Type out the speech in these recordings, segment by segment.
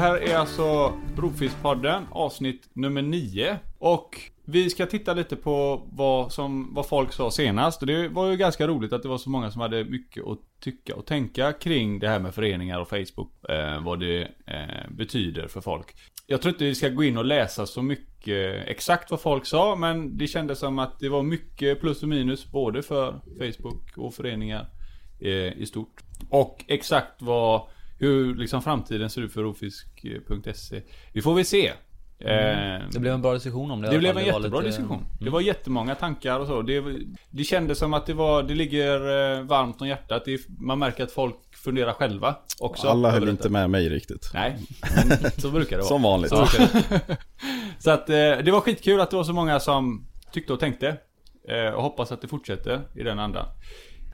här är alltså Brofiskpodden avsnitt nummer 9. Och vi ska titta lite på vad, som, vad folk sa senast. Och det var ju ganska roligt att det var så många som hade mycket att tycka och tänka kring det här med föreningar och Facebook. Eh, vad det eh, betyder för folk. Jag tror inte vi ska gå in och läsa så mycket eh, exakt vad folk sa, men det kändes som att det var mycket plus och minus både för Facebook och föreningar eh, i stort. Och exakt vad, hur liksom framtiden ser ut för rofisk.se. Det får vi se. Mm. Det blev en bra diskussion om det. Det blev en jättebra lite... diskussion. Mm. Det var jättemånga tankar och så. Det, det kändes som att det var, det ligger eh, varmt om hjärtat. Det, man märker att folk funderar själva också. Alla höll inte med mig riktigt. Nej, så brukar det vara. Som vanligt. Så, så att eh, det var skitkul att det var så många som tyckte och tänkte. Och hoppas att det fortsätter i den andan.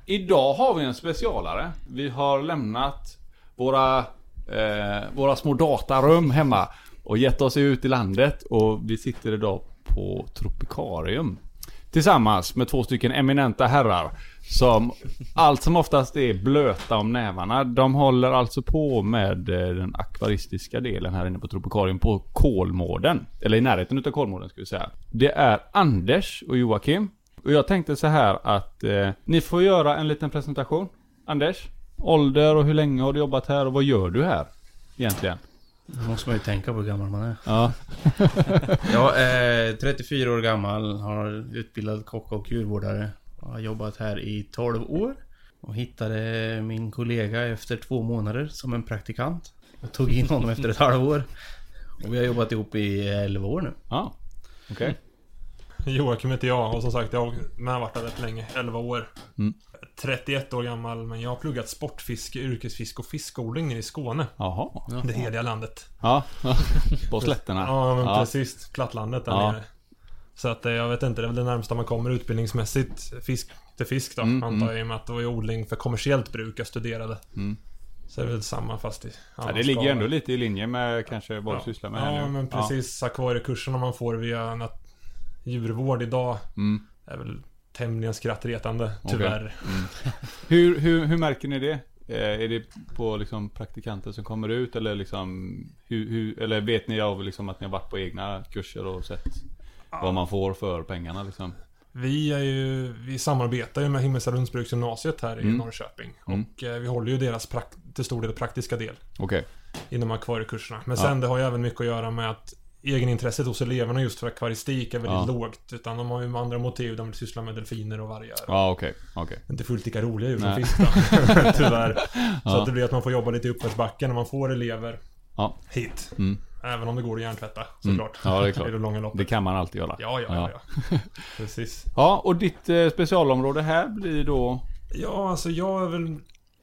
Idag har vi en specialare. Vi har lämnat våra, eh, våra små datarum hemma och gett oss ut i landet och vi sitter idag på Tropikarium. Tillsammans med två stycken eminenta herrar som allt som oftast är blöta om nävarna. De håller alltså på med eh, den akvaristiska delen här inne på Tropikarium på Kolmården. Eller i närheten utav Kolmården ska vi säga. Det är Anders och Joakim. Och jag tänkte så här att eh, ni får göra en liten presentation. Anders, ålder och hur länge har du jobbat här och vad gör du här egentligen? Då måste man ju tänka på hur gammal man är. Ja. jag är 34 år gammal, har utbildad kock och djurvårdare. Har jobbat här i 12 år. Och hittade min kollega efter två månader som en praktikant. Och tog in honom efter ett halvår. Och vi har jobbat ihop i 11 år nu. Ja, okej. Okay. Joakim heter jag och som sagt jag har med varit där rätt länge, 11 år. Mm. 31 år gammal men jag har pluggat sportfiske, yrkesfiske och fiskodling nere i Skåne. Jaha. Det heliga landet. Ja, på slätterna. ja men ja. precis. Plattlandet där ja. nere. Så att eh, jag vet inte, det är väl det närmsta man kommer utbildningsmässigt fisk till fisk då. Mm, antar jag mm. i och med att det var ju odling för kommersiellt bruk jag studerade. Mm. Så det är väl samma fast i Ja det ligger ändå lite i linje med kanske vad du sysslar med Ja men precis. Ja. Akvariekurserna man får via djurvård idag mm. är väl tämligen skrattretande, tyvärr. Okay. Mm. hur, hur, hur märker ni det? Eh, är det på liksom praktikanter som kommer ut eller liksom hur, hur, Eller vet ni av liksom att ni har varit på egna kurser och sett ja. vad man får för pengarna liksom? Vi är ju, vi samarbetar ju med Himmelstalundsbruksgymnasiet här mm. i Norrköping. Mm. Och eh, vi håller ju deras till stor del praktiska del. Okej. Okay. Inom akvariekurserna. Men sen ja. det har ju även mycket att göra med att egenintresset hos eleverna just för akvaristik är väldigt ja. lågt. Utan de har ju andra motiv. De vill syssla med delfiner och vargar. Ja, okej. Okay. okay. Inte fullt lika roliga djur som fisk då. Tyvärr. Ja. Så att det blir att man får jobba lite i uppförsbacken när man får elever ja. hit. Mm. Även om det går att hjärntvätta mm. såklart. Mm. Ja, det är klart. I det långa loppet. Det kan man alltid göra. Ja, ja, ja. ja. Precis. Ja, och ditt eh, specialområde här blir då? Ja, alltså jag är väl...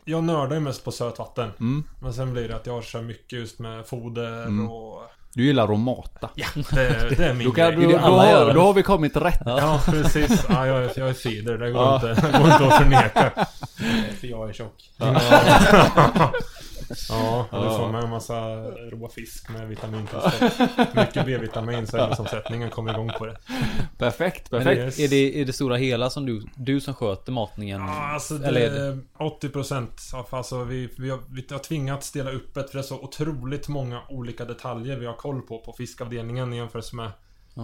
Jag nördar ju mest på sötvatten. Mm. Men sen blir det att jag kör mycket just med foder mm. och du gillar att mata. Ja, det, det är min då, kan, då, då, har, då har vi kommit rätt. Ja, ja precis. Ja, jag, jag är cider. Det går, ja. inte, det går inte att förneka. För jag är tjock. Ja. Ja, och du får med en massa rå fisk med vitamintillskott. Mycket B-vitamin så ämnesomsättningen kommer igång på det. Perfekt, perfekt. Yes. Är det i det stora hela som du, du som sköter matningen? Ja, alltså det, är 80% alltså vi, vi, har, vi har tvingats dela upp det för det är så otroligt många olika detaljer vi har koll på på fiskavdelningen i jämförelse med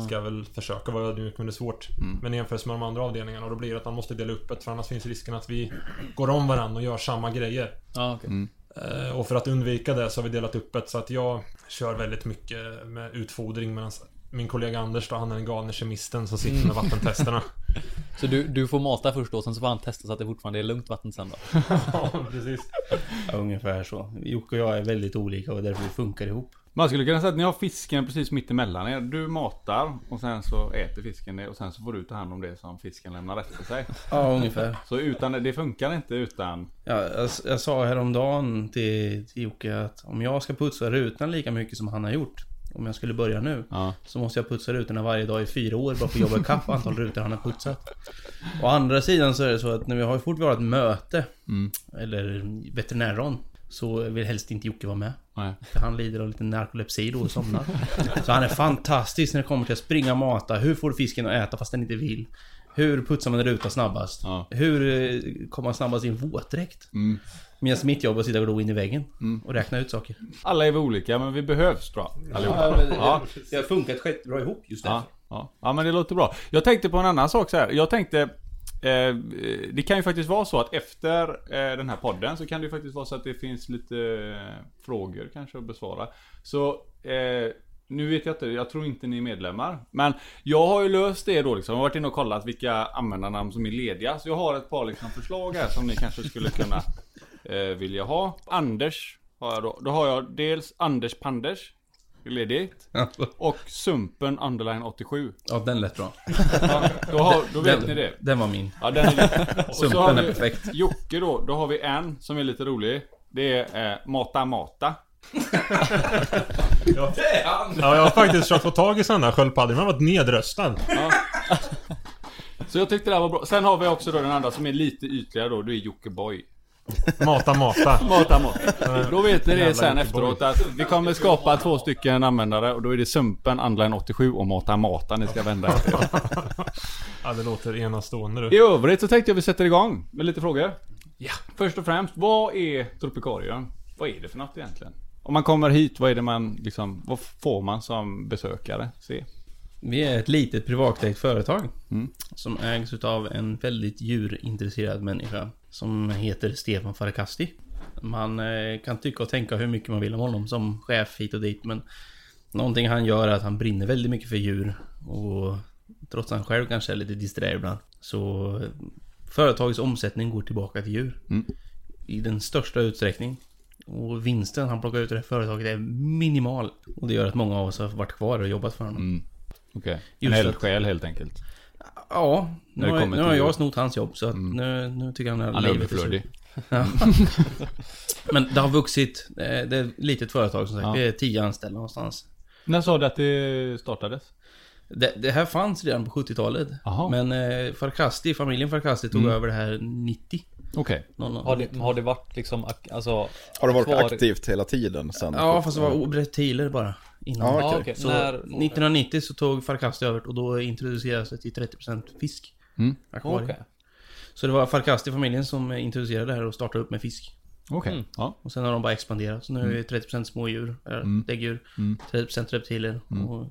Ska jag väl försöka vara ödmjuk men det är svårt. Mm. Men i jämförelse med de andra avdelningarna och då blir det att man måste dela upp det för annars finns risken att vi går om varandra och gör samma grejer. Ah, okay. mm. Eh, och för att undvika det så har vi delat upp det så att jag kör väldigt mycket med utfodring medan min kollega Anders då, han är den galne kemisten som sitter med vattentesterna. Så du, du får mata först då, sen så får han testa så att det fortfarande är lugnt vatten sen då? ja, precis. Ja, ungefär så. Jocke och jag är väldigt olika och därför vi funkar ihop. Man skulle kunna säga att ni har fisken precis mitt emellan er. Du matar och sen så äter fisken det och sen så får du ta hand om det som fisken lämnar efter sig. Ja, ungefär. Så utan, det funkar inte utan... Ja, jag, jag sa häromdagen till, till Jocke att om jag ska putsa rutan lika mycket som han har gjort om jag skulle börja nu. Ja. Så måste jag putsa rutorna varje dag i fyra år bara för att jobba ikapp antal rutor han har putsat. Å andra sidan så är det så att när vi har fort vi har ett möte. Mm. Eller veterinärron. Så vill helst inte Jocke vara med. Nej. Han lider av lite narkolepsi då och somnar. så han är fantastisk när det kommer till att springa och mata. Hur får du fisken att äta fast den inte vill? Hur putsar man en ruta snabbast? Ja. Hur eh, kommer man snabbast i en våtdräkt? Mm. Medan mitt jobb är att sitta och glo in i väggen och räkna ut saker. Alla är vi olika, men vi behövs tror jag. Allihopa. Ja. Det har funkat skitbra ihop just Ja, ja. ja, men det låter bra. Jag tänkte på en annan sak så här. Jag tänkte... Eh, det kan ju faktiskt vara så att efter eh, den här podden så kan det ju faktiskt vara så att det finns lite eh, frågor kanske att besvara. Så eh, nu vet jag inte, jag tror inte ni är medlemmar. Men jag har ju löst det då liksom. Jag har varit inne och kollat vilka användarnamn som är lediga. Så jag har ett par liksom förslag här som ni kanske skulle kunna eh, vilja ha. Anders har jag då. Då har jag dels Anders Panders är Ledigt. Och Sumpen Underline 87. Ja, den lät bra. Ja, då, har, då vet Den, ni det. den var min. Ja, den är. Och så har Sumpen är vi perfekt. Jocke då. Då har vi en som är lite rolig. Det är eh, Mata Mata. Ja, jag har faktiskt försökt få tag i sådana här sköldpaddor, men jag har varit nedröstad. Ja. Så jag tyckte det här var bra. Sen har vi också då den andra som är lite ytligare då. Det är Jockeboy. Mata, mata. Mata Mata. Då vet ni det sen efteråt att vi kommer skapa två stycken användare och då är det Sumpen Underline 87 och Mata Mata ni ska vända er till. Ja, det låter enastående I du. övrigt så tänkte jag vi sätter igång med lite frågor. Ja. Först och främst, vad är Tropikarium? Vad är det för något egentligen? Om man kommer hit, vad är det man liksom, vad får man som besökare se? Vi är ett litet privatägt företag. Mm. Som ägs utav en väldigt djurintresserad människa. Som heter Stefan Farakasti. Man eh, kan tycka och tänka hur mycket man vill om honom som chef hit och dit. Men någonting han gör är att han brinner väldigt mycket för djur. Och trots att han själv kanske är lite disträ ibland. Så företagets omsättning går tillbaka till djur. Mm. I den största utsträckning. Och vinsten han plockar ut ur det här företaget är minimal. Och det gör att många av oss har varit kvar och jobbat för honom. Mm. Okej. En eldsjäl helt enkelt. Ja, nu det har, nu har jag snott hans jobb så att Mm. nu, nu tycker han att Han är livet är överflödig. Ja. Men det har vuxit. Det är det är ett litet företag som sagt. Ja. Vi är tio anställda någonstans. När sa du att det startades? Det, det här fanns redan på 70-talet. Jaha. Men eh, Farkasti, familjen Farkasti tog Mm. över det här 90. Okej. Någon, Har det, har det varit liksom, alltså... Har det varit kvar- aktivt hela tiden sen? Ja, fast det var reptiler bara. Innan. Ja, okej. Så När... 1990 så tog Farkasti över och då introducerades det till 30% fisk. Mm. Okej. Så det var Farkasti-familjen som eh, introducerade det här och startade upp med fisk. Okej. Mm. Ja. Och sen har de bara expanderat. Så nu är det 30% smådjur, Mm. däggdjur, Mm. 30% reptiler Mm. och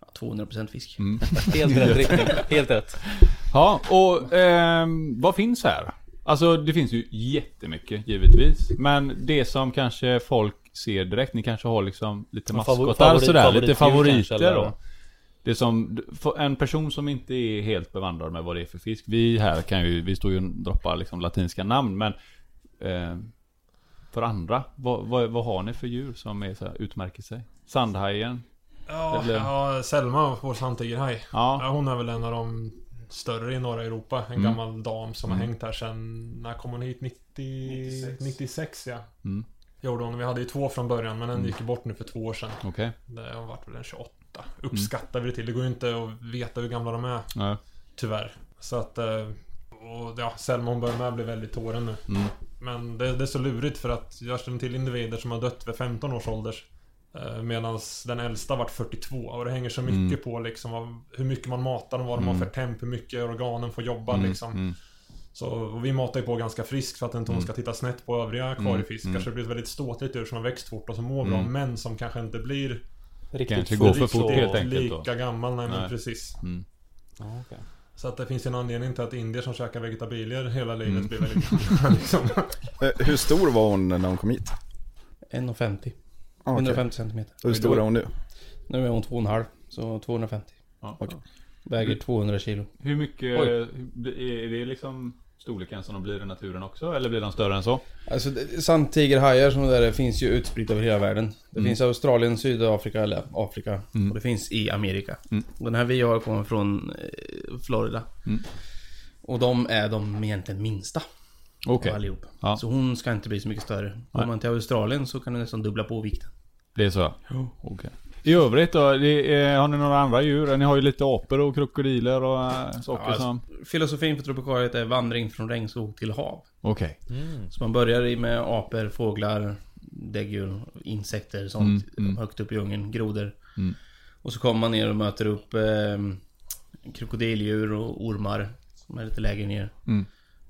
ja, 200% fisk. Mm. Helt rätt riktning. Helt rätt. Ja, och ehm, vad finns här? Alltså det finns ju jättemycket givetvis. Men det som kanske folk ser direkt, ni kanske har liksom lite maskotar favorit- sådär, lite favoriter kanske, eller? då. Det som, en person som inte är helt bevandrad med vad det är för fisk. Vi här kan ju, vi står ju och droppar liksom latinska namn men eh, För andra, vad, vad, vad har ni för djur som är så här, utmärker sig? Sandhajen? Ja, blir- ja Selma, vår sandtigerhaj. Ja, Ja, hon är väl en av de större i norra Europa. En Mm. gammal dam som har Mm. hängt här sen... När kom hon hit? 90... 96. ja. Mm. Gjorde hon. Vi hade ju två från början men en Mm. gick ju bort nu för två år sedan. okej. Det har varit väl en 28. Uppskattar vi det till. Det går ju inte att veta hur gamla de är. Ja. Tyvärr. Så att... eh, Och ja, Selma hon börjar med bli väldigt tåren nu. Mm. Men det, det är så lurigt för att jag känner till individer som har dött vid 15 års ålders. Medan den äldsta varit 42 och det hänger så mycket Mm. på liksom hur mycket man matar dem, vad de Mm. har för temp, hur mycket organen får jobba Mm, liksom. mm. Så vi matar ju på ganska friskt för att inte hon Mm. ska titta snett på övriga akvariefiskar. mm. Så det blir ett väldigt ståtligt djur som har växt fort och som mår bra. Men som kanske inte blir Riktigt Kanske går för fort så- helt enkelt då. lika gammal. Nej, men Nej. precis. Mm. Ja, okej. Så att det finns ju en anledning till att indier som käkar vegetabilier hela livet Mm. blir väldigt gamla liksom. Eh, Hur stor var hon när hon kom hit? 1,50. Ah, okej. 150 centimeter. Hur stor är hon nu? Nu är hon 2,5. Så 250. Ja. Okej. Väger 200 kilo. Hur mycket, Oj. är det liksom storleken som de blir i naturen också? Eller blir de större än så? Alltså sandtigerhajar som det där finns ju utspritt över hela världen. Det Mm. finns i Australien, Sydafrika eller Afrika. Mm. Och det finns i Amerika. Mm. Den här vi har kommer från eh, Florida. Mm. Och de är de egentligen minsta. Okej, av Allihop. Ja. Så hon ska inte bli så mycket större. Går man till Australien så kan du nästan dubbla på vikten. det är så? Okej. I övrigt då, det är, har ni några andra djur? Ni har ju lite apor och krokodiler och äh, saker Ja, som... Filosofin för tropikariet är vandring från regnskog till hav. Okej. Mm. Så man börjar med apor, fåglar, däggdjur, insekter, sånt Mm, mm. högt upp i djungeln, grodor. Mm. Och så kommer man ner och möter upp eh, krokodildjur och ormar som är lite lägre ner.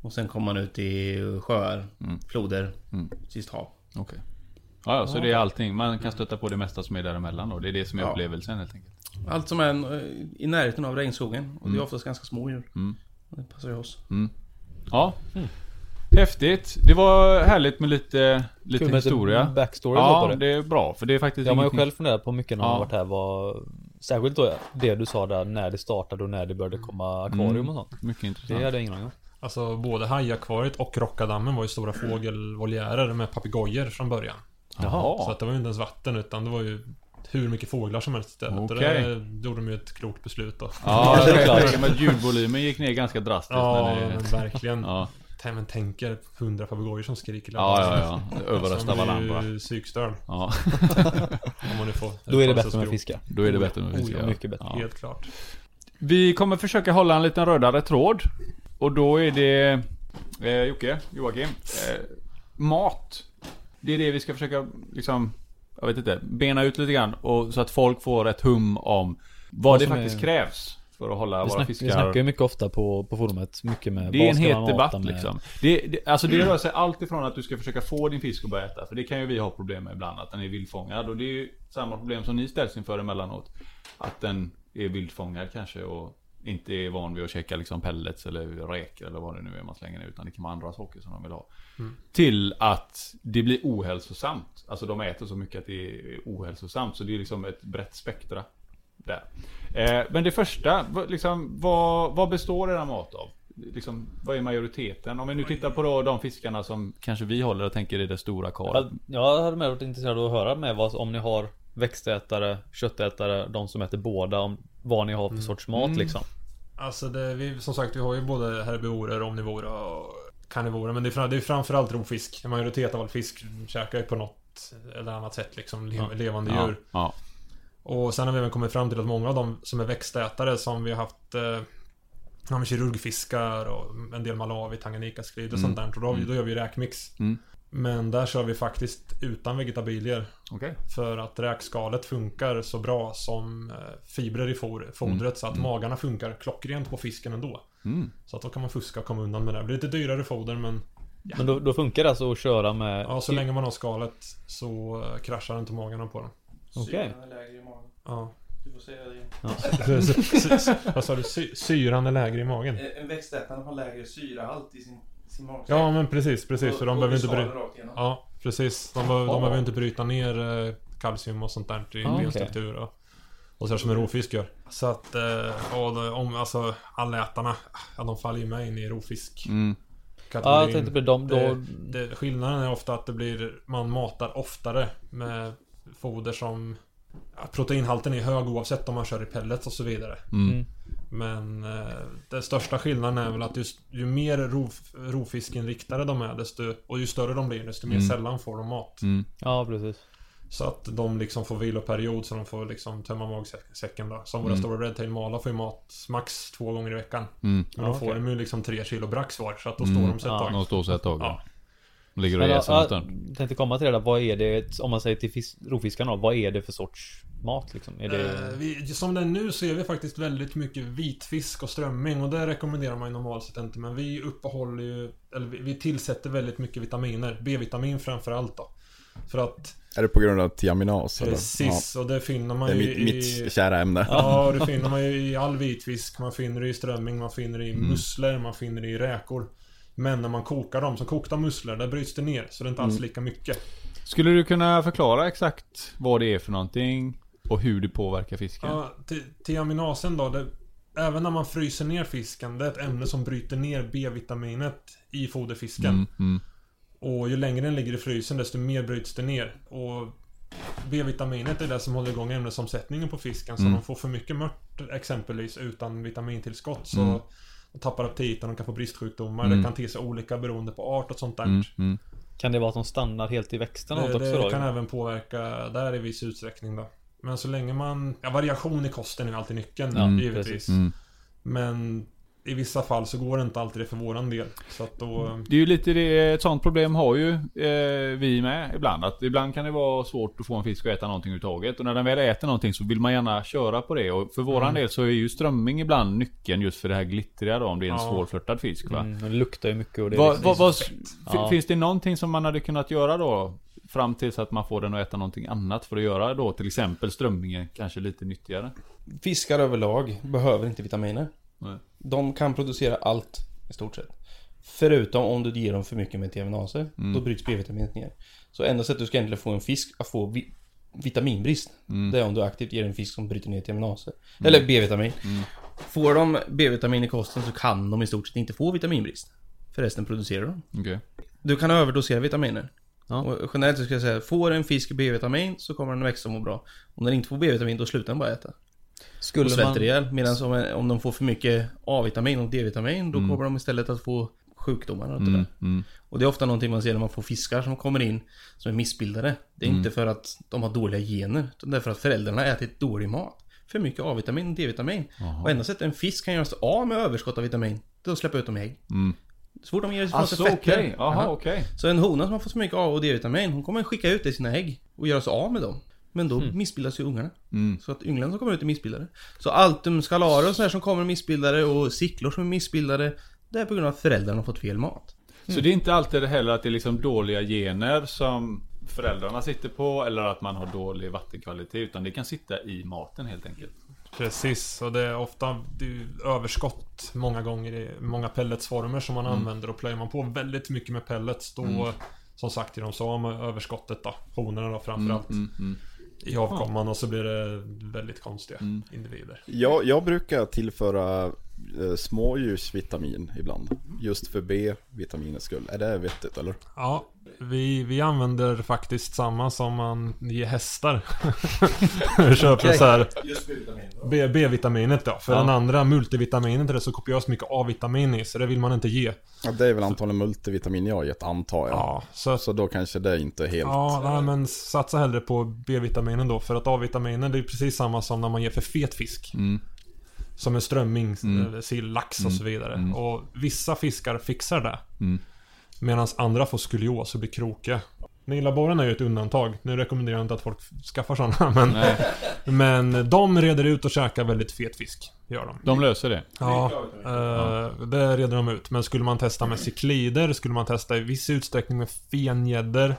Mm. Och sen kommer man ut i sjöar, floder, Mm. sist hav. Okej. Ja, ja, så det är allting. Man kan stöta på det mesta som är däremellan då. Det är det som är Ja. upplevelsen helt enkelt. Allt som är eh, i närheten av regnskogen. Och det är oftast ganska små djur. Mm. Det passar ju oss. Ja. Häftigt. Det var härligt med lite, lite Kul med historia. lite backstory på Ja, det. det är bra. För det är faktiskt Jag har ju själv funderat på mycket när man Ja. varit här vad Särskilt då det du sa där när det startade och när det började komma akvarium Mm. och sånt. Mycket Det intressant. hade jag ingen aning om. Alltså både hajakvariet och Rockadammen var ju stora fågelvoljärer med papegojor från början. Jaha. Så att det var ju inte ens vatten utan det var ju hur mycket fåglar som helst istället. Okej. det gjorde de ju ett klokt beslut då. Ja, det är klart. Men ljudvolymen gick ner ganska drastiskt Ja, när men det... verkligen. Ja. Men tänk er hundra papegojor som skriker ja, ja. ja. Överröstar varandra. Man blir ju psykstörd. Ja, Om man nu får Då är det bättre så med fiskar. då är det bättre med Oh, fiskar. ja, mycket bättre. Ja. Helt klart. Vi kommer försöka hålla en liten rödare tråd. Och då är det eh, Jocke, Joakim. Eh, mat. Det är det vi ska försöka liksom, jag vet inte, bena ut lite grann. Och, så att folk får ett hum om vad, Vad det faktiskt är- krävs för att hålla Vi, våra snack, fiskar. vi snackar ju mycket ofta på, på forumet. Mycket med Det är en het debatt liksom. Det, det, alltså det rör sig allt ifrån att du ska försöka få din fisk att börja äta. För det kan ju vi ha problem med ibland, att den är vildfångad. Och det är ju samma problem som ni ställs inför emellanåt. Att den är vildfångad kanske och inte är van vid att käka liksom pellets eller räkor eller vad det nu är man slänger ner. Utan det kan vara andra saker som de vill ha. Till att det blir ohälsosamt. Alltså de äter så mycket att det är ohälsosamt. Så det är liksom ett brett spektra. Där. Eh, men det första, liksom, vad, vad består era mat av? Liksom, vad är majoriteten? Om vi nu tittar på då, de fiskarna som kanske vi håller och tänker är det stora kal. Jag, hade med varit intresserad av att höra med vad, om ni har växtätare, köttätare, de som äter båda, om vad ni har för sorts mat Mm. liksom. Alltså det, vi, som sagt vi har ju både herbivorer, omnivorer och karnivorer. Men det är, det är framförallt rovfisk. En majoritet av all fisk käkar ju på något eller annat sätt liksom le, Ja. levande ja, djur. ja. Och sen har vi även kommit fram till att många av dem som är växtätare som vi har haft eh, ja, kirurgfiskar och en del malawi, tanganyika-skrid och Mm. sånt där. Och då, vi- då gör vi räkmix. Mm. Men där kör vi faktiskt utan vegetabilier. Okej. För att räkskalet funkar så bra som eh, fibrer i fodret så att Mm. magarna funkar klockrent på fisken ändå. Mm. Så att då kan man fuska och komma undan med det. Det blir lite dyrare foder men Men då, då funkar det alltså att köra med... ja, så länge man har skalet så eh, kraschar inte magarna på dem. Okej. Är lägre i magen. Ja. Du får säga det igen. Vad sa du? Sy syran är lägre i magen? En växtätare har lägre syrahalt i sin. Ja men precis, precis. För de behöver inte bryta... Ja, precis. De, be- de behöver inte bryta ner eh, kalcium och sånt där i Ah, benstruktur och, och så här som en rovfisk gör. Så att, eh, om, alltså allätarna, ja, de faller ju med in i rovfisk. Mm. Ja, jag tänkte på dem då... Det, det, skillnaden är ofta att det blir, man matar oftare med foder som ja, Proteinhalten är hög oavsett om man kör i pellets och så vidare. Mm. Men eh, den största skillnaden är väl att just, ju mer rov, rovfiskinriktade de är desto, och ju större de blir desto mer Mm. sällan får de mat. Mm. Ja, precis. Så att de liksom får viloperiod så de får liksom tömma magsäcken då. Som våra Mm. stora redtail malar får ju mat max två gånger i veckan. Mm. Men Ja, de får okej. de ju liksom tre kilo brax var så att då Mm. står de sig ett Ja, tag. De står sig ett tag. Ja. Ja. Ligger och jäser en ja, stund. tänkte komma till det där, vad är det, om man säger till fisk, rovfiskarna, vad är det för sorts mat liksom? Är det... Eh, vi, som det är nu så är vi faktiskt väldigt mycket vitfisk och strömming och det rekommenderar man ju normalt sett inte men vi uppehåller ju Eller vi, vi tillsätter väldigt mycket vitaminer B-vitamin framförallt då För att Är det på grund av tiaminas? Precis och det finner Ja, man det är ju mitt, i mitt kära ämne. Ja, det finner man ju i all vitfisk Man finner det i strömming, man finner det i Mm. musslor, man finner det i räkor Men när man kokar dem, som kokta musslor, där bryts det ner Så det är inte alls Mm. lika mycket Skulle du kunna förklara exakt vad det är för någonting? Och hur det påverkar fisken? Ja, ti- tiaminasen då. Det, även när man fryser ner fisken, det är ett ämne som bryter ner B-vitaminet i foderfisken. Mm, mm, Och ju längre den ligger i frysen, desto mer bryts det ner. Och B-vitaminet är det som håller igång ämnesomsättningen på fisken. Så Mm. de får för mycket mört exempelvis utan vitamintillskott så Mm. de tappar aptiten, de kan få bristsjukdomar. Mm. Det kan te sig olika beroende på art och sånt där. mm, mm. Kan det vara att de stannar helt i växten och Det, också det då? kan även påverka där i viss utsträckning då. Men så länge man... Ja, variation i kosten är alltid nyckeln Ja, givetvis. Mm. Men i vissa fall så går det inte alltid det för våran del. Så att då... Det är ju lite det, ett sånt problem har ju eh, vi med ibland. Att ibland kan det vara svårt att få en fisk att äta någonting överhuvudtaget. Och när den väl äter någonting så vill man gärna köra på det. Och för våran del så är ju strömming ibland nyckeln just för det här glittriga då. Om det är en Ja. svårflörtad fisk va. Mm, det luktar ju mycket och det är Vad- liksom, fett. fin- Ja. Finns det någonting som man hade kunnat göra då? Fram tills att man får den att äta någonting annat för att göra då till exempel strömmingen kanske lite nyttigare. Fiskar överlag behöver inte vitaminer. Nej. De kan producera allt i stort sett. Förutom om du ger dem för mycket metaminaser. Då bryts B-vitaminet ner. Så enda sättet du ska egentligen få en fisk att få vi vitaminbrist. Det är om du aktivt ger en fisk som bryter ner teminaser. Eller B-vitamin. Får de B-vitamin i kosten så kan de i stort sett inte få vitaminbrist. Förresten producerar de. Okej. Du kan överdosera vitaminer. Ja. Och generellt så ska jag säga, får en fisk B-vitamin så kommer den växa och må bra. Om den inte får B-vitamin då slutar den bara äta. Och Skulle svälter man... ihjäl. Medan om, om de får för mycket A-vitamin och D-vitamin då kommer de istället att få sjukdomar och Mm, mm, Och det är ofta någonting man ser när man får fiskar som kommer in som är missbildade. Det är Mm. inte för att de har dåliga gener. Utan det är för att föräldrarna ätit dålig mat. För mycket A-vitamin och D-vitamin. Och enda sättet en fisk kan göra sig av med överskott av vitamin, det är att släppa ut dem i ägg. mm. Så fort de ger ifrån sig Alltså fetter. okej, jaha Jaha. okej. Så en hona som har fått för mycket A och D-vitamin, hon kommer skicka ut det i sina ägg och göra sig av med dem. Men då missbildas ju ungarna. Mm. Så att ynglen som kommer ut är missbildade. Så altum scalarer och sådär som kommer missbildade och sicklor som är missbildade, det är på grund av att föräldrarna har fått fel mat. Så det är inte alltid heller att det är liksom dåliga gener som föräldrarna sitter på eller att man har dålig vattenkvalitet utan det kan sitta i maten helt enkelt. Precis, och det är ofta det är överskott många gånger i många pelletsformer som man använder och plöjer man på väldigt mycket med pellets då Som sagt gör de så av med överskottet då, honorna då framförallt Mm, mm. I avkomman och så blir det väldigt konstiga individer. Jag, jag brukar tillföra smådjursvitamin ibland. Just för B-vitaminets skull. Är det vettigt eller? Ja, vi, vi använder faktiskt samma som man ger hästar Vi köper så här B-vitaminet då, för Ja. den andra multivitaminet är det så kopiöst mycket A-vitamin i så det vill man inte ge Ja, det är väl antagligen multivitamin jag har gett antar jag. Ja, så Så då kanske det inte är helt... Ja, nej, men satsa hellre på B-vitaminen då. För att A-vitaminen det är precis samma som när man ger för fet fisk. Mm. Som en strömming, Mm. eller sill, lax och så vidare. Mm. Och vissa fiskar fixar det. Mm. Medan andra får skolios och blir krokiga. Nillaborren är ju ett undantag. Nu rekommenderar jag inte att folk skaffar sådana. Men, Nej, men de reder ut och käkar väldigt fet fisk. Gör de. de löser det. Ja, eh, det reder de ut. Men skulle man testa med ciklider, skulle man testa i viss utsträckning med fengäddor,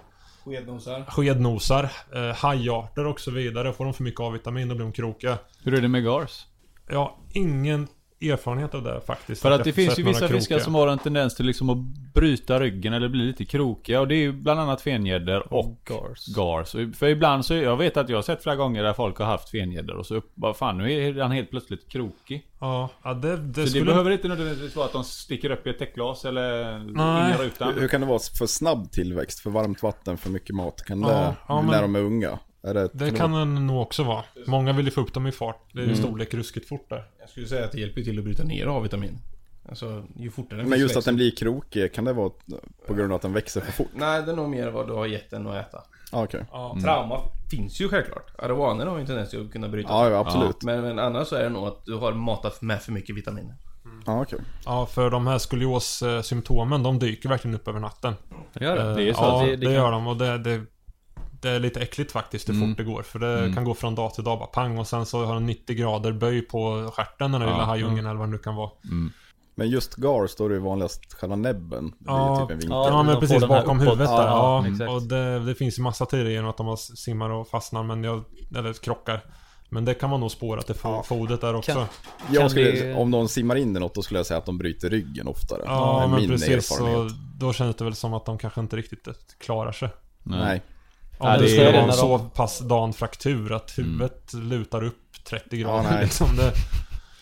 Skednosar. skednosar, eh, hajarter och så vidare. Får de för mycket A-vitamin då blir de krokiga. Hur är det med gars? Jag har ingen erfarenhet av det faktiskt. För att det finns ju vissa fiskar krokiga. som har en tendens till liksom att bryta ryggen eller bli lite krokiga och det är ju bland annat fengäddor och Gars. gars. Och För ibland så, jag vet att jag har sett flera gånger där folk har haft fengäddor och så vad fan nu är han helt plötsligt krokig. Ja, ja det, det Så det skulle... behöver inte nödvändigtvis vara att de sticker upp i ett täckglas eller Nej. in i rutan. Hur, kan det vara för snabb tillväxt? För varmt vatten, för mycket mat? Kan Ja, det, ja, när men- de är unga? Är det, Det kan den nog också vara. Många vill ju få upp dem i fart. Det är Mm. storlek ruskigt fort där. Jag skulle säga att det hjälper till att bryta ner A-vitamin. Alltså, ju fortare en Men just att växer- den blir krokig, kan det vara på grund av att den växer för fort? Nej, det är nog mer vad du har gett den att äta. Ah, Okej. Ja. Mm. Trauma finns ju självklart. Arowaner har ju en tendens att kunna bryta. Ja, ja, absolut. Men, men annars så är det nog att du har matat med för mycket vitaminer. Ja, okej. Ja, för de här skolios-symptomen, de dyker verkligen upp över natten. Det gör det. Eh, det är så. Ja, Det- det, det kan- gör de och det, det, det är lite äckligt faktiskt hur Mm. fort det går. För det Mm. kan gå från dag till dag, bara pang och sen så har den 90 grader böj på stjärten den där Ja, lilla hajungen eller vad det nu kan vara. Mm. Men just gar står det ju vanligast själva näbben. Ja, typ en vinkel. ja, men precis bakom huvudet där. Ja, Ja, och det, det finns ju massa teorier genom att de simmar och fastnar, men jag, eller krockar. Men det kan man nog spåra till Ja. fodret där också. Kan- Jag Kan skulle, det- Om någon simmar in i något, då skulle jag säga att de bryter ryggen oftare. Ja, men precis. Så då känns det väl som att de kanske inte riktigt klarar sig. Nej. Om Ja, det det är- en så de- pass dan fraktur att huvudet lutar upp 30 grader nej. liksom. Det,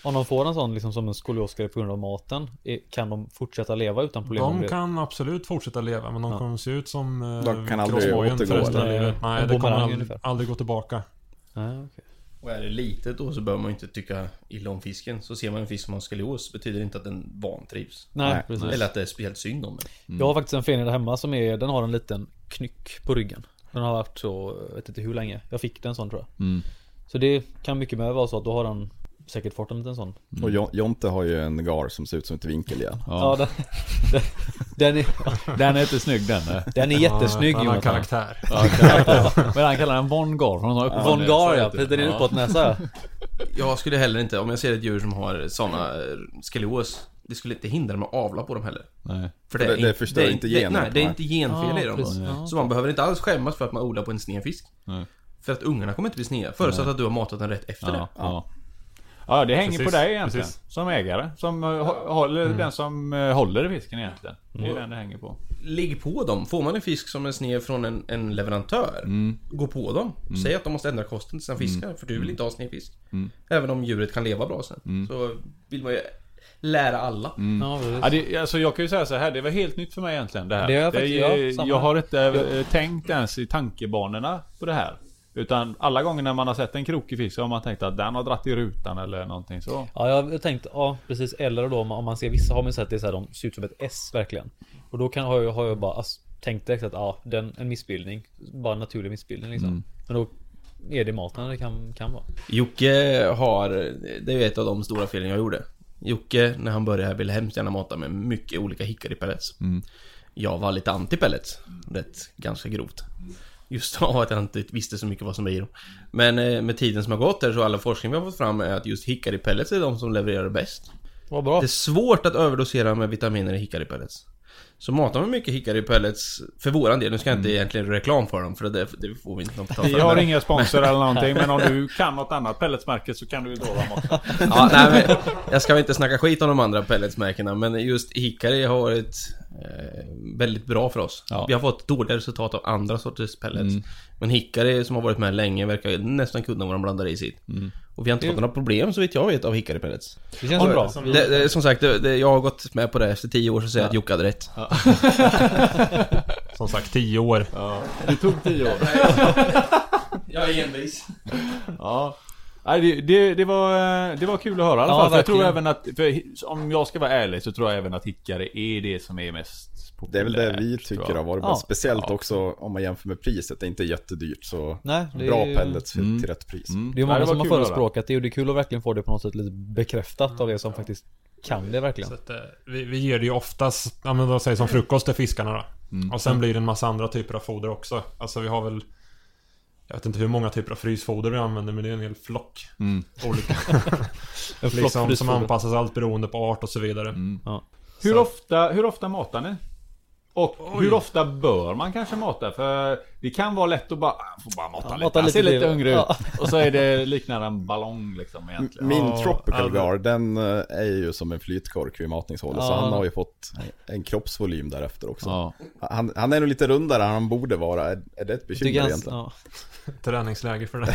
Om de får en sån liksom som en skoliosgrej på grund av maten, kan de fortsätta leva utan problem? de det? kan absolut fortsätta leva, men de Ja. kommer se ut som eh, De kan aldrig återgå, resten av eller? livet. Nej, En det kommer aldrig, ungefär. aldrig gå tillbaka. Nej, okej. Och är det litet då så behöver man ju inte tycka illa om fisken. Så ser man en fisk som har skolios betyder inte att den vantrivs. Nej, Nej, precis. Eller att det är speciellt synd om den. Jag har faktiskt en fenix där hemma som är, den har en liten knyck på ryggen. Den har varit så, jag vet inte hur länge. Jag fick den sån tror jag. Mm. Så det kan mycket med vara så att då har den säkert fått en liten sån. Och Jon- Jonte har ju en gar som ser ut som ett vinkel igen. Ja, den, den, den, är, Den är inte snygg den. den är jättesnygg har Jonathan. karaktär. Ja, karaktär. Men han kallar den Von Gar ja, Von Gar ja, precis, den är utåt näsa. Jag skulle heller inte, om jag ser ett djur som har såna eh, skolios Det skulle inte hindra mig att avla på dem heller Nej. För det- är det in- förstör är inte det- generna Nej, på det är inte genfel i dem precis. då. Ja. Så man behöver inte alls skämmas för att man odlar på en sned fisk Nej. För att ungarna kommer inte bli sneda, förutsatt att du har matat den rätt efter det Ja, ja. ja, det hänger på Precis, dig egentligen. precis. Som ägare. Som eh, hå- håller, den som eh, håller i fisken egentligen. Det är den det hänger på. Ligg på dem. Får man en fisk som är sned från en, en leverantör, gå på dem. Säg att de måste ändra kosten till sina fiskar, för du vill inte ha sned fisk. Även om djuret kan leva bra sen. Så vill man ju lära alla. Ja, precis. Ja, det, alltså jag kan ju säga så här, det var helt nytt för mig egentligen det här. Det jag faktiskt- ja, samma. jag har inte eh, tänkt ens i tankebanorna på det här. Utan alla gånger när man har sett en krokig fisk så har man tänkt att den har dratt i rutan eller någonting så. Ja, jag har tänkt, ja precis. Eller då om man ser vissa har man sett det så här, de ser ut som ett S verkligen. Och då kan, har, jag, har jag bara ass, tänkt direkt att ja, den, en missbildning. Bara en naturlig missbildning liksom. Men då är det maten det kan, kan vara. Jocke har, det är ju ett av de stora felen jag gjorde. Jocke, när han började här, ville hemskt gärna mata med mycket olika hickory-pellets. Jag var lite anti-pellets. Rätt, ganska grovt. Just av att jag inte visste så mycket vad som är i dem. Men eh, med tiden som har gått här så alla forskning vi har fått fram är att just hickory-pellets är de som levererar bäst. Vad bra. Det är svårt att överdosera med vitaminer i hickory-pellets. Så matar man mycket hickory-pellets, för våran del, nu ska jag inte egentligen göra reklam för dem, för det, det får vi inte någon betalt för. Vi har inga sponsor eller någonting men om du kan något annat pelletsmärke så kan du ju lova dem också. Ja, nej, men jag ska väl inte snacka skit om de andra pelletsmärkena, men just Hikari har varit väldigt bra för oss. Ja. Vi har fått dåliga resultat av andra sorters pellets. Men Hikari som har varit med länge verkar nästan kunna vad de blandar i sitt. Och vi har inte fått några problem så vitt jag vet av Hikari pellets. Det känns så bra. Det, det, som sagt, det, det, jag har gått med på det efter tio år så säger jag att Jocke hade rätt. Som sagt, 10 år. Det tog tio år. Jag är envis. Ja. Nej, det, det, det, var, eh, det var kul att höra i alla Ja, fall. För jag tror även att, för om jag ska vara ärlig så tror jag även att hickare är det som är mest Det är väl det vi populärt, tycker har varit Ja. Speciellt Ja. också om man jämför med priset. Det är inte jättedyrt så Nej, det bra är, pellets för, Mm. till rätt pris. Mm. Det är Nej, många var som har förespråkat det och det är kul att verkligen få det på något sätt lite bekräftat av det som faktiskt kan det verkligen. Så att, eh, vi, vi ger det ju oftast, ja men då säger som frukost till fiskarna då. Mm. Och sen blir det en massa andra typer av foder också. Alltså vi har väl Jag vet inte hur många typer av frysfoder vi använder men det är en hel flock Mm. olika. Liksom, som anpassas allt beroende på art och så vidare. Mm. Ja. Hur, Så- ofta, hur ofta matar ni? Och hur ofta bör man kanske mata? För det kan vara lätt att bara, ah, får bara mata Ja, lite. mata Han lite ser lite hungrig ut. Ja. Och så är det liknar en ballong liksom egentligen. Min Ja, Tropical ja, Gar, den eh, är ju som en flytkork vid matningshålet. Så Ja. han har ju fått en kroppsvolym därefter också. Ja. Han, han är nog lite rundare än han borde vara. Är, är det ett bekymmer ganska, egentligen? ja. Träningsläge för det.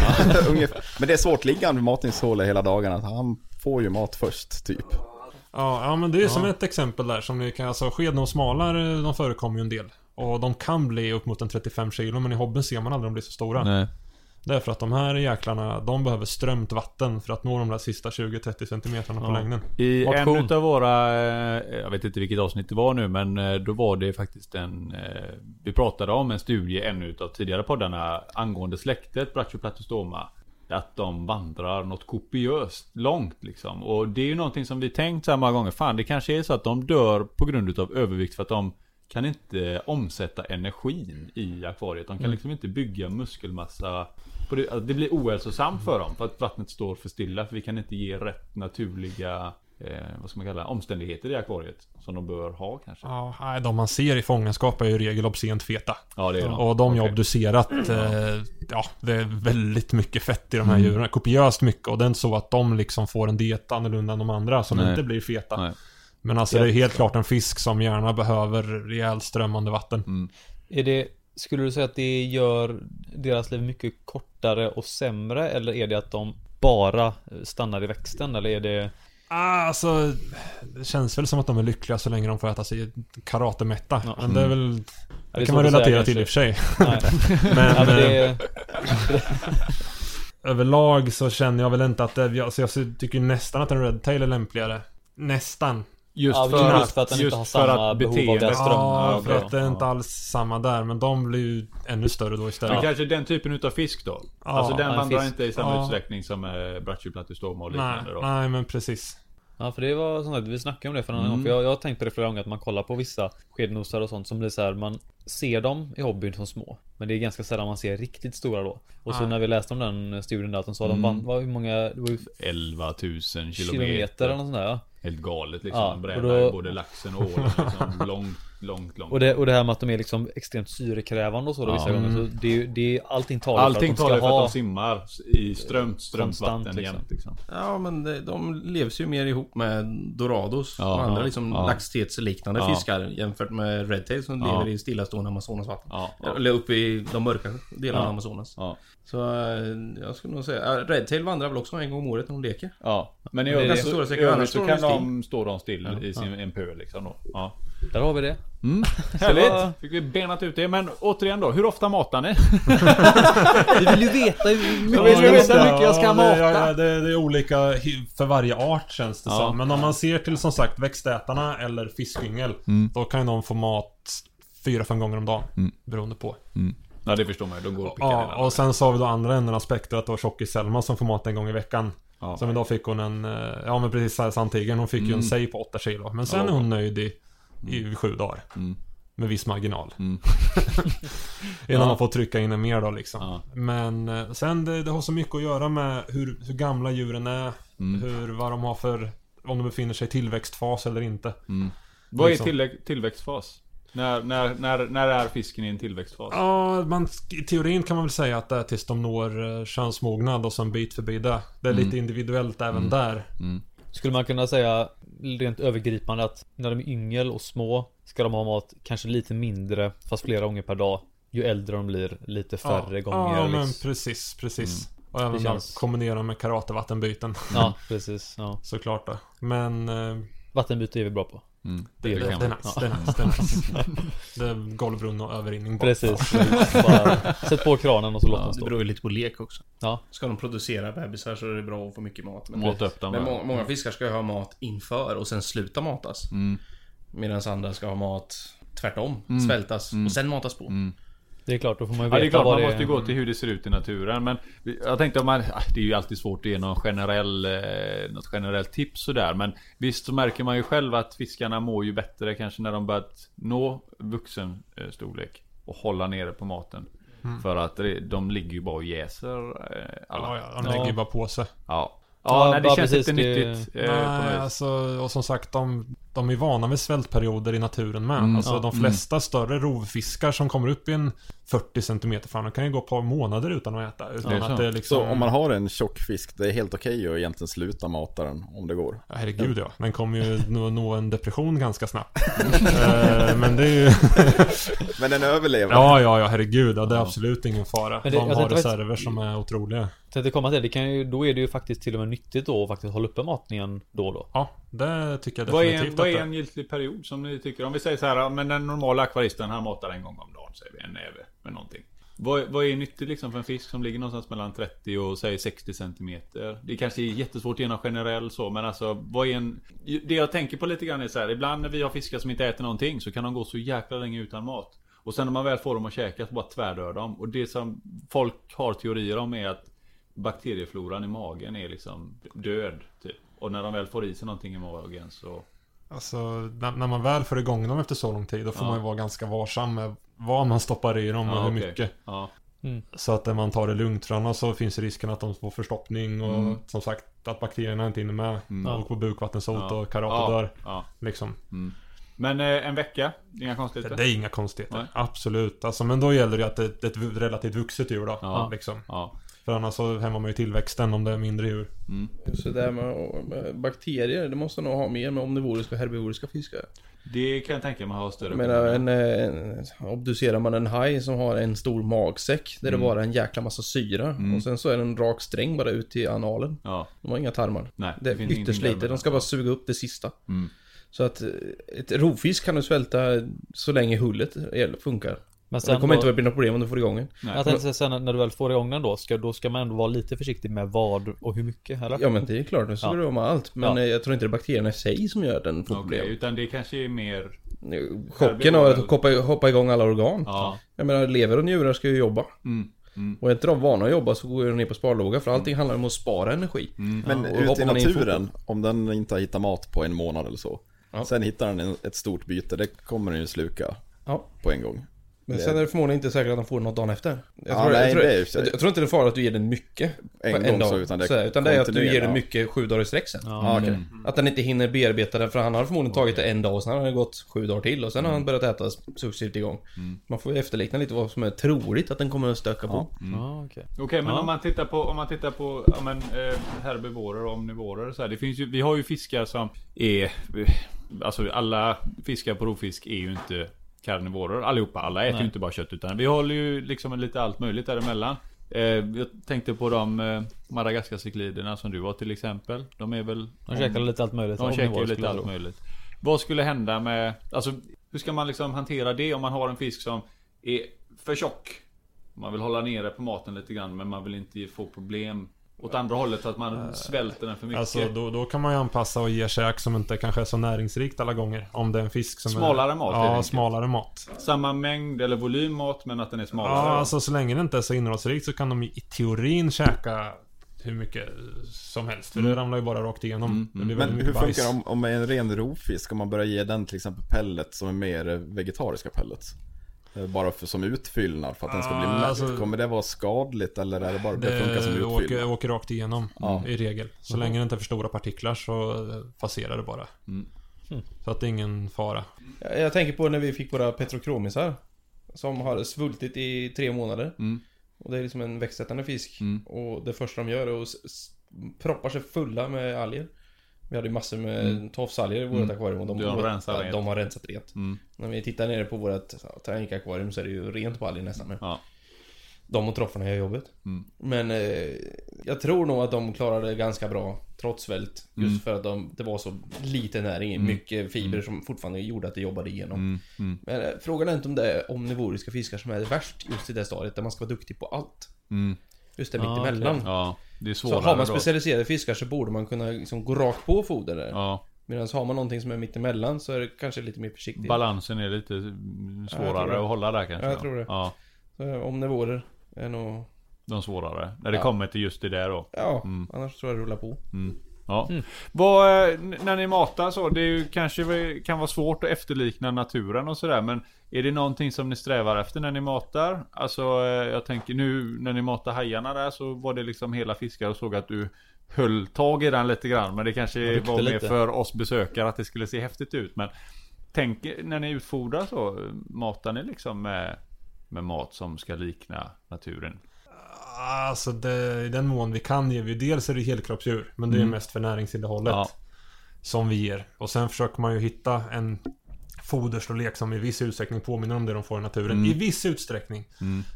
Men det är svårt liggande vid matningshålet hela dagarna. Han får ju mat först, typ. Ja, ja men det är som ett exempel där som ni kan, alltså skednosmalar de förekommer ju en del. Och de kan bli upp mot en 35 kilo men i hobbyn ser man aldrig de blir så stora. Nej. Det är för att de här jäklarna, de behöver strömt vatten för att nå de där sista 20-30 centimetrarna på Ja. längden. I Motion. en utav våra, eh, jag vet inte vilket avsnitt det var nu men eh, då var det faktiskt en, eh, vi pratade om en studie en utav tidigare poddarna angående släktet Brachyplatystoma. Att de vandrar något kopiöst långt liksom. Och det är ju någonting som vi tänkt så här många gånger. Fan det kanske är så att de dör på grund utav övervikt för att de kan inte omsätta energin i akvariet. De kan liksom inte bygga muskelmassa. Det, alltså det blir ohälsosamt för dem för att vattnet står för stilla. För vi kan inte ge rätt naturliga eh, vad ska man kalla det, omständigheter i akvariet. Som de bör ha kanske. Ja, nej, de man ser i fångenskap är ju i regel obscent feta. Ja det är de. Och de jag Okej. obducerat, eh, ja, det är väldigt mycket fett i de här Mm. djuren. Kopiöst mycket. Och det är inte så att de liksom får en diet annorlunda än de andra som Nej. inte blir feta. Nej. Men alltså det är helt klart en fisk som gärna behöver rejält strömmande vatten. Mm. Är det, skulle du säga att det gör deras liv mycket kortare och sämre? Eller är det att de bara stannar i växten? Eller är det... Ah, alltså, det känns väl som att de är lyckliga så länge de får äta sig karatemätta. Ja. Men det är väl... Ja, Det är kan man relatera till i och för sig. Men, Ja, men eh, det, överlag så känner jag väl inte att det... Alltså jag tycker nästan att en Red Tail är lämpligare. Nästan. Just Ja, för just att, för att den inte har för samma att behov av beteendet- den ström. Ja, för att det är inte alls samma där. Men de blir ju ännu större då Men istället. kanske den typen utav fisk då? Ja, alltså den en vandrar fisk. inte i samma Ja. utsträckning som eh, brattjurplattustoma och liknande då? nej, men precis. Ja för det var sånt att vi snackade om det för någon Mm. gång. För jag, jag har tänkt på det flera gånger att man kollar på vissa skednosar och sånt som blir så här, man ser dem i hobbyn som små. Men det är ganska sällan man ser riktigt stora då. Och så när vi läste om den studien där att de sa Mm. de vann, var hur många, det var ju 11 000 kilometer. kilometer eller något sånt där ja. Helt galet liksom. Ja, och Brädar då- både laxen och ålen liksom. långt, långt, långt. Och det, och det här med att de är liksom extremt syrekrävande och så då Ja. vissa gånger. Så det, det allting talar Allting för att talar de för ska att ha de simmar i strömt, strömt vatten liksom. jämt liksom. Ja men det, de levs ju mer ihop med Dorados Ja, och andra ja, liksom ja. laxtetsliknande Ja. fiskar jämfört med Redtail som Ja. lever i stillastående Amazonasvatten. Ja, ja. Eller uppe i de mörka delarna Ja. av Amazonas. Ja. Så eh, jag skulle nog säga, Redtail vandrar väl också en gång om året när de leker. ja. Men i övrigt så, Stora så står kan de de stå de still i sin, en pöl liksom då. Ja. Där har vi det. Härligt! vad- Fick vi benat ut det. Men återigen då, hur ofta matar ni? Vi vill ju veta hur ju just veta hur det. mycket jag ska Ja, mata. Det, ja, det, det är olika för varje art känns det Ja. som. Men om man ser till som sagt växtätarna eller fiskyngel. Mm. Då kan de få mat fyra, fem gånger om dagen. Beroende på. Ja det förstår man ju, de går och pickar Ja, och sen så har vi då andra änden av spektrat då tjockis Selma som får mat en gång i veckan. Ja. Som idag fick hon en, eh, ja men precis såhär sandtigern, hon fick ju en sej på 8 kilo. Men sen Ja. är hon nöjd i, i sju dagar. Mm. Med viss marginal. Mm. Innan Ja. man får trycka in en mer då liksom. Ja. Men eh, sen det, det har så mycket att göra med hur, hur gamla djuren är. Mm. Hur, vad de har för, om de befinner sig i tillväxtfas eller inte. Vad är liksom. tillä- tillväxtfas? När, när, när, när är fisken i en tillväxtfas? Ja, man, i teorin kan man väl säga att det är tills de når eh, könsmognad och sen bit förbi det. Det är Mm. lite individuellt även där. Skulle man kunna säga rent övergripande att när de är yngel och små ska de ha mat kanske lite mindre fast flera gånger per dag. Ju äldre de blir lite färre ja, gånger. Ja, men liksom. precis, precis. Och även känns- kombinera med karatevattenbyten. ja precis. Ja. Såklart det. Men... eh, Vattenbyte är vi bra på. Mm. Det, Det, det, det är nice, det är nice, det är nice. Det är golvbrunn och överrinning. Precis. Bara, sätt på kranen och så låt den Det stå. beror ju lite på lek också. Ja. Ska de producera bebisar så är det bra att få mycket mat. Men, Mata upp dem. men må, många fiskar ska ju ha mat inför och sen sluta matas. Mm. Medan andra ska ha mat tvärtom. Mm. Svältas och sen matas på. Det är klart, då får man ju Ja veta det är klart vad man det måste gå till hur det ser ut i naturen men Jag tänkte om man, ah, det är ju alltid svårt att ge någon generell, eh, något generellt tips sådär men Visst så märker man ju själv att fiskarna mår ju bättre kanske när de börjat nå vuxen eh, storlek Och hålla nere på maten. För att de ligger ju bara och jäser eh, alla. Ja, ja, de lägger ju bara på sig. Ja, Ja, ja nej, det känns precis, inte det- nyttigt eh, Nej, alltså, och som sagt, de, de är vana vid svältperioder i naturen med. Mm, alltså ja, de flesta större rovfiskar som kommer upp i en 40 cm fram, de kan ju gå ett par månader utan att äta. Utan Det så. att det liksom... Så om man har en tjock fisk, det är helt okej att egentligen sluta mata den om det går. Ja, herregud ja. Den kommer ju nå, nå en depression ganska snabbt. Eh, men det är ju... Men den överlever. Ja, ja, ja, herregud. Ja, det är absolut ingen fara. Det- de jag har faktiskt- reserver som är otroliga. Tänkte komma till det, kan ju, då är det ju faktiskt till och med nyttigt då att faktiskt hålla uppe matningen då och då. Ja, det tycker jag Vad är, en, definitivt vad är en giltig period som ni tycker? Om vi säger så här, men den normala akvaristen han matar en gång om dagen, säger vi, en näve med någonting. Vad, vad är nyttigt liksom för en fisk som ligger någonstans mellan 30 och säg 60 centimeter? Det kanske är jättesvårt att ge någon generell så, men alltså vad är en... Det jag tänker på lite grann är så här, ibland när vi har fiskar som inte äter någonting så kan de gå så jäkla länge utan mat. Och sen när man väl får dem att käka så bara tvärdör de. Och det som folk har teorier om är att bakteriefloran i magen är liksom död, typ. Och när de väl får i sig någonting i magen så... Alltså, när, när man väl får igång dem efter så lång tid, då får Ja. man ju vara ganska varsam med vad man stoppar i dem och Ja, hur okej. mycket. Ja. Så att man tar det lugnt, för annars så finns risken att de får förstoppning och Mm. som sagt att bakterierna inte hinner med. Mm. Och på bukvattensot Ja. och karate Ja, dör. ja. Liksom. Men eh, en vecka? Inga Det, konstigheter? det är inga konstigheter. Nej. Absolut. Alltså, men då gäller det att det, är ett relativt vuxet djur då. Ja. Liksom. Ja. För annars så hämmar man ju tillväxten om det är mindre djur. Så det där med, med bakterier, det måste nog ha mer med omnivoriska och herbivoriska fiskar. Det kan jag tänka mig ha större menar, en, en, obducerar man en haj som har en stor magsäck där det bara är en jäkla massa syra och sen så är det en rak sträng bara ut till analen. Ja. De har inga tarmar. Nej, det det finns är ytterst lite. De ska bara suga upp det sista. Mm. Så att eh, ett rovfisk kan du svälta så länge hullet funkar. Men Det kommer då- inte att bli något problem om du får igång den. Nej. Jag tänkte säga sen när du väl får igång den då, ska, då ska man ändå vara lite försiktig med vad och hur mycket eller? Ja men det är klart, nu ska Ja. du vara med allt. Men Ja. eh, jag tror inte det är bakterierna i sig som gör den får Okej, problem. utan det kanske är mer... Chocken av att hoppa, hoppa igång alla organ. Ja. Jag menar, lever och njurar ska ju jobba. Mm. Mm. Och är inte de vana att jobba så går de ner på sparlåga för allting handlar om att spara energi. Men och ute i naturen, om den inte har hittat mat på en månad eller så. Ja. Sen hittar den en- ett stort byte, det kommer den ju sluka Ja. på en gång. Men Det- sen är det förmodligen inte säkert att de får något dagen efter. Jag Ja, tror, nej, jag, tror, det är jag, jag tror inte det är fara att du ger den mycket En på gång så, utan det är utan det är att du ger den mycket sju dagar i sträck sen. Ja, okej. Att den inte hinner bearbeta den för han har förmodligen tagit det en dag och sen har det gått sju dagar till och sen har han börjat äta successivt igång. Man får ju efterlikna lite vad som är troligt att den kommer att stöka på. Ja, okej. Okej, men Ja. om man tittar på, om man tittar på, ja men, eh, herbivorer och omnivorer så här, Det finns ju, vi har ju fiskar som är, alltså alla fiskar på rovfisk är ju inte karnivorer allihopa. Alla äter Nej. ju inte bara kött utan vi håller ju liksom lite allt möjligt däremellan. Eh, jag tänkte på de eh, Madagaskarcykliderna som du har till exempel. De är väl... De käkar lite allt möjligt. De om käkar ju lite allt möjligt. Vad skulle hända med, alltså hur ska man liksom hantera det om man har en fisk som är för tjock? Man vill hålla nere på maten lite grann men man vill inte få problem åt andra hållet så att man svälter den för mycket. Alltså då, då kan man ju anpassa och ge käk som inte kanske är så näringsrikt alla gånger. Om det är en fisk som Smalare är... mat, Ja, smalare mat. Samma mängd eller volym mat men att den är smalare. Ja, alltså så länge det inte är så innehållsrikt så kan de i teorin käka hur mycket som helst. För det ramlar ju bara rakt igenom. Det blir Men hur funkar det om, om en ren rovfisk? Om man börjar ge den till exempel pellets som är mer vegetariska pellets? Eh, Bara för, som utfyllnad för att den ska bli Ah, mätt. alltså- Kommer det vara skadligt eller är det bara det funkar som Det åker, utfyllnad? åker rakt igenom Ja. i regel. Så länge det inte är för stora partiklar så eh, passerar det bara. Mm. Så att det är ingen fara. Jag, jag tänker på när vi fick våra petrokromisar. Som har svultit i tre månader. Mm. Och det är liksom en växtätande fisk. Mm. Och det första de gör är att proppar sig fulla med alger. Vi hade massor med Mm. tofsalger i vårt Mm. akvarium och de, De rensar ja, rent. de har rensat rent. Mm. När vi tittar nere på vårt tranikakvarium så är det ju rent på alger nästan nu. Ja. De och troffarna gör jobbet. Mm. Men eh, jag tror nog att de klarade det ganska bra trots svält. Just Mm. för att de, det var så lite näring i. Mycket fibrer som fortfarande gjorde att det jobbade igenom. Mm. Mm. Men eh, frågan är inte om det är omnivoriska fiskar som är det värst just i det stadiet där man ska vara duktig på allt. Mm. Just det Ah, mittemellan. Ja, det är Så svårare har man specialiserade fiskar så borde man kunna liksom gå rakt på foder där. Ja, Medan har man någonting som är mittemellan så är det kanske lite mer försiktigt. balansen är lite mm, Ja, svårare det. att hålla där kanske. Ja, jag tror det. Ja, Så omnivårer är nog... de svårare. När det Ja. kommer till just det där då. Ja, Mm. annars tror jag det rullar på. Ja. Vad, eh, när ni matar så, det ju kanske kan vara svårt att efterlikna naturen och sådär men Är det någonting som ni strävar efter när ni matar? Alltså eh, jag tänker nu när ni matar hajarna där så var det liksom hela fiskar och såg att du Höll tag i den lite grann men det kanske var mer lite. för oss besökare att det skulle se häftigt ut men Tänk när ni utfodrar så, matar ni liksom med Med mat som ska likna naturen? Alltså det, i den mån vi kan ger vi dels är det helkroppsdjur Men det är mest för näringsinnehållet Ja. Som vi ger Och sen försöker man ju hitta en Foderstorlek som i viss utsträckning påminner om det de får i naturen. I viss utsträckning.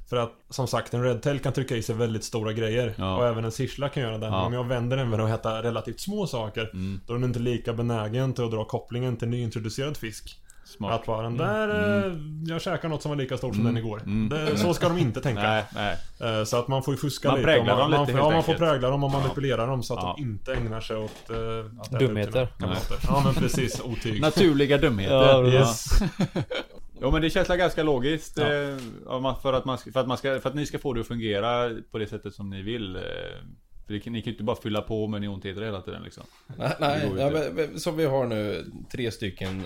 För att som sagt en redtail kan trycka i sig väldigt stora grejer. Ja. Och även en sirsla kan göra det. Ja. Om jag vänder den med att äta relativt små saker. Då är den inte lika benägen till att dra kopplingen till nyintroducerad fisk. Smart. Att bara den där, eh, jag käkar något som var lika stort som den igår. Det, så ska de inte tänka. Nej, nej. Eh, Så att man får ju fuska Man lite. man, dem man, lite, Ja, man får prägla dem och manipulera dem så att Ja. de inte ägnar sig åt... Uh, äta Dumheter. Ja men precis, otyg. Naturliga dumheter. Ja. Yes. Jo men det känns ganska logiskt Ja. för, att man, för, att man ska, för att ni ska få det att fungera på det sättet som ni vill. För ni kan ju inte bara fylla på med neonteter hela tiden liksom. Nej, nej ja, men, men, som vi har nu tre stycken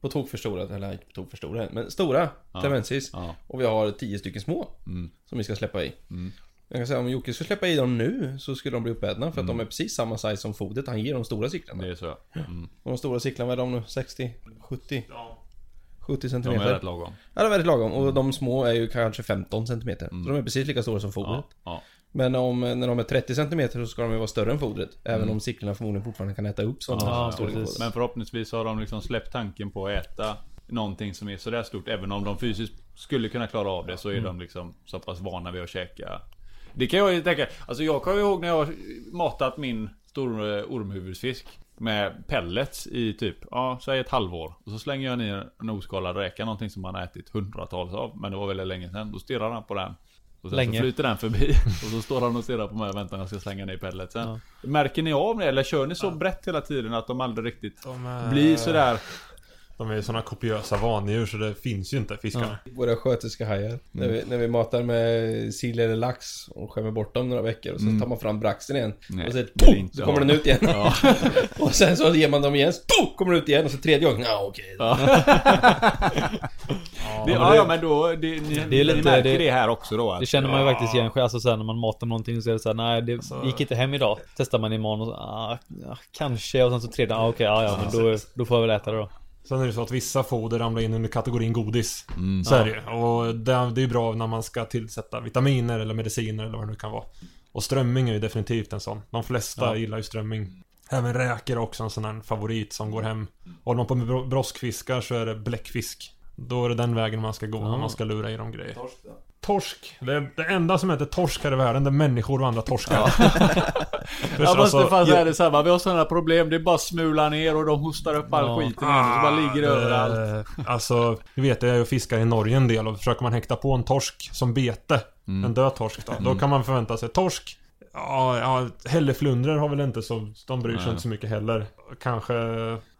på tok för stora, eller inte på tok för stora, men stora Clemensis. Ja. Och vi har tio stycken små Mm. som vi ska släppa i. Jag kan säga om Jocke skulle släppa i dem nu så skulle de bli uppätna för att de är precis samma size som fodet han ger de stora cyklarna. Det är så. Mm. Och de stora cyklarna, vad är de nu? 60? 70? Ja. 70 De är rätt lagom. Ja, de är väldigt lagom. Och de små är ju kanske 15 centimeter. Så de är precis lika stora som fodret. Ja, ja. Men om, när de är 30 cm så ska de ju vara större än fodret. Även om cyklarna förmodligen fortfarande kan äta upp sådana Ja, storlekar. Men förhoppningsvis har de liksom släppt tanken på att äta någonting som är sådär stort. Även om de fysiskt skulle kunna klara av det så är de liksom så pass vana vid att käka. Det kan jag ju tänka. Alltså jag kommer ihåg när jag har matat min stor eh, ormhuvudsfisk. Med pellets i typ, ja, säg ett halvår. Och så slänger jag ner en oskalad räka, någonting som man har ätit hundratals av. Men det var väldigt länge sedan. Då stirrar han på den. Och sen Länge. så flyter den förbi. Och så står han och stirrar på mig och väntar när jag ska slänga ner pelletsen. Ja. Märker ni av det? Eller kör ni så brett hela tiden att de aldrig riktigt De är, blir sådär? De är ju såna kopiösa vanedjur så det finns ju inte fiskarna. Våra sköterska hajar. När, vi, när vi matar med sill eller lax och skämmer bort dem några veckor och så tar man fram braxen igen. Nej, och så, inte så kommer den ut igen. Ja. och sen så ger man dem igen, så poff, kommer den ut igen och så tredje gången, ja okej. Det, ja, ja, men då, det, ni, Det är ni lite- märker det, det- här också då? att- Det känner man ju Ja. faktiskt igen själv. Alltså sen när man matar någonting så är det såhär, nej det Alltså- gick inte hem idag. Testar man imorgon och så, ah, ja, kanske. Och sen så tredje, ah, okej, ja, ja men då, då får jag väl äta det då. Sen är det så att vissa foder ramlar in under kategorin godis. Mm. Så är det ju. Och det, det är bra när man ska tillsätta vitaminer eller mediciner eller vad det nu kan vara. Och strömming är ju definitivt en sån. De flesta Ja. gillar ju strömming. Även räkor är också en sån här favorit som går hem. Håller man på med bro- broskfiskar så är det bläckfisk. Då är det den vägen man ska gå Ja. om man ska lura i dem grejer. Torsk. Det, är det enda som heter torsk här i världen, det är människor och andra torskar. För Jag måste alltså- fan säga detsamma, vi har sådana problem, det är bara smula ner och de hostar upp all Ja. skiten och så bara ligger det- överallt. Alltså, du vet jag är och fiskar i Norge en del och försöker man häkta på en torsk som bete, Mm. en död torsk då, då kan man förvänta sig torsk. Ja, ja hälleflundror har väl inte så, de bryr sig Nej. inte så mycket heller. Kanske,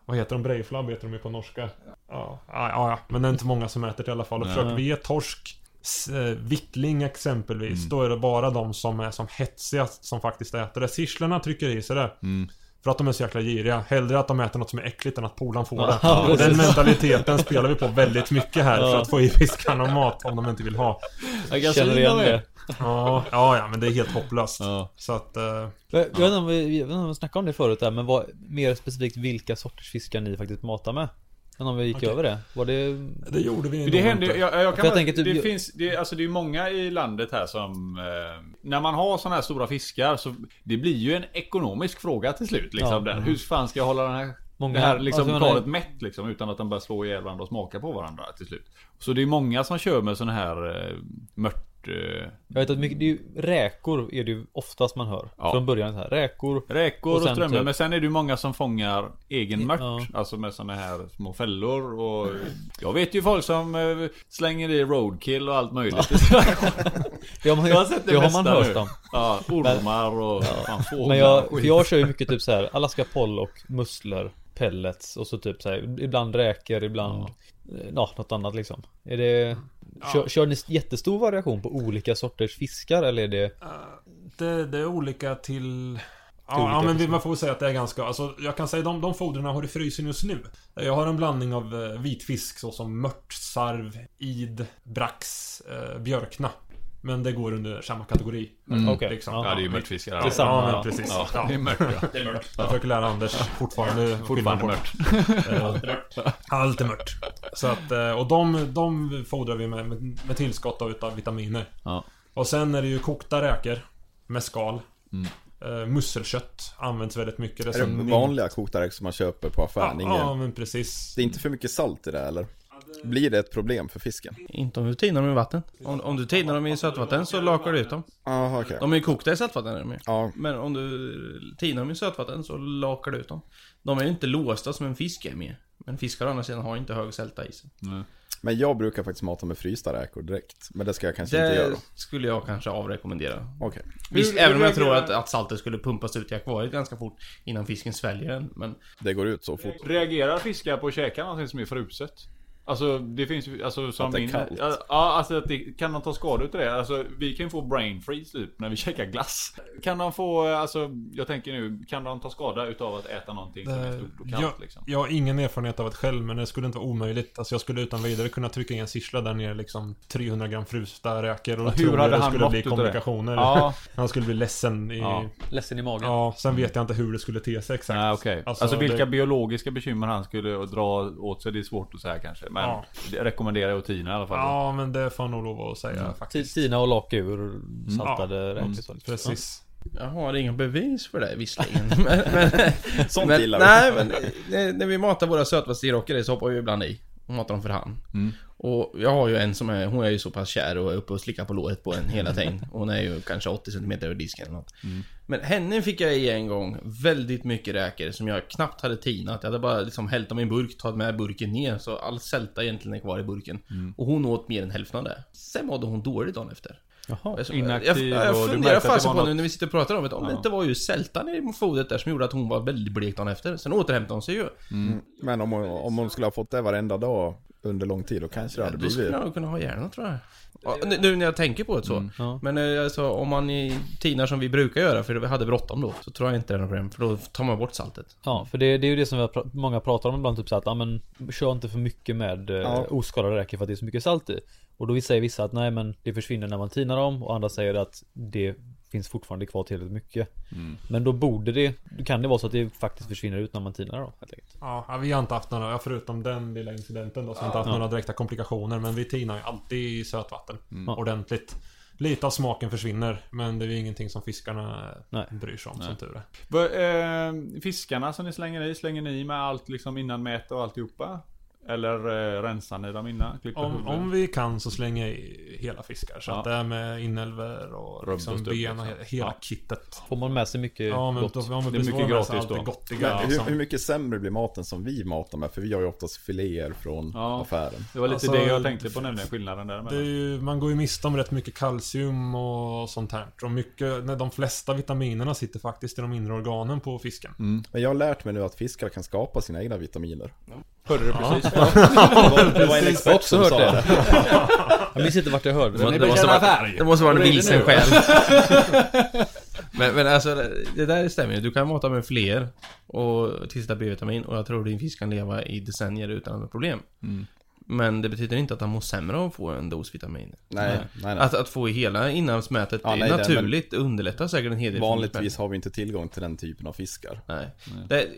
vad heter de? Brejflabb heter de ju på norska. Ja, ja, ja, men det är inte många som äter det i alla fall. Och Nej. försöker vi ge torsk Vittling exempelvis, Mm. då är det bara de som är som hetsiga som faktiskt äter det. Sirslarna trycker i sig det. Mm. För att de är så jäkla giriga. Hellre att de äter något som är äckligt än att polaren får det. Ja, och den mentaliteten spelar vi på väldigt mycket här för Ja. att få i fiskarna mat om de inte vill ha. Jag kan Känner igen det. Ja, ja, ja men det är helt hopplöst. Ja. Så att... Eh, Jag vet inte om vi, jag vet inte om vi snackade om det förut där, men vad, mer specifikt vilka sorters fiskar ni faktiskt matar med? Men om vi gick Okej. över det. Var det... det gjorde vi För Det nog händer inte. jag, jag kan jag bara, tänker typ- det finns, det, alltså det är många i landet här som eh, När man har sådana här stora fiskar så Det blir ju en ekonomisk fråga till slut liksom Ja. där. Hur fan ska jag hålla den här Många- Det här liksom alltså, menar- karet mätt liksom utan att de börjar slå ihjäl varandra och smaka på varandra till slut Så det är många som kör med sådana här eh, mört eh, Jag vet att mycket, det är ju, räkor är det ju oftast man hör. Ja. Från början så här. Räkor. Räkor Och och, strömming men sen är det ju många som fångar egen mört Ja. Alltså med såna här små fällor och Jag vet ju folk som eh, slänger i roadkill och allt möjligt Det har man, Jag har sett det har mesta man hört nu. om. Ja, ormar och fan, fåglar Men jag, och jag kör ju mycket typ så här Alaska pollock, musslor, pellets och så typ så här, ibland räkor, ibland eh, ja, något annat liksom. Är det kör, kör ni jättestor variation på olika sorters fiskar eller är det Eh, det, det är olika till... Ja, olika ja men vi, man får väl säga att det är ganska... Alltså, jag kan säga de, de fodrarna har i frysen just nu. Jag har en blandning av eh, vitfisk såsom mört, sarv, id, brax, eh, björkna. Men det går under samma kategori. Mm. Okej. Liksom. Ja. Ja, det är ju mörtfiskar. Det är samma, Ja, men ja. precis. Ja, Ja. det är mört ja. Det är. Jag försöker lära Anders fortfarande Fortfarande skillnad på- mört. Eh, Allt är mört. Så att, eh, och de, de fodrar vi med, med, med tillskott av utav vitaminer. Ja. Och sen är det ju kokta räkor. Med skal. Mm. Eh, musselkött används väldigt mycket. Är som det vanliga kokta som man köper på Ja, affären? ja, Ingen... men precis. Det är inte för mycket salt i det eller? Blir det ett problem för fisken? Inte om du tinar dem i vatten. Om, om du tinar dem i sötvatten så lakar du ut dem. Jaha okej. De är ju kokta i sötvatten är de ju. Ja, Men om du tinar dem i sötvatten så lakar du ut dem. De är ju inte låsta som en fisk är med. Men fiskar å andra sidan har inte hög sälta i sig. men jag brukar faktiskt mata med frysta räkor direkt. Men det ska jag kanske inte Det göra. skulle jag kanske avrekommendera. Okej. Visst, Hur- även om jag tror att, att saltet skulle pumpas ut i akvariet ganska fort innan fisken sväljer den. Men Det går ut så fort. Reagerar fiskar på att käka någonting som är fruset? Alltså det finns ju, alltså som Att det är min... kallt. Ja, Ja, alltså att det, kan de ta skada utav det? Alltså vi kan ju få brain freeze typ när vi käkar glass. Kan de få, alltså jag tänker nu, kan de ta skada utav att äta någonting som är Eh, stort och kallt jag, liksom? jag har ingen erfarenhet av det själv, men det skulle inte vara omöjligt. Alltså jag skulle utan vidare kunna trycka in en sirsla där nere, liksom 300 gram frusta räkor. Och Och hur hade det han skulle bli komplikationer. Ja, Han skulle bli ledsen i... Ja. Ja. ledsen i magen? sen vet jag inte hur det skulle te sig exakt. nej okej. Alltså, Alltså, vilka det- biologiska bekymmer han skulle dra åt sig, det är svårt att säga kanske. Men Ja. det rekommenderar jag åt Tina i alla fall. Ja, men det får jag nog lov att säga Mm. faktiskt. Tina och laka ur saltade räkor så liksom. Precis. jag har inga bevis för det visserligen. men, men, Sånt men, gillar vi. nej, men när vi matar våra sötvattensirocker så hoppar vi ibland i. Och matar dem för hand. Mm. Och jag har ju en som är, hon är ju så pass kär och är uppe och slickar på låret på en hela tiden. Hon är ju kanske 80 cm över disken eller något. Men henne fick jag i en gång väldigt mycket räkor som jag knappt hade tinat. Jag hade bara liksom hällt dem i en burk, tagit med burken ner. Så all sälta egentligen är kvar i burken. Och hon åt mer än hälften av det. Sen mådde hon dåligt dagen efter. Jaha. Jag, Inaktiv jag, jag du funderar det var på något- nu när vi sitter och pratar om det, om det Ja. inte var ju sältan i fodret där som gjorde att hon var väldigt blek dagen efter. Sen återhämtade hon sig ju. Men om hon, om hon skulle ha fått det varenda dag under lång tid, då kanske det hade Då skulle blivit... jag nog kunna ha hjärnan tror jag. Ja, nu, nu när jag tänker på det så. Ja. Men eh, alltså, om man i tinar som vi brukar göra, för vi hade bråttom då, så tror jag inte det är något problem. För då tar man bort saltet. Ja, för det, det är ju det som vi har pra- många pratar om ibland, typ så att, ja men kör inte för mycket med eh, Ja. oskalade räkor för att det är så mycket salt i. Och då säger vissa att nej men det försvinner när man tinar dem och andra säger att det finns fortfarande kvar tillräckligt mycket. Men då borde det, kan det vara så att det faktiskt försvinner ut när man tinar dem helt enkelt. Ja, vi har inte haft några, förutom den lilla incidenten då, så har vi inte haft några direkta komplikationer. Men vi tinar ju alltid i sötvatten. Ordentligt. Lite av smaken försvinner, men det är ju ingenting som fiskarna Nej. bryr sig om som tur är. Eh, fiskarna som ni slänger i, slänger ni med allt liksom innan mät och alltihopa? Eller eh, rensar ni dem innan? Om, om vi kan så slänger jag i hela fiskar. Så Ja. att det är med inälvor och liksom ben och liksom. he- hela Ja. kittet. Får man med sig mycket Ja men, gott? då, ja, men Det är mycket gratis då. gottiga Men hur, hur mycket sämre blir maten som vi matar med? För vi har ju oftast filéer från Ja. affären. Det var lite Alltså, det jag tänkte på nämligen, skillnaden där. Det är ju, man går ju miste om rätt mycket kalcium och sånt här. Och mycket, nej, de flesta vitaminerna sitter faktiskt i de inre organen på fisken. Men jag har lärt mig nu att fiskar kan skapa sina egna vitaminer. Hörde du precis? Det var, det var en expert också som sa det. Jag minns inte vart jag hörde det. Det, måste vara, det måste vara en vilsen själ. men, men alltså, det- det där stämmer ju. Du kan mata med fler och tillsätta B-vitamin och jag tror din fisk kan leva i decennier utan några problem. Mm. Men det betyder inte att han mår sämre av att få en dos vitamin. Nej, nej, nej. Att, att få i hela inavsmätet Ja, är nej, det- naturligt, underlättar säkert en hel del. Vanligtvis har vi inte tillgång till den typen av fiskar. Nej. Det är,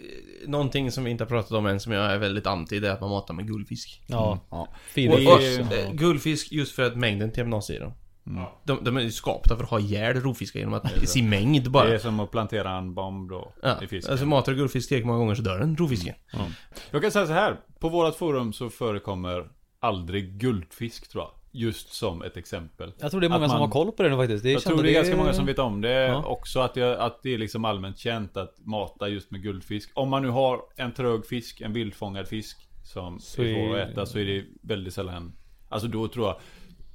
någonting som vi inte har pratat om än som jag är väldigt anti, det är att man matar med guldfisk. Ja, Ja. fin Och, och, fisk. eh, guldfisk just för att mängden TMNAC i dem. De, de är ju skapta för att ha ihjäl rovfiskar genom att i sin mängd bara. Det är som att plantera en bomb då Ja, i fisken. alltså matar du guldfisk tillräckligt många gånger så dör den rovfisken. Jag kan säga så här. På vårt forum så förekommer aldrig guldfisk tror jag. Just som ett exempel. Jag tror det är många Att som man- har koll på det nu faktiskt. Det Jag tror det är ganska många som vet om det Ja. också. Att, jag, att det är liksom allmänt känt att mata just med guldfisk. Om man nu har en trög fisk, en vildfångad fisk som Så är svår att äta så är det väldigt sällan Alltså då tror jag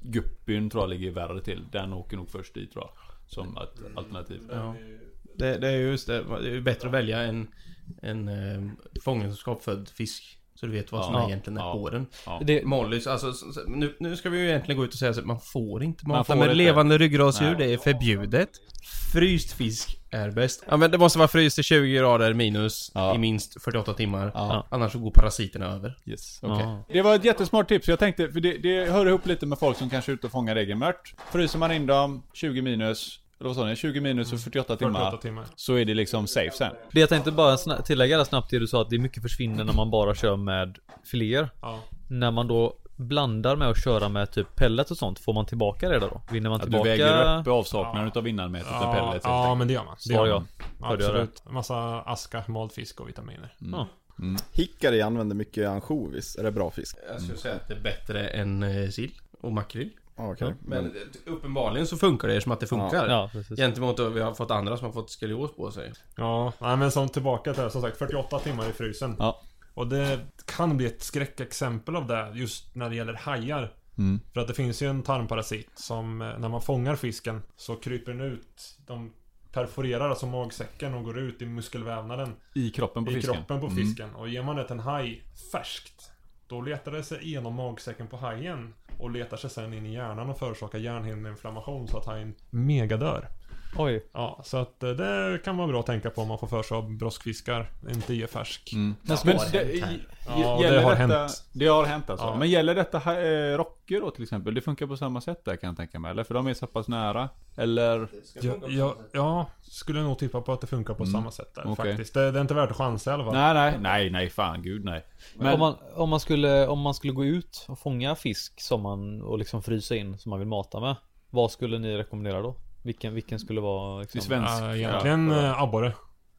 Guppyn tror jag ligger värre till. Den åker nog först dit tror jag. Som ett alternativ. Ja. Det, det är just det, det är ju bättre att välja en, en eh, fångenskapsfödd fisk. Så du vet vad som Ja. egentligen är Ja. på den. Ja. Det, Mollys, alltså så- så- nu, nu ska vi ju egentligen gå ut och säga att man får inte Man mata får med levande ryggradsdjur, det är förbjudet. Fryst fisk är bäst. Ja men det måste vara fryst till 20 grader minus Ja. i minst 48 timmar. Ja. Annars så går parasiterna över. Yes, okej. Ja. Det var ett jättesmart tips. Jag tänkte, för det, det hör ihop lite med folk som kanske är ute och fångar regelmört. Fryser man in dem 20 minus, eller vad sa ni? 20 minus och 48 timmar. 48 timmar. Så är det liksom safe sen. det jag tänkte bara tillägga där snabbt det du sa att det är mycket försvinner när man bara kör med filéer. Ja. När man då blandar med att köra med typ pellet och sånt, får man tillbaka det då? Vinner man du tillbaka? väger upp avsaknaden utav vinnarmetet och Ja, pellets helt ja enkelt. men det gör man. Det gör ja. man. Jag det? Absolut. Massa aska, mald fisk och vitaminer. Ja. Hickari använder mycket ansjovis. Är det bra fisk? Jag skulle säga att det är bättre än eh, sill och makrill. Ja, okej. Men eh, uppenbarligen så funkar det som att det funkar. Ja, precis. Gentemot att vi har fått andra som har fått skolios på sig. Ja, nej, men som tillbaka till det som sagt 48 timmar i frysen. Ja. Och det kan bli ett skräckexempel av det just när det gäller hajar. Mm. För att det finns ju en tarmparasit som eh, när man fångar fisken så kryper den ut. De perforerar alltså magsäcken och går ut i muskelvävnaden I kroppen på i fisken. kroppen på Mm. fisken. Och ger man det till en haj färskt då letar det sig igenom magsäcken på hajen och letar sig sen in i hjärnan och förorsakar hjärnhinneinflammation så att hajen megadör. Oj. Ja, så att eh, det kan vara bra att tänka på om man får för sig av broskfiskar. Inte ge färsk. Mm. Men Men det, i- Ja, det har detta, hänt. Det har hänt alltså. Ja. Men gäller detta eh, rocker då till exempel? Det funkar på samma sätt där kan jag tänka mig. Eller? För de är så pass nära. Eller? Ja, ja, ja, skulle nog tippa på att det funkar på Mm. samma sätt där Okej. faktiskt. Det, det är inte värt att chansa i alla fall. Nej, nej, nej, nej, fan gud nej. Men, Om, man, om, man skulle, om man skulle gå ut och fånga fisk som man, och liksom frysa in som man vill mata med. Vad skulle ni rekommendera då? Vilken, vilken skulle vara det liksom, svensk. Äh, egentligen Ja. äh, abborre.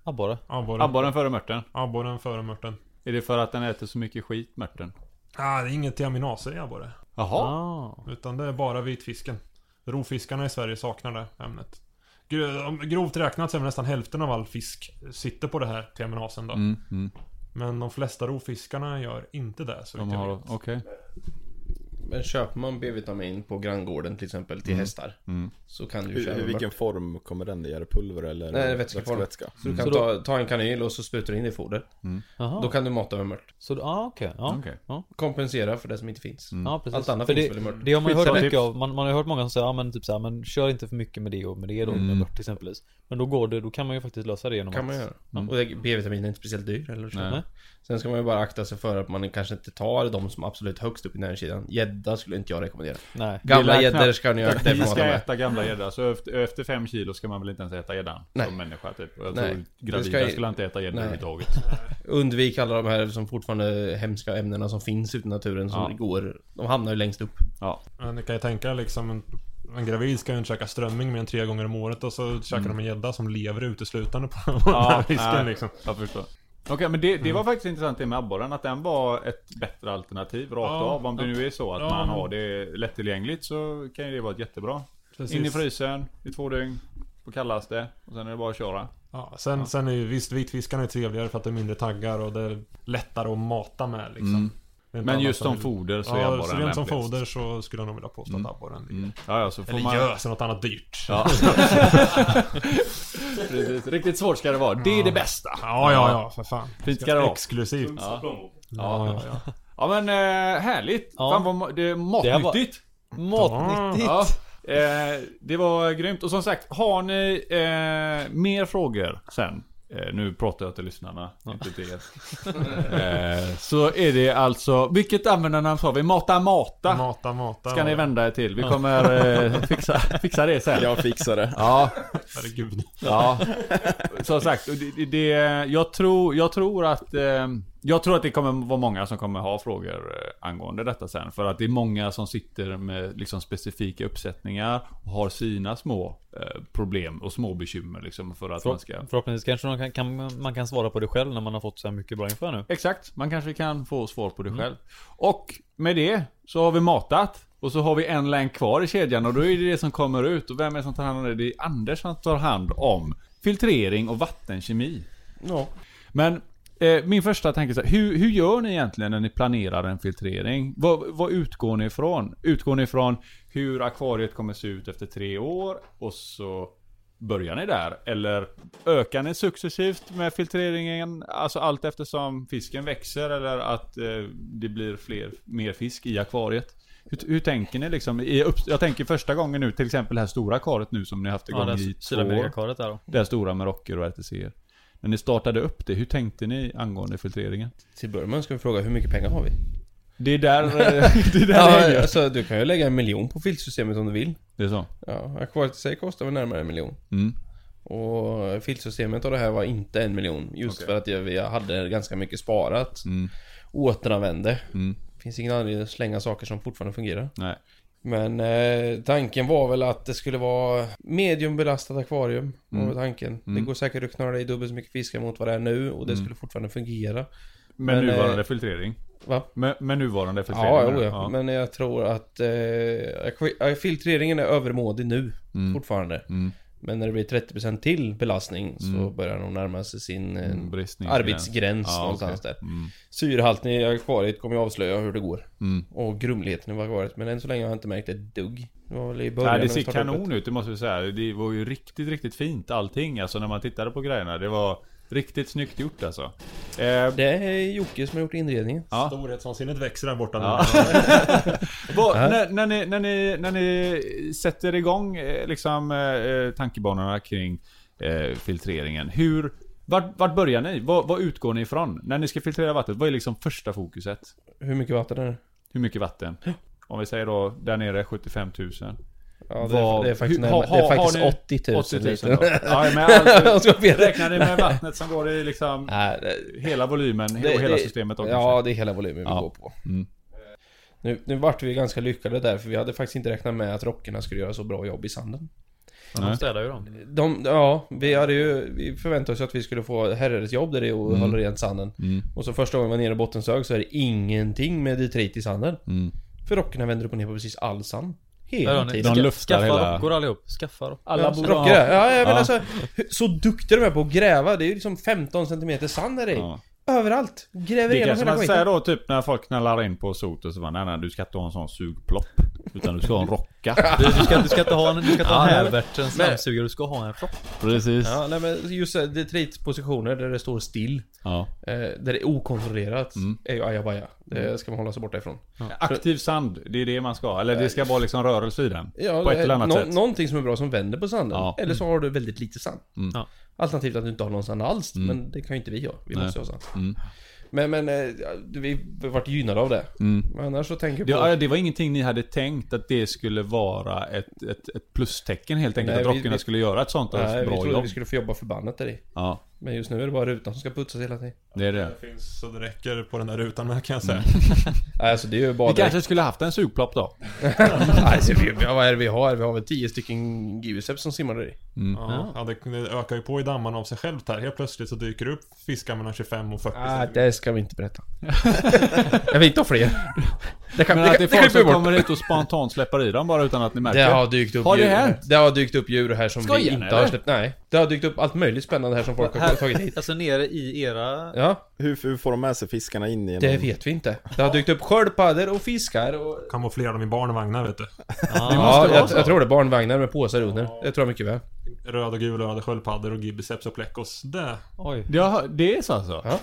abborre? Abborre. Abborren före mörten. Abborren före mörten. Är det för att den äter så mycket skit, mörten? Ah, det är inget tiaminaser i abborre. Jaha. Ah. Utan det är bara vitfisken. Rovfiskarna i Sverige saknar det ämnet. Grovt räknat så är nästan hälften av all fisk sitter på det här TMNAsen då. Mm, mm. Men de flesta rovfiskarna gör inte det så De vitt jag har, vet. okej. Men köper man B-vitamin på granngården till exempel till hästar Mm. Så kan du Hur, köra i vilken form kommer den? Är det pulver eller Nej, vätskeform. vätska? Så du kan Så då- ta, ta en kanyl och så sprutar du in i foder. Jaha. Då kan du mata med mört. Så, ah, okej. Ja. Okej. Ja. Kompensera för det som inte finns. ja, precis. Allt annat För finns det, väl i mört. Det har man ju hört mycket av. Man, man har hört många som säger, ja men typ såhär, men kör inte för mycket med det och med det då, med Mm. mört exempelvis. Men då går det, då kan man ju faktiskt lösa det genom kan att... man göra. Mm. Och B-vitamin är inte speciellt dyr eller så. Nej. Sen ska man ju bara akta sig för att man kanske inte tar de som absolut högst upp i näringskedjan. Gädda skulle inte jag rekommendera. Nej. Gamla gäddor ska ni er Vi ska äta gamla gädda, så efter, efter fem kilo ska man väl inte ens äta gäddan Nej. som människa typ. Och jag Nej. tror gravida ska- skulle inte äta gädda överhuvudtaget. Undvik alla de här som fortfarande hemska ämnena som finns ute i naturen som Ja. går... De hamnar ju längst upp. Ja. Men ni kan ju tänka liksom en, gravid ska ju inte käka strömming mer än tre gånger om året och så käkar de en gädda som lever uteslutande på den här fisken nej, liksom. Jag förstår. Okej, men det, det var faktiskt intressant det med abborren, att den var ett bättre alternativ rakt Ja, av. Om det nu är så att ja. man har det lättillgängligt så kan ju det vara ett jättebra. Precis. In i frysen i två dygn, på kallaste, och sen är det bara att köra. Ja, sen, sen är ju visst vitfiskarna är trevligare för att det är mindre taggar och det är lättare att mata med liksom. Mm. Men just som foder så är abborren så rent som foder så skulle jag nog vilja påstå att abborren ligger. Mm. Ja, ja, så får Eller man... gös, något annat dyrt. Ja. Precis. Riktigt svårt ska det vara. Det är det bästa. Ja, ja, ja, för fan. Fint ska det vara. Exklusivt. Ja. Ja, ja, ja. Ja men eh, härligt. Ja. Fan vad det är matnyttigt. Matnyttigt! Ja. Eh, det var grymt. Och som sagt, har ni eh, mer frågor sen? Eh, nu pratar jag till lyssnarna, inte till er. eh, så är det alltså, vilket användarnamn sa vi? Mata Mata. Mata, mata. Ska ni vända er till. Vi kommer eh, fixa, fixa det sen. Jag fixar det. Ja, Herregud. Ja, som sagt. det, det, jag, tror, jag tror att eh, Jag tror att det kommer vara många som kommer ha frågor eh, angående detta sen. För att det är många som sitter med liksom specifika uppsättningar och har sina små eh, problem och små bekymmer liksom för att man ska... Förhoppningsvis kanske man kan, kan, man kan svara på det själv när man har fått så här mycket bra info nu. Exakt, man kanske kan få svar på det själv. Och med det så har vi matat. Och så har vi en länk kvar i kedjan och då är det det som kommer ut. Och vem är det som tar hand om det? Det är Anders som tar hand om filtrering och vattenkemi. Ja. Men eh, min första tanke är så här, hur, hur gör ni egentligen när ni planerar en filtrering? Vad, vad utgår ni ifrån? Utgår ni ifrån hur akvariet kommer se ut efter tre år och så börjar ni där? Eller ökar ni successivt med filtreringen? Alltså allt eftersom fisken växer eller att eh, det blir fler, mer fisk i akvariet? Hur, hur tänker ni liksom? I jag tänker första gången nu, till exempel det här stora akvariet nu som ni haft igång Ja, det i två år. Där stora med rocker och RTC. När ni startade upp det, hur tänkte ni angående filtreringen? Till början ska vi fråga hur mycket pengar har vi? Det är där, eh, det är där det Ja, hänger. alltså du kan ju lägga en miljon på filtsystemet om du vill. Det är så? Ja, akvariet i sig kostar väl närmare en miljon. Mm. Och filtsystemet av det här var inte en miljon. Just Okej. för att jag, vi hade ganska mycket sparat. Mm. Återanvände. Mm. Finns ingen anledning att slänga saker som fortfarande fungerar. Nej. Men eh, tanken var väl att det skulle vara mediumbelastat akvarium. Mm. Var tanken. Det Mm. går säkert att knöla i dubbelt så mycket fiskar mot vad det är nu och det Mm. skulle fortfarande fungera. Med Men, nuvarande eh, filtrering? Va? Med, med nuvarande filtrering? Ja, jo, du? ja. Men jag tror att eh, eh, filtreringen är övermådig nu Mm. fortfarande. Mm. Men när det blir 30% till belastning så Mm. börjar de närma sig sin eh, Mm, arbetsgräns Ja, någonstans okej. där. Mm. Syrehalten i akvariet kommer ju avslöja hur det går. Mm. Och grumligheten i akvariet. Men än så länge har jag inte märkt ett dugg. Det var väl i början Nej, det ser kanon ut, det måste vi säga. Det var ju riktigt, riktigt fint allting. Alltså när man tittade på grejerna. Det var riktigt snyggt gjort alltså. Eh, Det är Jocke som har gjort inredningen. ja. Storhetsvansinnet växer där borta Ja. nu. Vad- Ja. när, när, ni, när, ni, när ni sätter igång eh, liksom, eh, tankebanorna kring eh, filtreringen. Hur, vart, vart börjar ni? Vad, vad utgår ni ifrån? När ni ska filtrera vattnet, vad är liksom första fokuset? Hur mycket vatten är det? Hur mycket vatten? Om vi säger då, där nere 75 000. Ja, det, är, det är faktiskt, hur- har- det är faktiskt har ni 80 000. 80 000 liksom. då. Ja, men alltså, räknar ni med vattnet som går i liksom Nej, det, hela volymen Det- och hela det- systemet också? Ja, det är hela volymen vi Ja. går på. Mm. Nu, nu vart vi ganska lyckade där, för vi hade faktiskt inte räknat med att rockerna skulle göra så bra jobb i sanden. Ja, Nej. de städar ju dem. De, ja, vi hade ju, vi förväntade oss att vi skulle få herrens jobb där det och Mm. hålla rent sanden. Mm. Och så första gången vi var nere i bottensög så är det ingenting med detrit i sanden. Mm. För rockorna vänder upp och ner på precis all sand. Hela tiden. De luftar Skaffa hela- rockor allihop. Skaffa rockor. Alla Ja, borde rockor. Ja, jag menar Ja. alltså, så duktiga de är på att gräva. Det är ju liksom 15 cm sand där i. Ja. Överallt. Gräver Det är igenom kanske hela man säger skiten. då typ när folk knallar in på sot och så bara nej nej du ska inte ha en sån sugplopp. Utan du ska ha en rocka. Du, du, ska, du ska inte ha en, du ska inte ha en Ja, en slamsugare, du ska ha en rock. Precis. Ja, nej men just det, det är tre positioner där det står still. Ja. Eh, där det är okontrollerat. Mm. Är ju ajabaja. Det ska man hålla sig borta ifrån. Aktiv sand, det är det man ska. Eller det ska vara liksom rörelse i den. Ja, På ett det är eller annat nå- sätt. Någonting som är bra som vänder på sanden. Ja. Eller så har du väldigt lite sand. Mm. Ja. Alternativt att du inte har någon sand alls. Mm. Men det kan ju inte vi ha. Vi Nej. måste ha sand. Mm. Men, men eh, vi har varit gynnade av det. Mm. Men annars så tänker Det, jag på... ja, det var ingenting ni hade tänkt att det skulle vara ett, ett, ett plustecken helt enkelt. Nej, att vi- rockarna vi- skulle göra ett sånt Nej, vi bra trodde jobb. vi skulle få jobba förbannat där i. Ja, Men just nu är det bara rutan som ska putsas hela tiden. det är det. Det finns så det räcker på den där rutan med kan jag säga. Nej, alltså det är ju bara... Vi kanske skulle haft en sugplopp då. Nej, så vi, vad är det vi har? Vi har väl 10 stycken giveseps som simmar där i. Mm. Ja, ja det, det ökar ju på i dammarna av sig självt här. Helt plötsligt så dyker det upp fiskar mellan 25 och 40 Ah, det ska vi inte berätta. jag vill inte ha fler. Det kan, Men att det är det folk som kommer hit och spontant släpper i dem bara utan att ni märker. Det har dykt upp Har det djur hänt? här. Det har dykt upp djur här som Skojar vi inte eller? har släppt. Nej. Det har dykt upp allt möjligt spännande här som folk har tagit hit. Alltså nere i era... Ja, Hur, hur får de med sig fiskarna in i det vet vi inte. Det har dykt upp sköldpaddor och fiskar och... Kamouflera dem i barnvagnar vet du. Ja, Ja, jag, jag tror det. Barnvagnar med påsar under. Det tror jag mycket väl. Röd och gulögda sköldpaddor och gibiceps och plekos. Det. oj. Det, har, det är så alltså? Ja.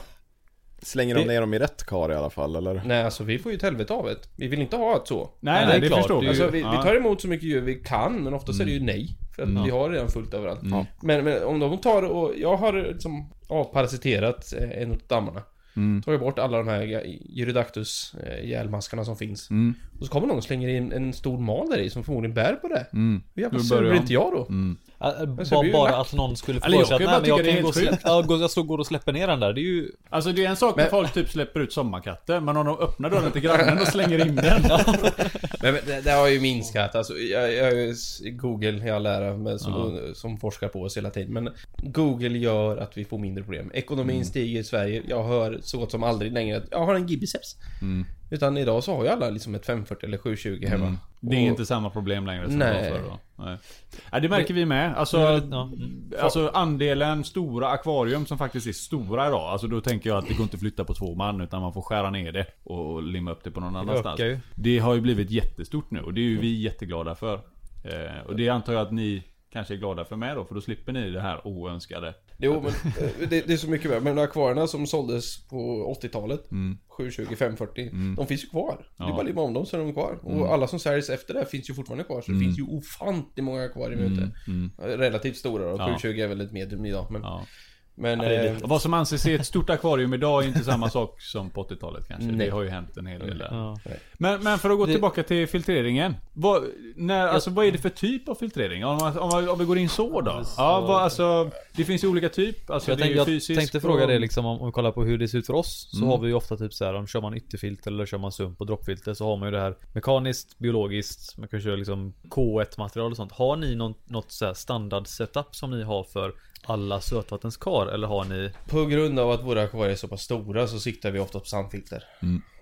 Slänger de ner dem i rätt kar i alla fall, eller? Nej, alltså vi får ju ett helvete av det. Vi vill inte ha ett så. Nej, Nej, nej, det är klart. förstår vi. Alltså vi, Ja. vi tar emot så mycket djur vi kan, men oftast är det ju nej. För att Mm. vi har redan fullt överallt. Mm. Men, men om de tar och... Jag har liksom avparasiterat eh, en av dammarna. Mm. Tagit bort alla de här Gyrodactus eh, ihjälmaskarna som finns. Mm. Och så kommer någon och slänger in en stor mal där i som förmodligen bär på det. Mm. Hur jävla sur blir inte jag då? Mm. Ja, så Bara, bara att någon skulle få jag för sig att kan nej jag är kan gå och ja, gå- jag står går och släpper ner den där. Det är ju... Alltså det är en sak när Men- folk typ släpper ut sommarkatter, men om de öppnar dörren till grannen och slänger in den. Men, men det, det har ju minskat. Alltså, jag, jag Google i all ära, men som, som forskar på oss hela tiden. Men Google gör att vi får mindre problem. Ekonomin Mm. stiger i Sverige. Jag hör så gott som aldrig längre att jag har en gibiceps. Mm. Utan idag så har ju alla liksom ett 540 eller 720 hemma. Mm. Det är Och- inte samma problem längre som Nej. det var förr då. Nej. Det märker vi med. Alltså, Ja, mm. alltså andelen stora akvarium som faktiskt är stora idag. Alltså då tänker jag att det går inte att flytta på två man utan man får skära ner det och limma upp det på någon annanstans. ju. Det har ju blivit jättestort nu och det är ju vi jätteglada för. Eh, och det antar jag att ni kanske är glada för med då, för då slipper ni det här oönskade. Jo, men eh, det, det är så mycket värre. Men akvarierna som såldes på 80-talet, Mm. 720, 540, de finns ju kvar. Det är Ja. bara att limma om dem så är de kvar. Och alla som säljs efter det finns ju fortfarande kvar. Så det finns ju ofantligt många akvarier ute. Mm. Relativt stora då. Ja. 720 är väl ett medium idag. Men, Ja. Men Ja, det är eh, Vad som anses är ett stort akvarium idag är inte samma sak som på 80-talet kanske. Nej. Det har ju hänt en hel del där. Ja. Men, men för att gå Det- tillbaka till filtreringen. Vad, när, alltså, vad är det för typ av filtrering? Om, om, om vi går in så då? Ja, så- Ja, vad, alltså, det finns ju olika typ. Alltså, Jag, det är tänk, ju jag tänkte fråga och- det liksom om, om vi kollar på hur det ser ut för oss Så Mm. har vi ju ofta typ så här, om kör man ytterfilter eller kör man sump och droppfilter så har man ju det här Mekaniskt, biologiskt, man kan köra liksom K1 material och sånt Har ni någon, något så här standard setup som ni har för alla sötvattenskar eller har ni på grund av att våra akvarier är så pass stora så siktar vi ofta på sandfilter.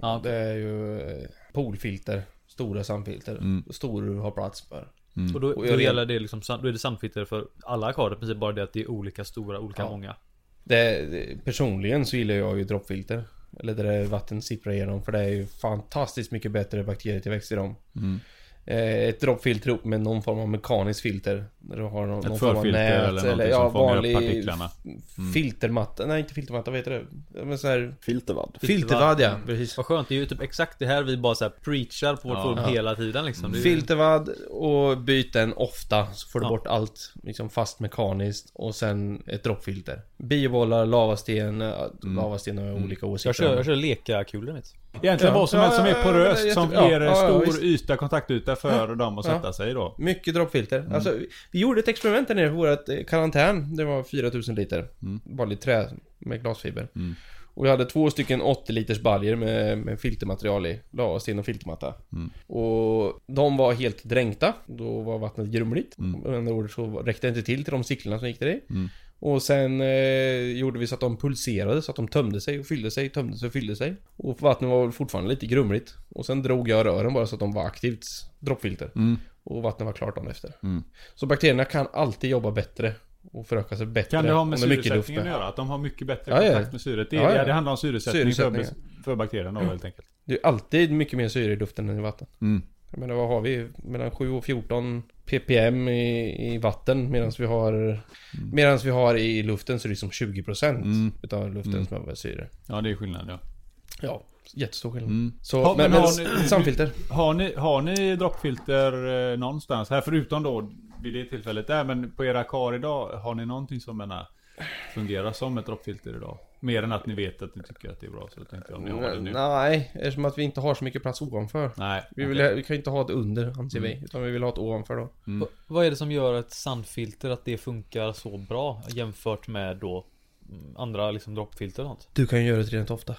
Ja, Det är ju eh, poolfilter. Stora sandfilter. Mm. Stor har plats för. och då, Och då gäller det liksom, då är det sandfilter för alla akvarier i princip bara det att det är olika stora, olika Ja. många Det, det, personligen så gillar jag ju droppfilter. Eller där vatten sipprar igenom för det är ju fantastiskt mycket bättre bakterietillväxt i dem. Mm. Eh, ett droppfilter ihop med någon form av mekaniskt filter. Där du har någon, Ett någon form av förfilter nät eller fångar upp partiklarna. f- filtermatta. Nej inte filtermatta, vad heter det? Ja, Men så här, Filtervadd. filtervadd ja, precis. Vad skönt, det är ju typ exakt det här vi bara så här preachar på vårt Ja. forum Ja. hela tiden liksom ju, Filtervadd och byt den ofta så får du Ja. bort allt liksom fast mekaniskt och sen ett droppfilter. Biobollar, lavasten, äh, lavasten har olika åsikter Jag kör, jag kör leka-kulor mitt Egentligen Ja. vad som helst som Ja, är ja, ja, poröst, som ja, ger ja, ja, stor yta, kontaktyta för dem att Ja. sätta sig då. Mycket droppfilter. Mm. Alltså, vi, gjorde ett experiment där nere på vårt eh, karantän. Det var 4000 liter. Mm. Vanligt trä med glasfiber. Mm. Och vi hade två stycken 80 liters baljer med, med filtermaterial i. Lavasten och filtermatta. Mm. Och de var helt dränkta. Då var vattnet grumligt. Mm. Med andra ord så räckte det inte till till de sicklorna som gick där i. Mm. Och sen eh, gjorde vi så att de pulserade, så att de tömde sig och fyllde sig, tömde sig och fyllde sig. Och vattnet var fortfarande lite grumligt. Och sen drog jag rören bara så att de var aktivt droppfilter. Mm. Och vattnet var klart dagen efter. Mm. Så bakterierna kan alltid jobba bättre och föröka sig bättre. Kan det ha med luft syresättningen att göra? Att de har mycket bättre Ja, ja. kontakt med syret? Det, Ja, ja. det handlar om syresättning, Syresättning. För, för bakterierna då, helt enkelt. Det är alltid mycket mer syre i luften än i vatten. Mm. Jag menar vad har vi? Mellan 7 och 14 ppm i, i vatten medan vi har Medan vi har i luften så är det liksom 20% Mm. utav luften Mm. som har syre. Ja, det är skillnad ja. Ja, jättestor skillnad. Mm. Så, men, men men, har ni- samfilter. Har ni, har ni droppfilter eh, någonstans? Här förutom då vid det tillfället där, men på era kar idag, har ni någonting som menar, fungerar som ett droppfilter idag? Mer än att ni vet att ni tycker att det är bra, så tänkte jag om ni har det nu. Nej, eftersom att vi inte har så mycket plats ovanför. Nej. Vi, vill, vi kan ju inte ha ett under anser vi, utan vi vill ha ett ovanför då. Mm. Va- Vad är det som gör ett sandfilter att det funkar så bra jämfört med då mm, andra liksom droppfilter och sånt? Du kan ju göra det rent ofta.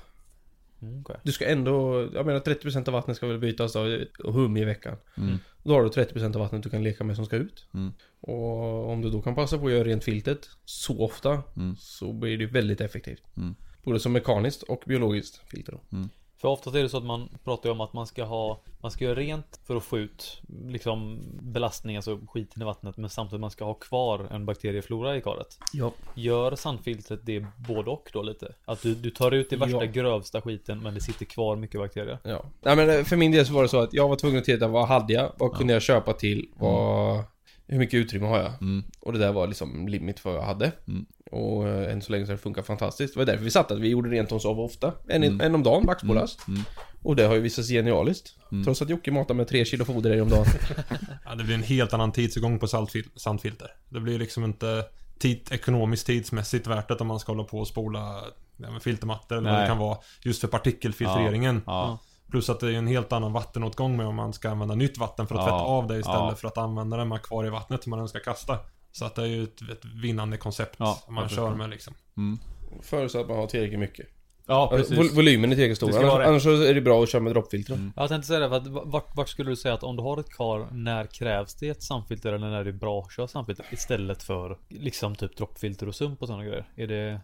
Mm, okej. Du ska ändå, jag menar 30% av vattnet ska väl bytas då, och hum i veckan. Mm. Då har du 30% av vattnet du kan leka med som ska ut. Mm. Och om du då kan passa på att göra rent filtret så ofta Mm. så blir det väldigt effektivt. Mm. Både som mekaniskt och biologiskt filter då. För oftast är det så att man pratar ju om att man ska ha Man ska göra rent för att få ut Liksom belastning, alltså skiten i vattnet Men samtidigt man ska ha kvar en bakterieflora i karet Ja. Gör sandfiltret det både och då lite? Att du, du tar ut det värsta Ja. grövsta skiten men det sitter kvar mycket bakterier Ja. Nej men eh, för min del så var det så att jag var tvungen att titta vad hade jag? Vad kunde jag köpa till? Vad... Hur mycket utrymme har jag? Mm. Och det där var liksom limit för vad jag hade. Mm. Och eh, än så länge så har det funkat fantastiskt. Det var därför vi satt att vi gjorde rent oss av ofta. En, Mm. en om dagen, maxbolast. Mm. Och det har ju visat sig genialiskt. Mm. Trots att Jocke matar med tre kilo foder i om dagen. Ja, det blir en helt annan tidsåtgång på saltfil- sandfilter. Det blir liksom inte tid, ekonomiskt tidsmässigt värt det om man ska hålla på och spola ja, med filtermattor eller vad Nej. det kan vara. Just för partikelfiltreringen. Ja. Plus att det är en helt annan vattenåtgång med om man ska använda nytt vatten för att Ja. tvätta av det istället Ja. för att använda det med kvar i vattnet som man ska kasta. Så att det är ju ett, ett vinnande koncept Ja, man kör med liksom. Mm. Förutsatt att man har tillräckligt mycket. Ja, Alltså, precis. vol- volymen är tillräckligt stor. Annars, annars så är det bra att köra med droppfilter. Mm. Jag tänkte säga det, för att vart, vart skulle du säga att om du har ett kar, när krävs det ett sandfilter eller när är det bra att köra sandfilter? Istället för liksom typ droppfilter och sump och sådana grejer. Är det,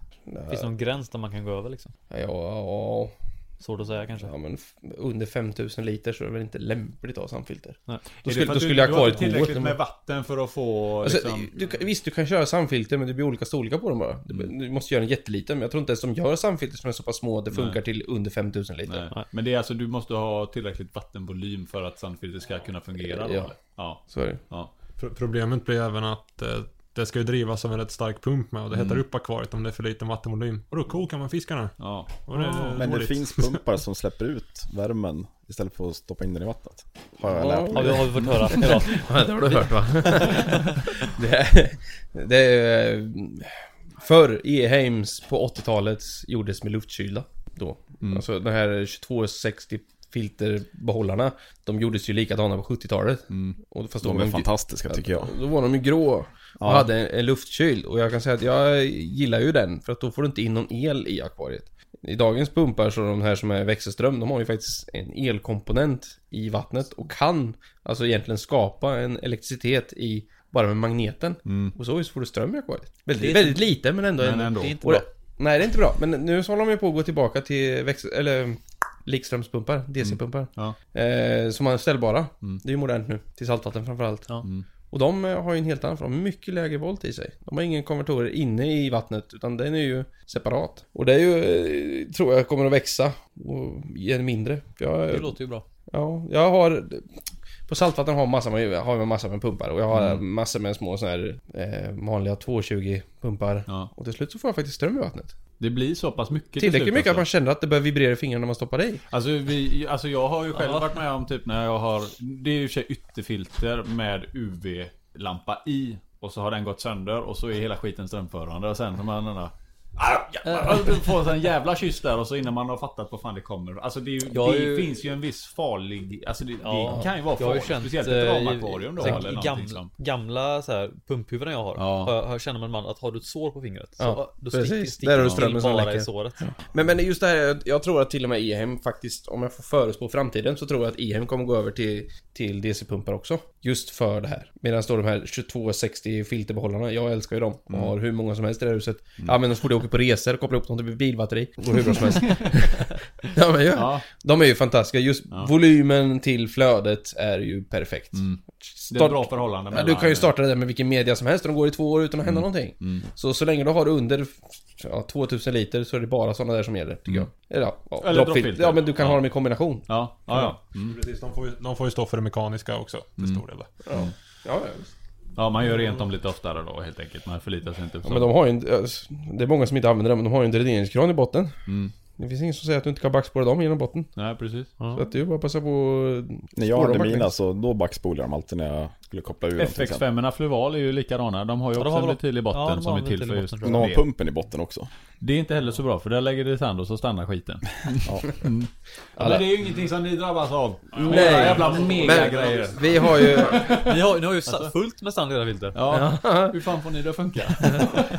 finns det någon gräns där man kan gå över liksom? Ja, ja, Svårt att säga kanske. ja, men under 5000 liter så är det väl inte lämpligt att ha sandfilter. Nej. Då skulle, då skulle du, jag ha kvar ett tillräckligt hål. med vatten för att få Alltså, liksom... du, kan- visst, du kan köra sandfilter men det blir olika storlekar på dem bara. Du, Mm. du måste göra en jätteliten, men jag tror inte ens de gör sandfilter som är så pass små att det funkar Nej. till under 5000 liter. Nej. Nej. Men det är alltså, du måste ha tillräckligt vattenvolym för att sandfiltret ska kunna fungera då, Ja. Ja. Så är det. Ja. Pro- Problemet blir även att eh, det ska ju drivas av en rätt stark pump med och det hettar Mm. upp akvariet om det är för liten vattenvolym. Och då kokar man fiskarna. Ja. Och det är Men det finns pumpar som släpper ut värmen istället för att stoppa in den i vattnet. Har jag Ja. lärt Har vi, mig. har vi fått höra idag. Ja, det har du hört va? det, är, det är... Förr, E-Heims på 80-talet gjordes med luftkylda. Då. Mm. Alltså den här 2260 filterbehållarna. De gjordes ju likadana på 70-talet. Mm. Och fast De var är de, fantastiska tycker jag. då var de ju grå. Och Ja. hade en, en luftkyld. Och jag kan säga att jag gillar ju den. För att då får du inte in någon el i akvariet. I dagens pumpar så de här som är växelström, de har ju faktiskt en elkomponent i vattnet och kan alltså egentligen skapa en elektricitet i bara med magneten. Mm. Och så får du ström i akvariet. Väldigt, inte- väldigt lite men ändå. Men en, ändå. Det är inte och bra. nej det är inte bra. Men nu så håller de ju på att gå tillbaka till växel... Eller likströmspumpar, DC-pumpar. Ja. Eh, som är ställbara. Mm. Det är ju modernt nu. Till saltvatten framförallt. Ja. Mm. Och de eh, har ju en helt annan, för de har mycket lägre volt i sig. De har ingen konvertorer inne i vattnet, utan den är ju separat. Och det är ju, eh, tror jag, kommer att växa och ge mindre. Jag, Det låter ju bra. Ja, jag har... På saltvatten har, massa med, har jag massor med pumpar och jag har Mm. massor med små sådana här eh, vanliga 220 pumpar. Ja. Och till slut så får jag faktiskt ström i vattnet. Det blir så pass mycket till Tillräckligt mycket att man alltså. känner att det börjar vibrera i fingrarna när man stoppar i. Alltså, vi, alltså jag har ju själv Ja. varit med om typ när jag har Det är ju sig ytterfilter med UV-lampa i Och så har den gått sönder och så är hela skiten strömförande och sen så man den där du får en jävla kyss där och så innan man har fattat vad fan det kommer. Alltså det, ju, det ju- finns ju en viss farlig... Alltså det, Ja. det kan ju vara farligt. känt... Speciellt eh, ett i- ramakvarium då sen eller i gamla, som... gamla så här pumphuvuden jag har. Ja. Har, jag, har känner man att har du ett sår på fingret. Ja, så, då precis. sticker, Där sticker har du det strömmen som läcker. i såret. Men, men just det här, jag tror att till och med Ehem faktiskt, om jag får förespå framtiden, så tror jag att Ehem kommer gå över till, till DC-pumpar också. Just för det här. Medan då de här 2260 filterbehållarna, jag älskar ju dem. Och Mm. har hur många som helst i det här huset. Jag använder dem så fort jag åker på resor, kopplar upp dem till bilbatteri. Går hur bra som helst. ja men ja. Ja, De är ju fantastiska. Just Ja. volymen till flödet är ju perfekt. Mm. det är Start- bra förhållande Ja, du kan ju starta det där med vilken media som helst och de går i två år utan att hända Mm. någonting. Mm. Så så länge du har under ja, 2000 liter så är det bara sådana där som gäller, tycker jag. Eller ja, Eller droppfil- droppfilter. Ja, men du kan Ja. ha dem i kombination. Ja, ja, ja. Mm. Precis, de får, ju, de får ju stå för det mekaniska också, till stor del. Ja, ja, ja. Ja, man gör rent dem lite oftare då helt enkelt. Man förlitar sig inte på ja men de har ju en, Det är många som inte använder dem, men de har ju en dräneringskran i botten. Mm. Det finns ingen som säger att du inte kan backspåra dem genom botten. Nej, precis. Så att du bara passa på När jag hade mina så då backspolade de alltid när jag skulle koppla ur till exempel. FX5 Fluval är ju likadana. De har ju Ja, också har en ventil i Ja, botten de har som är till för just de har pumpen i botten också. Det är inte heller så bra för där lägger det sand och så stannar skiten. Ja. Ja, men det är ju ingenting som ni drabbas av. Nej. Jävla mega Men- grejer. Vi har ju... Ni har, ni har ju satt fullt med sand i era filter. Ja, hur fan får ni det att funka?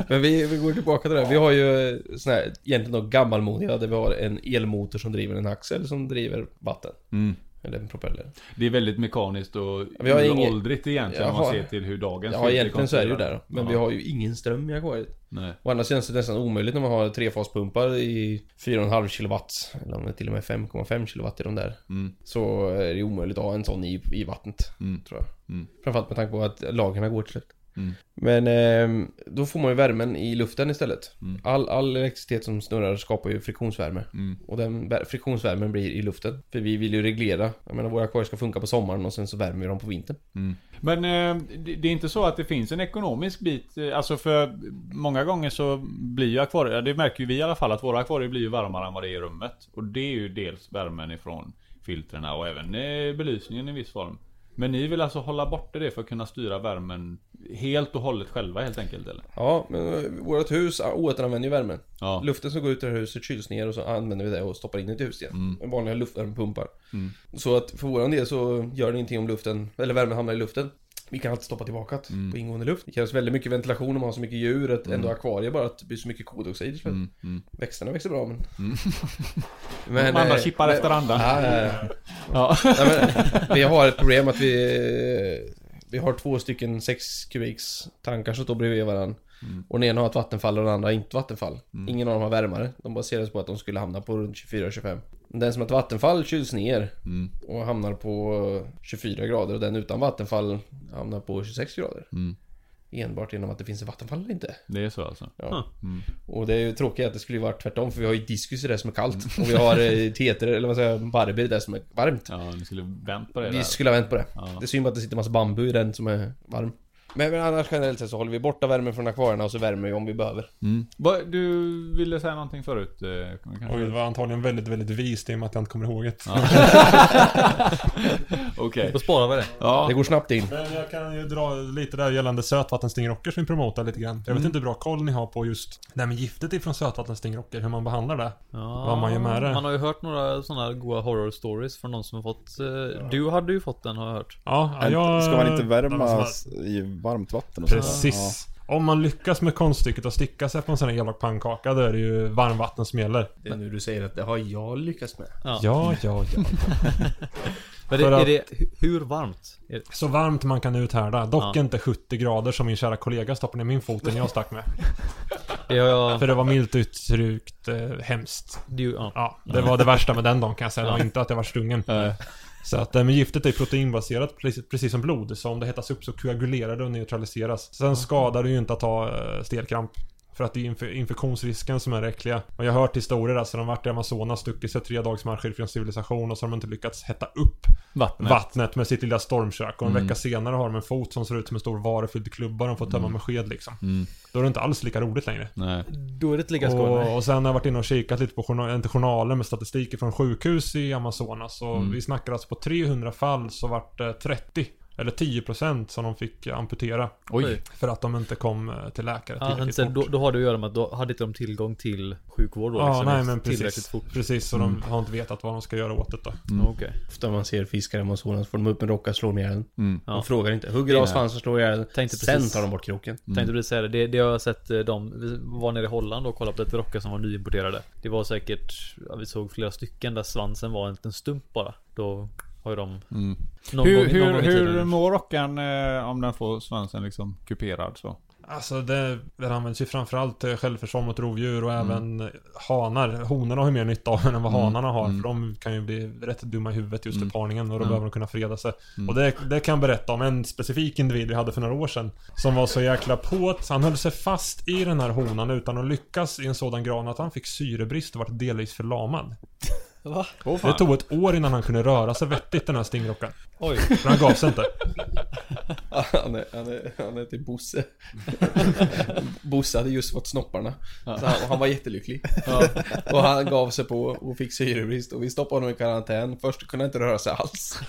Men vi, vi går tillbaka till det. Vi har ju eh, sån här, egentligen gammalmodiga där vi har en elmotor som driver en axel som driver vatten. Mm. Eller en propeller. Det är väldigt mekaniskt och Vi har ingen- åldrigt egentligen om man Jaha. ser till hur dagens Ja, egentligen så är det ju där. Men Ja. vi har ju ingen ström i akvariet. Nej. Sidan så är det nästan omöjligt när man har trefaspumpar i 4,5 kilowatt. Eller om det till och med 5,5 kilowatt i de där. Mm. Så är det omöjligt att ha en sån i, i vattnet. Mm. Tror jag. Mm. Framförallt med tanke på att lagren går till slut. Mm. Men eh, då får man ju värmen i luften istället. Mm. All, all elektricitet som snurrar skapar ju friktionsvärme. Mm. Och den vär- friktionsvärmen blir i luften. För vi vill ju reglera. Jag menar våra akvarier ska funka på sommaren och sen så värmer vi dem på vintern. Mm. Men eh, det, det är inte så att det finns en ekonomisk bit. eh, Alltså för många gånger så blir ju akvarier, det märker ju vi i alla fall, att våra akvarier blir ju varmare än vad det är i rummet. Och det är ju dels värmen ifrån filtrerna och även eh, belysningen i viss form. Men ni vill alltså hålla borta det för att kunna styra värmen helt och hållet själva helt enkelt eller? Ja, men eh, vårt hus ah, återanvänder ju värmen. Ja. Luften som går ut ur huset kyls ner och så använder vi det och stoppar in i huset igen. Mm. Med vanliga luftvärmepumpar. Mm. Så att för våran del så gör det ingenting om luften, eller värmen hamnar i luften. Vi kan alltid stoppa tillbaka det Mm. på ingående luft. Det krävs väldigt mycket ventilation om man har så mycket djur, att ändå akvarier bara att det blir så mycket koldioxid. Mm. Mm. Mm. Växterna växer bra men... Mm. men De andra eh, chippar men- efter andan. Ja, ja, men, vi har ett problem att vi... Vi har två stycken 6 kubiks tankar som står bredvid varandra. Mm. Och den ena har ett vattenfall och den andra har inte vattenfall. Mm. Ingen av dem har värmare. De baserades på att de skulle hamna på runt 24-25. Den som har ett vattenfall kyls ner Mm. och hamnar på 24 grader och den utan vattenfall hamnar på 26 grader. Mm. Enbart genom att det finns ett vattenfall eller inte. Det är så alltså? Ja. Mm. Och det är ju tråkigt att det skulle varit tvärtom för vi har ju diskus i det som är kallt. Och vi har eh, teter, eller vad säger jag, barbie i det som är varmt. Ja, ni skulle vänt på det Vi där. skulle ha vänt på det. Ja. Det är synd bara att det sitter massa bambu i den som är varm. Men, men annars generellt sett så håller vi borta värmen från akvarierna och så värmer vi om vi behöver. Mm. Vad- Du ville säga någonting förut? eh? Oj, det var antagligen väldigt, väldigt vist i och med att jag inte kommer ihåg det. Okej. Då sparar vi det. Ja. Det går snabbt in. Men jag kan ju dra lite där gällande sötvattenstingrocker som vi promotar lite grann. Jag vet inte hur bra koll ni har på just det här med giftet ifrån sötvattenstingrocker, hur man behandlar det. Ja, Vad man gör med det. Man har ju hört några sådana goa horror stories från någon som har fått... Eh, Du hade ju fått den har jag hört. Ja, ja, jag... Ska man inte värma i varmt vatten och? Precis. Om man lyckas med konststycket att sticka sig på en sån här elak pannkaka, då är det ju varmvatten som gäller. Det är nu du säger att det har jag lyckats med. Ja. Ja, ja, ja. Men är att- det, hu- hur varmt? Är, Så varmt man kan uthärda. Dock Ja. inte 70 grader som min kära kollega stoppade ner min fot när jag stack med. jag... För det var milt uttryckt eh, hemskt. Du, ja. Ja, det var det värsta med den dagen kan jag säga. Det var inte att jag var stungen. Så att eh, men giftet är proteinbaserat precis, precis som blod. Så om det hettas upp så koagulerar det och neutraliseras. Sen skadar det ju inte att ha eh, stelkramp. För att det är inf- infektionsrisken som är det äckliga. Och jag har hört historier alltså, de har varit i Amazonas, stuckit sig tre dags marscher från civilisation och så har de inte lyckats hetta upp vattnet. vattnet med sitt lilla stormkök. Och en Mm. vecka senare har de en fot som ser ut som en stor varufylld klubba de får tömma med sked liksom. Mm. Då är det inte alls lika roligt längre. Nej. Då är det inte lika skoj. Och, och sen har jag varit inne och kikat lite på journal, inte journaler med statistik från sjukhus i Amazonas. Och Mm. vi snackar alltså på 300 fall så vart det 30 eller 10% som de fick amputera. Oj. För att de inte kom eh, till läkare Ja, tillräckligt sen, då, fort. då har det att göra med att då hade inte de tillgång till sjukvård då Ja, liksom, nej men precis. fort. Precis, så Mm. de har inte vetat vad de ska göra åt det då. Okej. Ofta man ser fiskar honom så får de upp en rocka och slår ner den. Mm. Ja. De frågar inte. Hugger av svansen och slår ihjäl den. Sen precis- tar de bort kroken. Tänkte precis säga det. det. Det har jag sett eh, de, vi var nere i Holland och kollade på ett rockar som var nyimporterade. Det var säkert, ja, vi såg flera stycken där svansen var en liten stump bara. Då har ju de Mm. någon Hur, gång, någon hur, gång i hur tiden. mår rockan eh, om den får svansen liksom kuperad så? Alltså det, det används ju framförallt till självförsvar mot rovdjur och Mm. även eh, hanar. Honorna har ju mer nytta av den än vad Mm. hanarna har. Mm. För de kan ju bli rätt dumma i huvudet just Mm. i parningen och då Ja. behöver de kunna freda sig. Mm. Och det, det kan jag berätta om en specifik individ vi hade för några år sedan. Som var så jäkla på så han höll sig fast i den här honan utan att lyckas i en sådan grad att han fick syrebrist och vart delvis förlamad. Va? Oh, Det tog ett år innan han kunde röra sig vettigt den här stingrockan. Oj. För han gav sig inte. Han är, han är, han är till Bosse. Bosse hade just fått snopparna. Så han, och han var jättelycklig. och han gav sig på och fick syrebrist och vi stoppade honom i karantän. Först kunde han inte röra sig alls.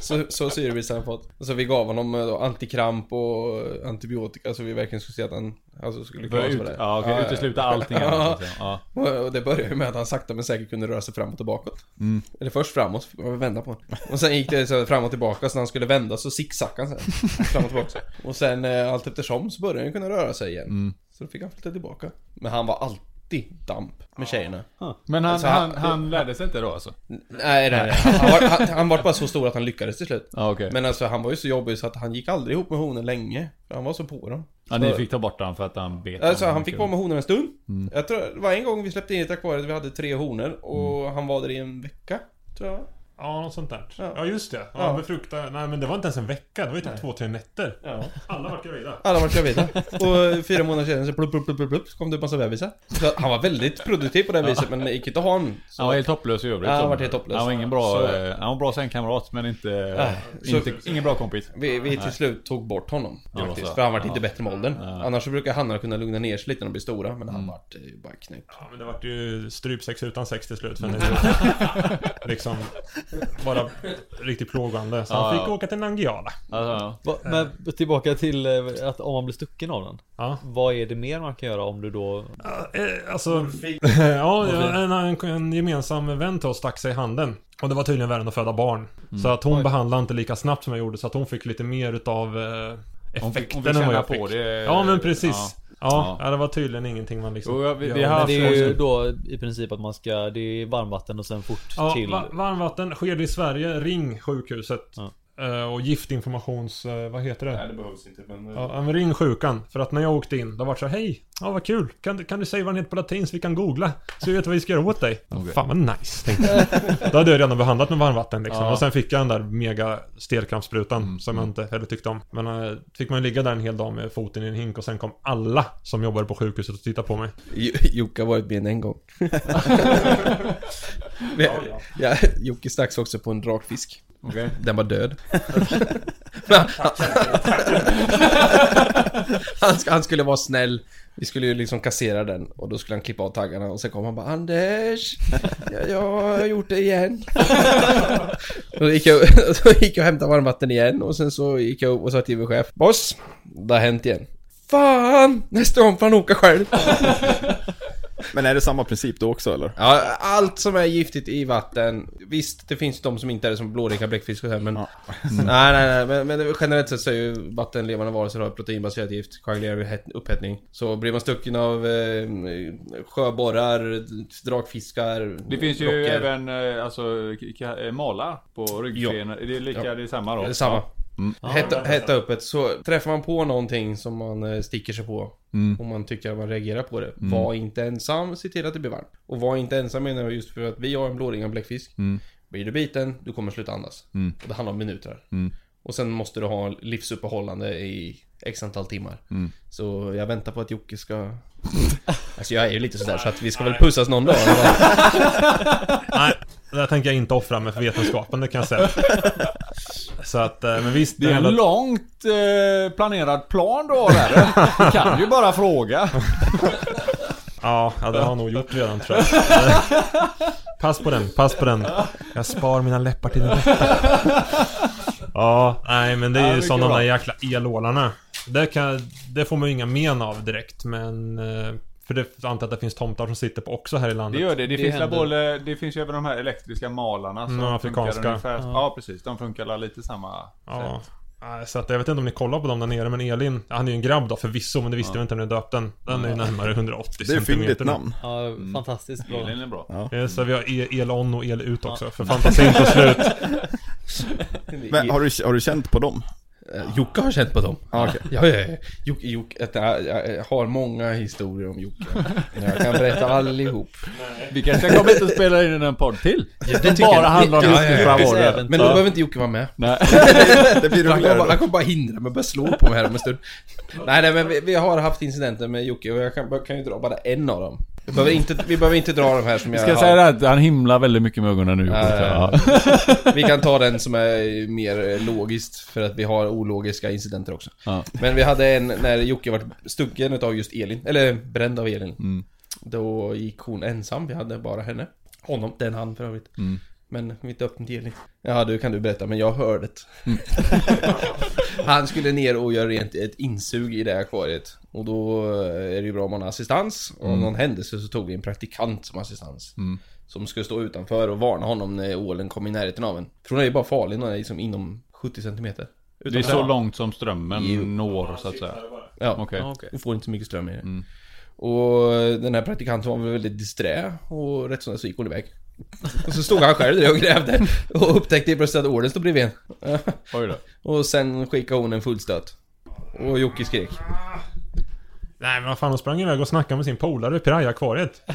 Så, så syrebrist hade han fått. Och så vi gav honom eh, då anntikramp och antibiotika så vi verkligen skulle se att han alltså, skulle klara sig med det. ja, okej, utesluta allting Ja. annat, alltså. ja. Och och det började ju med att han sakta men säkert kunde röra sig framåt och bakåt. Mm. Eller först framåt, man vända på honom. Och sen gick det så fram och tillbaka, så när han skulle vända så zigzackade han sen. Fram och tillbaka. Och sen eh, allt eftersom så började han kunna röra sig igen. Mm. Så då fick han flytta tillbaka. Men han var alltid damp med tjejerna. Men han, Alltså, han, han- han lärde sig inte då alltså? Nej, nej, nej. Han var, han, han var bara så stor att han lyckades till slut. Ja okej. Men alltså han var ju så jobbig så att han gick aldrig ihop med honen länge. Han var så på dem. Ja, ni fick ta bort honom för att han bet Alltså han fick vara med honorna en stund. Mm. Jag tror det var en gång vi släppte in ett akvarium vi hade tre honor och han var där i en vecka. Tror jag. Ja, något sånt där. Ja. Ja, just det. Ja, Ja. befrukta... Nej, men det var inte ens en vecka. Det var ju typ två, tre nätter. Ja. Alla var gravida. Alla var gravida. Och fyra månader senare så plupp, plupp, plupp, plupp, så kom det en massa bebisar. Så han var väldigt produktiv på det viset men det gick inte att ha. Så Han var helt hopplös i övrigt. Ja, han så. var helt hopplös. Han var ingen bra, Så- eh, han var bra sängkamrat men inte, så- inte ingen bra kompis. vi, vi till slut tog bort honom. Faktiskt, så. för han var Ja. inte bättre med åldern. Ja. Annars så brukar hannarna kunna lugna ner sig lite när de blir stora. Men Mm. han vart eh, bara knäckt. Ja, men det vart ju strypsex utan sex till slut. För nu liksom bara riktigt plågande. Så han fick ja. åka till Nangijala. Va, men tillbaka till eh, att om man blir stucken av den. Vad är det mer man kan göra om du då... Ja, eh, Alltså... ja, en, en, en gemensam vän till oss stack sig i handen. Och det var tydligen värre än att föda barn. Så att hon Oj. behandlade inte lika snabbt som jag gjorde. Så att hon fick lite mer utav eh, hon effekten fick, hon än fick vad känna jag på fick. det. Ja, men precis. Ja. Ja, Ja. det var tydligen ingenting man liksom... Jo, vi- vi har haft- Det är ju då i princip att man ska, det är varmvatten och sen fort Ja, till... va- varmvatten. Sker det i Sverige, ring sjukhuset. Ja. Eh, och giftinformations... eh, vad heter det? Nej det behövs inte men... Ja, ja, men ring sjukan. För att när jag åkte in, då var det så här, Hej! Ja, vad kul! Kan, du- kan du säga vad den heter på latin så vi kan googla? Så vi vet vad vi ska göra åt dig. Okej. Fan vad nice, tänkte jag. Då hade jag redan behandlat med varmvatten liksom. Ja. Och sen fick jag den där mega stelkrampssprutan Mm, som jag inte heller tyckte om. Men äh, fick man ligga där en hel dag med foten i en hink och sen kom alla som jobbade på sjukhuset och tittade på mig. Jo- Jocke har varit med en gång. Vi- ja, Jocke stacks också på en drakfisk. Okej. Den var död. Han, han, sk- han skulle vara snäll. Vi skulle ju liksom kassera den och då skulle han klippa av taggarna och sen kom han bara Anders, jag, jag har gjort det igen. och då gick jag, så gick jag och hämtade varmvatten igen och sen så gick jag upp och sa till min chef Boss, det har hänt igen. Fan! Nästa gång får han åka själv. Men är det samma princip då också eller? Ja, allt som är giftigt i vatten. Visst, det finns de som inte är det som blåringar, bläckfisk och så här, men... Ja. nej, nej, nej. Men, men generellt sett så är ju vattenlevande varelser har proteinbaserat gift, koagulerar vid het- upphettning. Så blir man stucken av eh, sjöborrar, drakfiskar, Det finns ju rocker. även eh, alltså, eh, malar på ryggfenor. Är det lika, Ja. det är samma då? Det är samma. Mm. Hetta, hetta upp ett, så träffar man på någonting som man eh, sticker sig på Mm. och man tycker att man reagerar på det. Var inte ensam, se till att det blir varmt. Och var inte ensam menar jag just för att vi har en blåringad bläckfisk. Mm. Blir du biten, du kommer sluta andas. Mm. Och det handlar om minuter. Mm. Och sen måste du ha livsuppehållande i x antal timmar. Mm. Så jag väntar på att Jocke ska... Alltså jag är ju lite sådär så att vi ska väl pussas någon dag. Nej, där tänker jag inte offra mig för vetenskapen, det kan jag säga. Så att, eh, men visst. Det är en långt eh, planerad plan du har där. Du kan ju bara fråga. Ja, ja, det har jag nog gjort redan tror jag. pass på den, pass på den. Jag spar mina läppar till den rätta. Ja, nej men det är Ja, ju mycket som de där jäkla elålarna. Det, kan, det får man ju inga men av direkt, men... För det jag antar att det finns tomtar som sitter på också här i Det landet. gör det. Det, Det finns, händer. både, det finns ju även de här elektriska malarna som Mm, funkar afrikanska. ungefär. Ja. Ja. precis. De funkar lite samma Ja. sätt. Nej, Så att jag vet inte om ni kollar på dem där nere, men Elin, han är ju en grabb då förvisso, men det visste jag inte när ni döpte den. Den är ju närmare 180 Det är fyndigt namn. Ja, fantastiskt bra. Elin är bra. Ja. Eh, Så vi har el, el on och el ut också, för fantasin tar slut. Men har du, har du känt på dem? Eh, Jocke har känt på dem. Ja, okej. Ja, ja, ja. Jocke, Jocke, att jag, har många historier om Jocke. Jag kan berätta allihop. Vi kanske kommer inte att spela in en podd till. det Som tycker bara jag. handlar om Ja, ja, ja. Men då behöver inte Jocke vara med. Nej. Det blir Han kommer, roligare bara, han kommer bara hindra mig och börja slå på mig här om en stund. Nej, nej men vi, vi har haft incidenter med Jocke och jag kan, kan ju dra bara en av dem. Vi behöver inte, vi behöver inte dra de här som jag Ska jag har. säga det att han himlar väldigt mycket med ögonen nu. Ja, Ja. Vi kan ta den som är mer logiskt för att vi har ologiska incidenter också. Ja. Men vi hade en när Jocke var stucken utav just Elin, eller bränd av Elin. Mm. Då gick hon ensam, vi hade bara henne. Honom, den han för övrigt. Mm. Men till Elin. Ja, du kan du berätta, men jag hörde det. han skulle ner och göra rent ett insug i det här akvariet. Och då är det ju bra om man har assistans. Och av någon händelse så tog vi en praktikant som assistans. Mm. Som skulle stå utanför och varna honom när ålen kom i närheten av en. För hon är ju bara farlig när den är liksom inom 70 cm. Det är så långt som strömmen Jo. når så att säga. Ja. Ja, okej. du får inte så mycket ström i det. Mm. Och den här praktikanten var väl väldigt disträ och rätt som så gick hon iväg. Och så stod han själv där och grävde och upptäckte plötsligt att ålen stod bredvid en. Oj då. Och sen skickade hon en fullstöt. Och Jocke skrek. Nej men vad fan, hon sprang iväg och snackade med sin polare i Piraya-akvariet.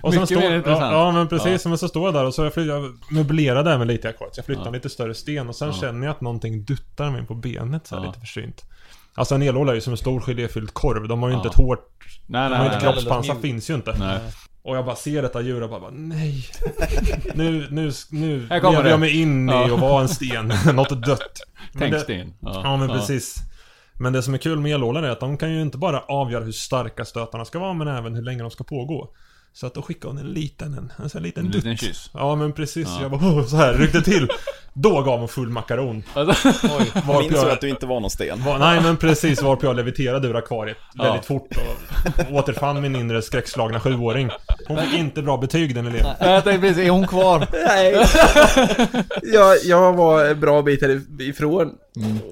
Och Mycket står, mer ja, intressant. ja men precis, men så står jag där och så jag, fly- jag möblerade även lite i akvariet. Så jag flyttade en lite större sten och sen känner jag att någonting duttar mig på benet så här Ja. lite försynt. Alltså en elåla är ju som en stor geléfylld korv. De har ju inte Ja. ett hårt... Nej, De har nej, ju inte nej. kroppspansar, nej. finns ju inte. nej. Och jag bara ser detta djur och bara, nej. Nu, nu, nu lever jag mig in i Ja. att vara en sten. Något dött. Men Tänk det- Sten. Ja men precis. Men det som är kul med elålar är att de kan ju inte bara avgöra hur starka stötarna ska vara men även hur länge de ska pågå. Så att då skickade hon en liten, en, en sån här liten En liten dutt. kyss. Ja men precis, Ja. jag bara oh, så här ryckte till. Då gav hon full makaron. Alltså, Oj. Varpå minns jag, att du inte var någon sten. var, nej men precis, varpå jag leviterade ur akvariet Ja. väldigt fort och återfann min inre skräckslagna sjuåring. Hon fick inte bra betyg den eleven. jag tänkte precis, är hon kvar? Nej. jag, jag var en bra bit härifrån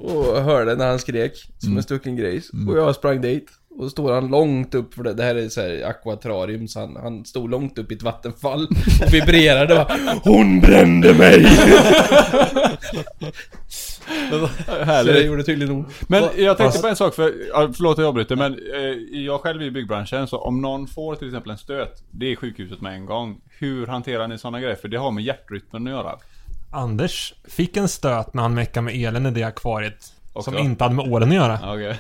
och hörde när han skrek som en stucken gris. Och jag sprang dit. Och så står han långt upp, för det, det här är så här akvatrarium, så han, han stod långt upp i ett vattenfall och vibrerade och bara, Hon brände mig! så det Härligt. gjorde tydligen hon. Men jag tänkte på en sak för, förlåt att jag avbryter men eh, jag själv är i byggbranschen så om någon får till exempel en stöt, det är sjukhuset med en gång. Hur hanterar ni sådana grejer? För det har med hjärtrytmen att göra. Anders fick en stöt när han meckade med elen i det akvariet. Och som då? inte hade med ålen att göra. Okej.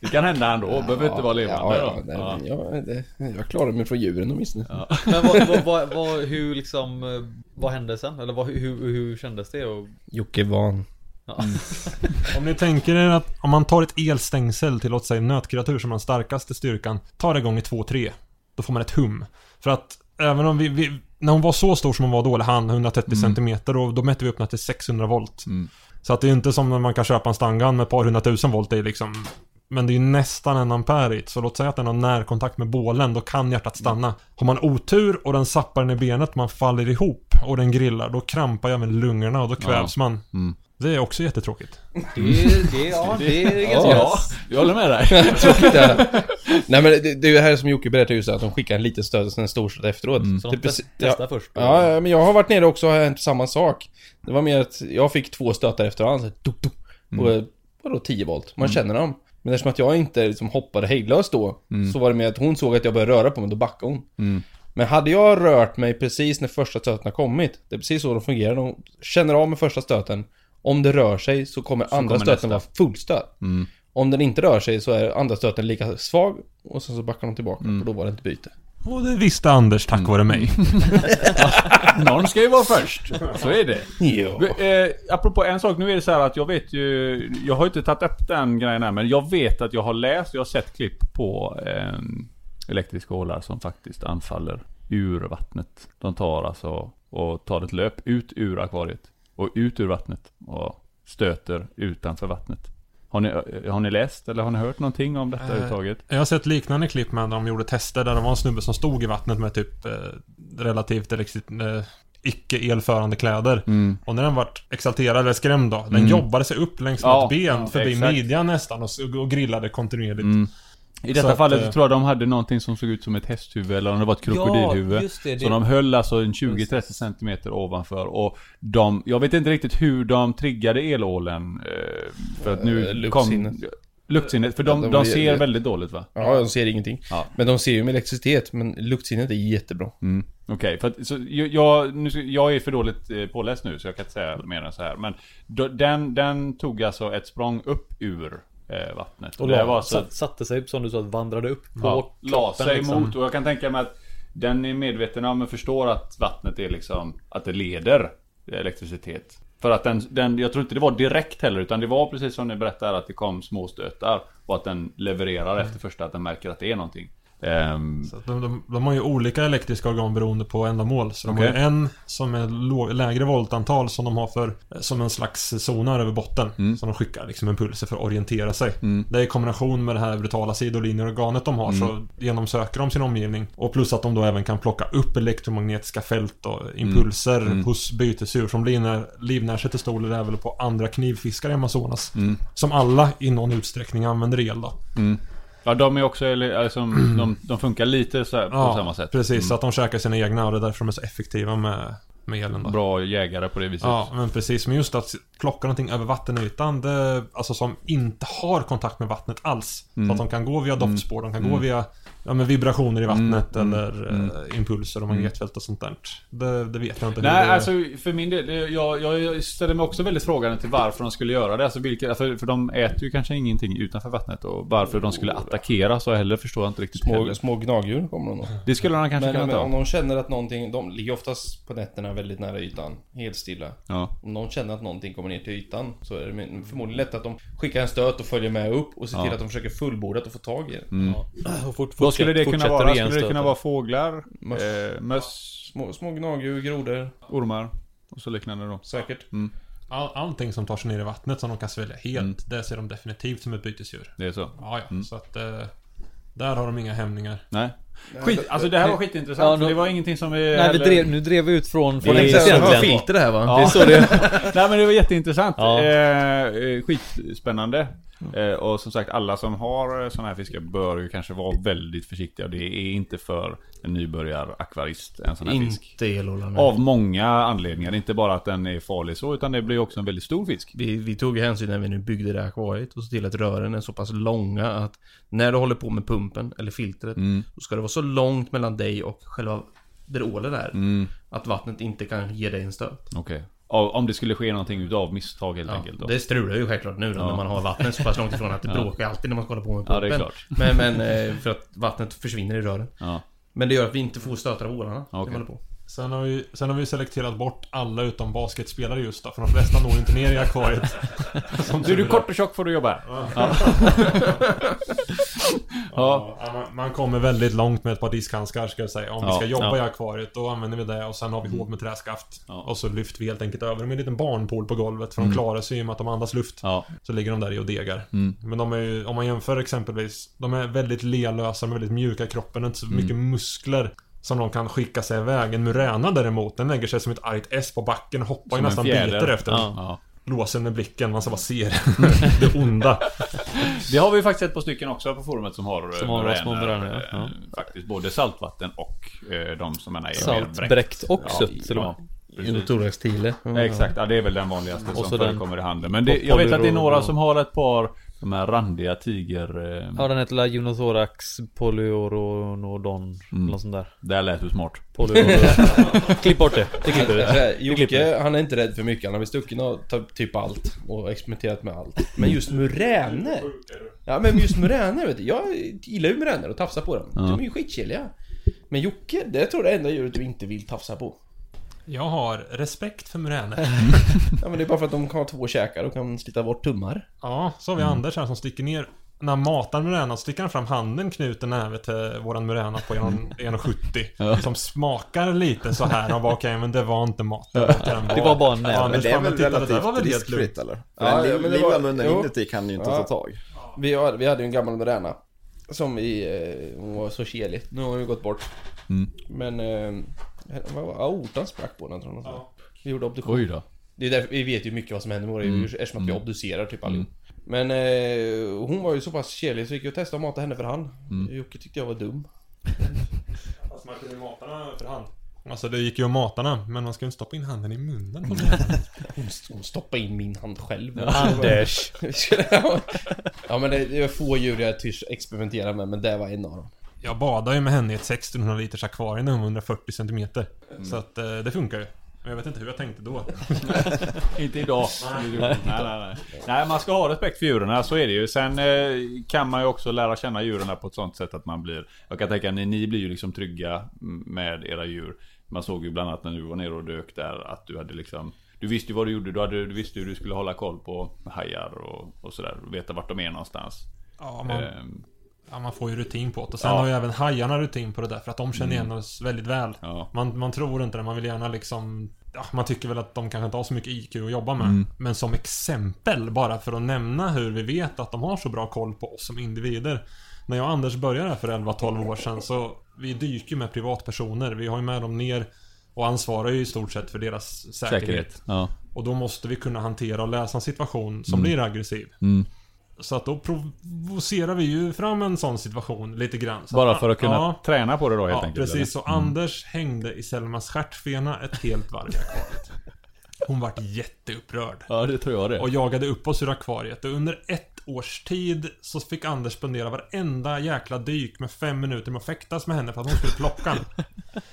Det kan hända ändå, behöver inte vara levande ja, ja, då. nej, Ja. men jag, det, jag klarar mig från djuren åtminstone. Men vad, vad, vad, vad, hur liksom, eh, vad hände sen? Eller vad, hur, hur, hur kändes det? Och, Jocke van. ja. Om ni tänker er att om man tar ett elstängsel till låt säga en nötkreatur som har den starkaste styrkan, tar det gånger 2-3, då får man ett hum. För att även om vi, vi när hon var så stor som hon var då, eller han, 130 cm, då, då mätte vi upp den till 600 volt. Mm. Så att det är inte som när man kan köpa en stangan med ett par hundratusen volt, det är liksom men det är ju nästan en amperit, så låt säga att den har närkontakt med bålen, då kan hjärtat stanna. Har man otur och den sappar den i benet, man faller ihop och den grillar, då krampar även lungorna och då kvävs man. Mm. Det är också jättetråkigt. det, det, ja, det är ganska Ja, jag håller med dig. Tråkigt det här. Nej men det, det är ju här som Jocke berättade just att de skickar en liten stöt och sen en stor stöt efteråt. Så Det de testar först. Ja, ja, men jag har varit nere också och hänt samma sak. Det var mer att jag fick två stötar efter varandra, så duk, duk, och vadå 10 volt? Man känner dem. Men eftersom att jag inte liksom hoppade hejdlöst då, så var det med att hon såg att jag började röra på mig, då backade hon. Mm. Men hade jag rört mig precis när första stöten har kommit, det är precis så de fungerar, de känner av med första stöten, om det rör sig så kommer andra kommer stöten nästa. vara fullstöt. Mm. Om den inte rör sig så är andra stöten lika svag, och sen så backar de tillbaka, och då var det inte byte. Och det visste Anders tack vare mig. Någon ska ju vara först. Så är det. Eh, apropå en sak, nu är det så här att jag vet ju... Jag har inte tagit upp den grejen än, men jag vet att jag har läst, jag har sett klipp på eh, elektriska ålar som faktiskt anfaller ur vattnet. De tar alltså och tar ett löp ut ur akvariet. och ut ur vattnet och stöter utanför vattnet. Har ni, har ni läst eller har ni hört någonting om detta Eh, överhuvudtaget? Jag har sett liknande klipp med när de gjorde tester där det var en snubbe som stod i vattnet med typ eh, relativt eh, icke elförande kläder. Mm. Och när den vart exalterad eller skrämd då, den Mm. jobbade sig upp längs med Ja, ett ben ja, förbi exakt. midjan nästan och, och grillade kontinuerligt. Mm. I detta att, fallet eh, tror jag de hade någonting som såg ut som ett hästhuvud eller om det var ett krokodilhuvud. Ja, det. det Så de höll alltså en 20-30 centimeter ovanför och de, jag vet inte riktigt hur de triggade elålen. eh, För att nu luktsinnet. kom... Luktsinnet, för de, Ja, de de, ser väldigt dåligt va? Ja, de ser ingenting. Ja. Men de ser ju med elektricitet, men luktsinnet är jättebra. Mm. Okej, för att, så jag- nu, jag är för dåligt påläst nu så jag kan inte säga mer än så här. Men den, den tog alltså ett språng upp ur vattnet. Och det la, var alltså, satt, satte sig som du sa, vandrade upp på ja, la sig liksom. mot och jag kan tänka mig att den är medveten om och förstår att vattnet är liksom, att det leder elektricitet. För att den, den, jag tror inte det var direkt heller utan det var precis som ni berättade att det kom små stötar och att den levererar efter första att den märker att det är någonting. Att de, de, de har ju olika elektriska organ beroende på ändamål. Så de Okej. har en som är låg, lägre voltantal som de har för Som en slags sonar över botten. Mm. Som de skickar liksom impulser för att orientera sig. Det är i kombination med det här brutala sidolinjeorganet de har Mm. så genomsöker de sin omgivning. Och plus att de då även kan plocka upp elektromagnetiska fält och impulser Mm. hos bytesdjur som livnär, livnär sig till stor del även på andra knivfiskar i Amazonas. Mm. Som alla i någon utsträckning använder el då. Ja, de är också, alltså, de, de funkar lite så här, på samma sätt. Precis, så att de käkar sina egna och det är därför de är så effektiva med, med elen då. Bra jägare på det viset. Ja, men precis. Men just att plocka någonting över vattenytan, det, alltså som inte har kontakt med vattnet alls. Mm. Så att de kan gå via doftspår, de kan gå via ja, men vibrationer i vattnet Mm. eller eh, impulser och magnetfält och sånt där. Det, det vet jag inte. Nej, det, alltså för min del, jag, jag ställer mig också väldigt frågande till varför de skulle göra det. Alltså vilka, för, för de äter ju kanske ingenting utanför vattnet och varför de skulle attackera så heller förstår jag inte riktigt Små, heller. små gnagdjur kommer de då. Det skulle de kanske Men, kunna men om ta. de känner att någonting, de ligger oftast på nätterna väldigt nära ytan, helt stilla. Ja. Om de känner att någonting kommer ner till ytan så är det förmodligen lätt att de skickar en stöt och följer med upp och ser till Ja. att de försöker fullbordat och få tag i det. Och fort, Vad skulle det kunna vara? Skulle det kunna vara fåglar? Möss. Eh, möss? Små, små gnagdjur, grodor, Ormar? Och så liknande då. säkert. all, allting som tar sig ner i vattnet som de kan svälja helt, Mm. det ser de definitivt som ett bytesdjur. Det är så? Ja, ja. Mm. Så att... Eh, där har de inga hämningar. Nej. Skit, alltså det här var skitintressant. Ja, för då- det var ingenting som vi Nej, vi drev, nu drev vi ut från, från Det är filter det här va? Ja. Det är så det Nej men det var jätteintressant. Ja. Eh, eh, Eh, och som sagt alla som har sådana här fiskar bör ju kanske vara väldigt försiktiga. Det är inte för en nybörjar-akvarist en sån här fisk. Inte. Av många anledningar. Inte bara att den är farlig så utan det blir också en väldigt stor fisk. Vi, vi tog hänsyn när vi nu byggde det här akvariet och såg till att rören är så pass långa att när du håller på med pumpen eller filtret Mm. då ska det vara så långt mellan dig och själva där ålen är. Mm. Att vattnet inte kan ge dig en stöt. Okej. Och Om det skulle ske någonting utav misstag helt enkelt då. det strular ju självklart nu då, Ja. när man har vattnet så pass långt ifrån att det Ja. bråkar alltid när man hålla på med Ja, pumpen. det är klart. Men, men eh, för att vattnet försvinner i rören. Ja. Men det gör att vi inte får stötar av ålarna. Okay. Håller på. Sen har, vi, sen har vi selekterat bort alla utom basketspelare just då, för de flesta når inte ner i akvariet. Så är du kort och tjock får du jobba. Ja. ja. Ja, man, man kommer väldigt långt med ett par diskhandskar ska jag säga. Om vi ska jobba i akvariet, då använder vi det och sen har vi hål med träskaft. Och så lyfter vi helt enkelt över dem med en liten barnpool på golvet. För Mm. de klarar sig i och med att de andas luft. Så ligger de där i och degar. Mm. Men de är ju, om man jämför exempelvis, de är väldigt lelösa, de är väldigt mjuka i kroppen, inte så Mm. mycket muskler. Som de kan skicka sig iväg. En muräna däremot, den lägger sig som ett argt S på backen och hoppar ju Som nästan biter efter den. Ja. Ja. Låser med blicken, man så bara ser det onda. Det har vi faktiskt ett par stycken också på forumet som har Som har små muräner, ja. eh, Ja. Faktiskt både saltvatten och eh, de som är mer Salt, bräckt. bräckt och Ja, sött till och med. ja, precis. Inotorax tile. Ja, Exakt, ja, det är väl den vanligaste Och som så den- förekommer i handeln. Men det, jag vet att det är några som har ett par de här randiga tiger... Eh, Ja den heter La Unothorax Polyoronodon Mm. Något sånt där Där lät du smart. Klipp bort det, det klipper vi Det klipper vi. Jocke, han är inte rädd för mycket. Han har blivit stucken av typ allt. Och experimenterat med allt. Men just muräner. Ja men just muräner vet du. Jag gillar ju muräner och tafsar på dem. Ja. De är ju skitkilliga. Men Jocke, det tror jag är det enda djuret du inte vill tafsa på. Jag har respekt för muräner. Ja men det är bara för att de kan ha två käkar och kan slita bort tummar. Ja, så har vi Anders här som sticker ner när han matar muräna så sticker han fram handen, knuter näve till våran muräna på 1,70 Ja. Som smakar lite så här och bara okej men det var inte mat. Det var, Det var bara en näve. Ja, Men det är väl det var relativt riskfritt eller? Ja, ja, lilla men det var- munnen jo. inuti kan ju inte Ja. ta tag. Vi, har, vi hade ju en gammal Moderna. Som vi, eh, hon var så kelig. Nu har hon ju gått bort. Mm. Men, eh, aortan sprack på den tror jag. Vi gjorde obduktion. Oj då. Det är därför, vi vet ju mycket vad som händer med våra Mm. djur eftersom att vi obducerar typ allihop. Men eh, hon var ju så pass kelig så gick jag och testade att mata henne för hand. Mm. Jocke tyckte jag var dum. Alltså man kunde ju mata den för hand. Alltså det gick ju att mata den, men man ska ju inte stoppa in handen i munnen. Hon, hon stoppade in min hand själv. Anders. ja men det, det är få djur jag törs experimentera med men det var en av dem. Jag badade ju med henne i ett 1600 liters akvarium när hon var 140 cm. Mm. Så att eh, det funkar ju. Men jag vet inte hur jag tänkte då. Inte idag. nej, nej, nej. nej, man ska ha respekt för djuren, så är det ju. Sen eh, kan man ju också lära känna djuren på ett sånt sätt att man blir... Jag kan tänka, ni, ni blir ju liksom trygga med era djur. Man såg ju bland annat när du var nere och dök där att du hade liksom... Du visste ju vad du gjorde, du, hade, du visste hur du skulle hålla koll på hajar och, och sådär. Veta vart de är någonstans. Ja, man, Ehm, ja, man får ju rutin på det. Och sen Ja. har ju även hajarna rutin på det där för att de känner igen oss väldigt väl. ja. Man, man tror inte det, man vill gärna liksom... Ja, man tycker väl att de kanske inte har så mycket IQ att jobba med. Men som exempel, bara för att nämna hur vi vet att de har så bra koll på oss som individer. När jag och Anders började för 11-12 år sedan så vi dyker med privatpersoner. Vi har ju med dem ner och ansvarar ju i stort sett för deras säkerhet. Säkerhet. Ja. Och då måste vi kunna hantera och läsa en situation som blir aggressiv. Mm. Så att då provocerar vi ju fram en sån situation lite grann. Så Bara för att kunna Ja, träna på det då helt ja enkelt. precis. Så Anders hängde i Selmas stjärtfena ett helt varv i akvariet. Hon vart jätteupprörd. Ja, det tror jag det. Och jagade upp oss ur akvariet. Och under ett års tid så fick Anders spendera varenda jäkla dyk med fem minuter med att fäktas med henne för att hon skulle plocka den.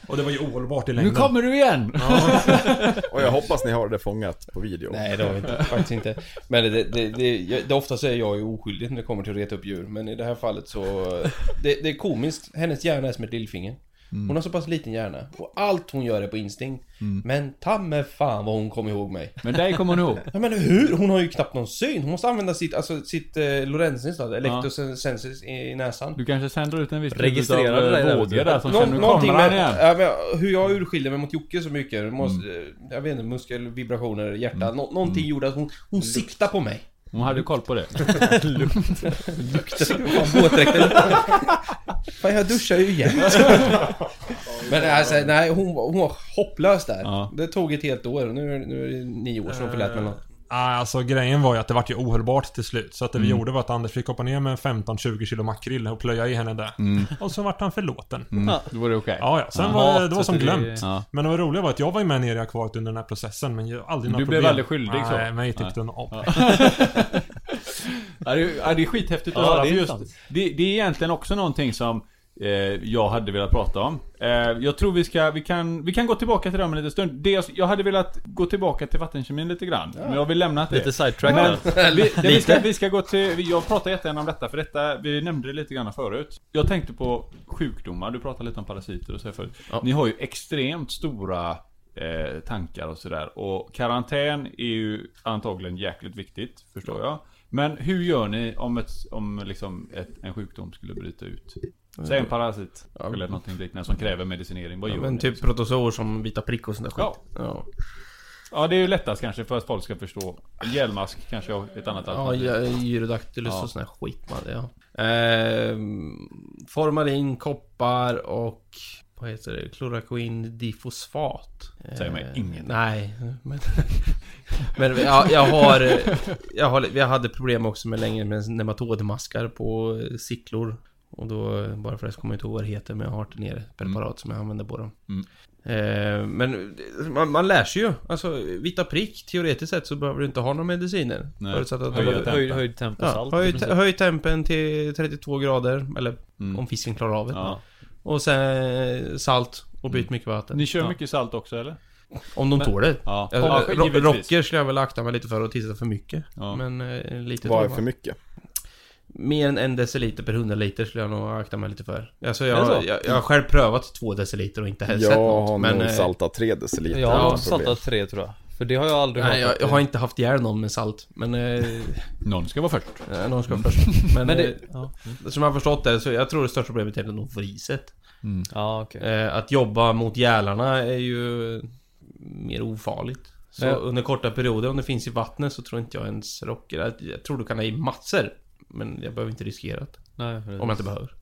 Och det var ju ohållbart i Nu längden. kommer du igen! Och jag hoppas ni har det fångat på video. Nej det har vi inte, faktiskt inte. Men det, det, det, jag- det ofta så är jag ju oskyldig när det kommer till att reta upp djur. Men i det här fallet så... Det, det är komiskt. Hennes hjärna är som ett lillfinger. Hon har så pass liten hjärna. Och allt hon gör är på instinkt. Men ta med fan vad hon kommer ihåg mig. Men dig kommer hon ihåg. Ja men hur? Hon har ju knappt någon syn. Hon måste använda sitt, alltså sitt eh, Lorenzens då, elektrosensis i näsan. Du kanske sänder ut en viss Registrerar typ av vågor du. där som Nå- sen nu någonting med, igen. ja, men, hur jag urskiljer mig mot Jocke så mycket. Måste, Jag vet inte, muskelvibrationer, hjärta. Nå, någonting gjorde att hon, hon siktade på mig. Hon hade koll på det. Fan, våtdräkten. Fan jag duschar ju igen. Men alltså, nej hon, hon var hopplös där. Ja. Det tog ett helt år. Nu, är- nu är det nio år sedan hon förlät mig något. Alltså grejen var ju att det vart ju ohållbart till slut. Så att det vi Mm. gjorde var att Anders fick hoppa ner med 15-20 kilo makrill och plöja i henne där. Och så vart han förlåten. Mm, då var det okej. Ja, ja. Sen Ja. var det, det var som glömt. Ja. Men det var roliga var att jag var ju med nere i akvariet under den här processen, men jag aldrig några Du blev problem. aldrig skyldig, så? Nej, mig tyckte hon om. Ja, det, är- ja, det är skithäftigt att Ja, höra. det är just, det, det är egentligen också någonting som eh, jag hade velat prata om. Eh, jag tror vi ska, vi kan, vi kan gå tillbaka till det om en liten stund. Det, jag- jag hade velat gå tillbaka till vattenkemin lite grann. Men jag vill lämna det. Lite sidetrack Men vi, det, vi, ska, vi ska gå till, jag pratar jättegärna om detta för detta, vi nämnde det lite grann förut. Jag tänkte på sjukdomar, du pratade lite om parasiter och så förut. Ja. Ni har ju extremt stora eh, tankar och sådär. Och karantän är ju antagligen jäkligt viktigt, förstår jag. Men hur gör ni om, ett, om liksom ett, en sjukdom skulle bryta ut? Säg en parasit, Ja. eller någonting liknande som kräver medicinering. Vad Ja, gör men ni? typ protozoor som vita prick och sånt där skit. Ja. Ja. Ja, det är ju lättast kanske för att folk ska förstå. Gelmask kanske är ett annat Ja, alternativ. ja, gyrodactylus Ja. och sån här skit man, ja. Ehm, formalin, koppar och vad heter det? Kloroquin difosfat. Säger mig Eh, ingenting. Nej, men... men ja, jag har... Jag, har, jag hade problem också med länge med nematodmaskar på eh, sicklor. Och då, bara för att jag kommer inte ihåg vad det heter, men jag har det nere ett preparat som jag använder på dem. Mm. Eh, men man, man lär sig ju. Alltså, vita prick, teoretiskt sett så behöver du inte ha några mediciner. Nej. Förutsatt att Höja du tempen. Höjd, höjd tempo Ja, salt. i höj, höj tempen till 32 grader, eller Mm. om fisken klarar av det. Ja. Och sen eh, salt och byt mycket vatten. Ni kör Ja. mycket salt också eller? Om de Men- tål det. Ja. Ja, Ja, rocker skulle jag väl akta mig lite för att tillsätta för mycket. Ja. Men eh, lite Vad är jag. för mycket? Mer än en deciliter per 100 liter skulle jag nog akta mig lite för. Alltså jag, så? jag, jag har själv prövat två deciliter och inte Jag sett har något. Men nog eh, saltat tre deciliter. Jag har saltat tre tror jag. För det har jag aldrig Nej, jag, jag har inte haft ihjäl någon med salt. Men... Eh, Någon ska vara först. eh, någon ska först. Men, Men det... eh, Ja, mm. som jag har förstått det, så jag tror det största problemet är nog riset. ja okej. Eh, att jobba mot gälarna är ju mer ofarligt. Så Ja. under korta perioder, om det finns i vattnet, så tror inte jag ens rocker. Jag, jag tror du kan ha i massor. Men jag behöver inte riskera det. Nej, precis. Om jag inte behöver.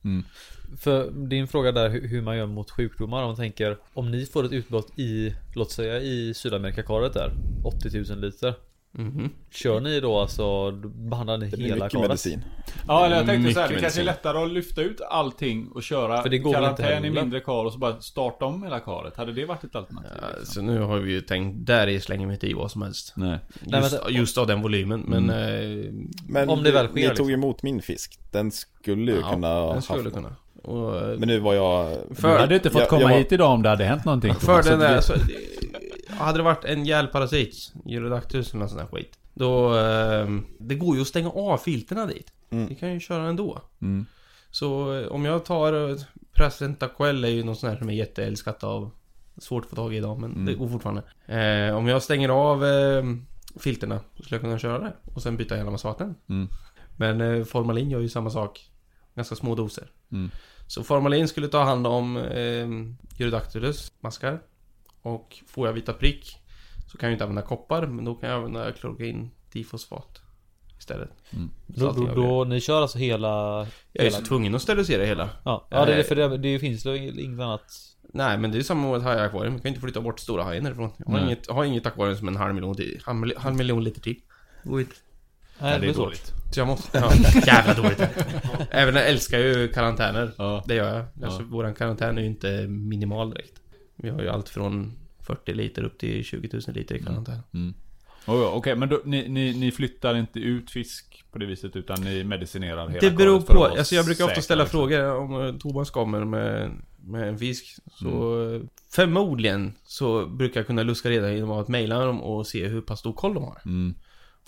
För din fråga där hur hur man gör mot sjukdomar. Om man tänker om ni får ett utbrott i, låt säga i Sydamerikakaret där. 80 000 liter. Mhm. Kör ni då alltså, behandlar ni Det hela mycket karet? medicin. Ja, eller jag tänkte Mycket så här, det kanske är lättare att lyfta ut allting och köra För det går karantän i mindre kar och så bara starta om hela karet. Hade det varit ett alternativ? Ja, liksom? så nu har vi ju tänkt, där i slänger vi inte i vad som helst. Nej. Nej, Just, men- just av den volymen, men... Eh, Men Om det väl ni sker, tog liksom. emot min fisk. Den skulle ju ja, kunna den skulle haft- kunna. Och, Men nu var jag... För- Du hade inte fått jag- komma jag var- hit idag om det hade hänt någonting. För Thomas. den Så hade det varit en gälparasit, Gyrodactylus eller någon sån där skit. Då, eh, det går ju att stänga av filterna dit. Mm. Vi kan ju köra ändå. Mm. Så eh, om jag tar eh, Presentaquel är ju någon sån här som är jätteälskat av Svårt att få tag i idag men Mm. det går fortfarande. Eh, om jag stänger av eh, filterna så skulle jag kunna köra det. Och sen byta hela massa vatten. Mm. Men eh, formalin gör ju samma sak. Ganska små doser. Mm. Så formalin skulle ta hand om eh, Gyrodactylus maskar. Och får jag vita prick så kan jag inte använda koppar men då kan jag använda klorokin difosfat istället. Så Då, då, det. då, ni kör alltså hela... Jag är hela så tvungen att sterilisera hela. ja, ja, det är Eh. för det, det finns ju inget annat. Nej men det är samma med ett hajakvarium. Jag kan inte flytta bort stora hajen härifrån. Jag har Nej. inget, har inget akvarium som en halv miljon, till, halv, halv miljon liter till. Inte. Nej, Ja, det är dåligt. Så jag måste... Ja, jävla dåligt. Även jag älskar ju karantäner. Ja. Det gör jag. Alltså, Våran karantän är ju inte minimal direkt. Vi har ju allt från 40 liter upp till 20 000 liter i karantän. Oh, ja, Okej, men då, ni, ni, ni flyttar inte ut fisk på det viset utan ni medicinerar hela Det beror på. Alltså jag brukar ofta ställa liksom. frågor om eh, Thomas kommer med, med en fisk. Så eh, förmodligen så brukar jag kunna luska reda genom att mejla dem och se hur pass stor koll de har. Mm.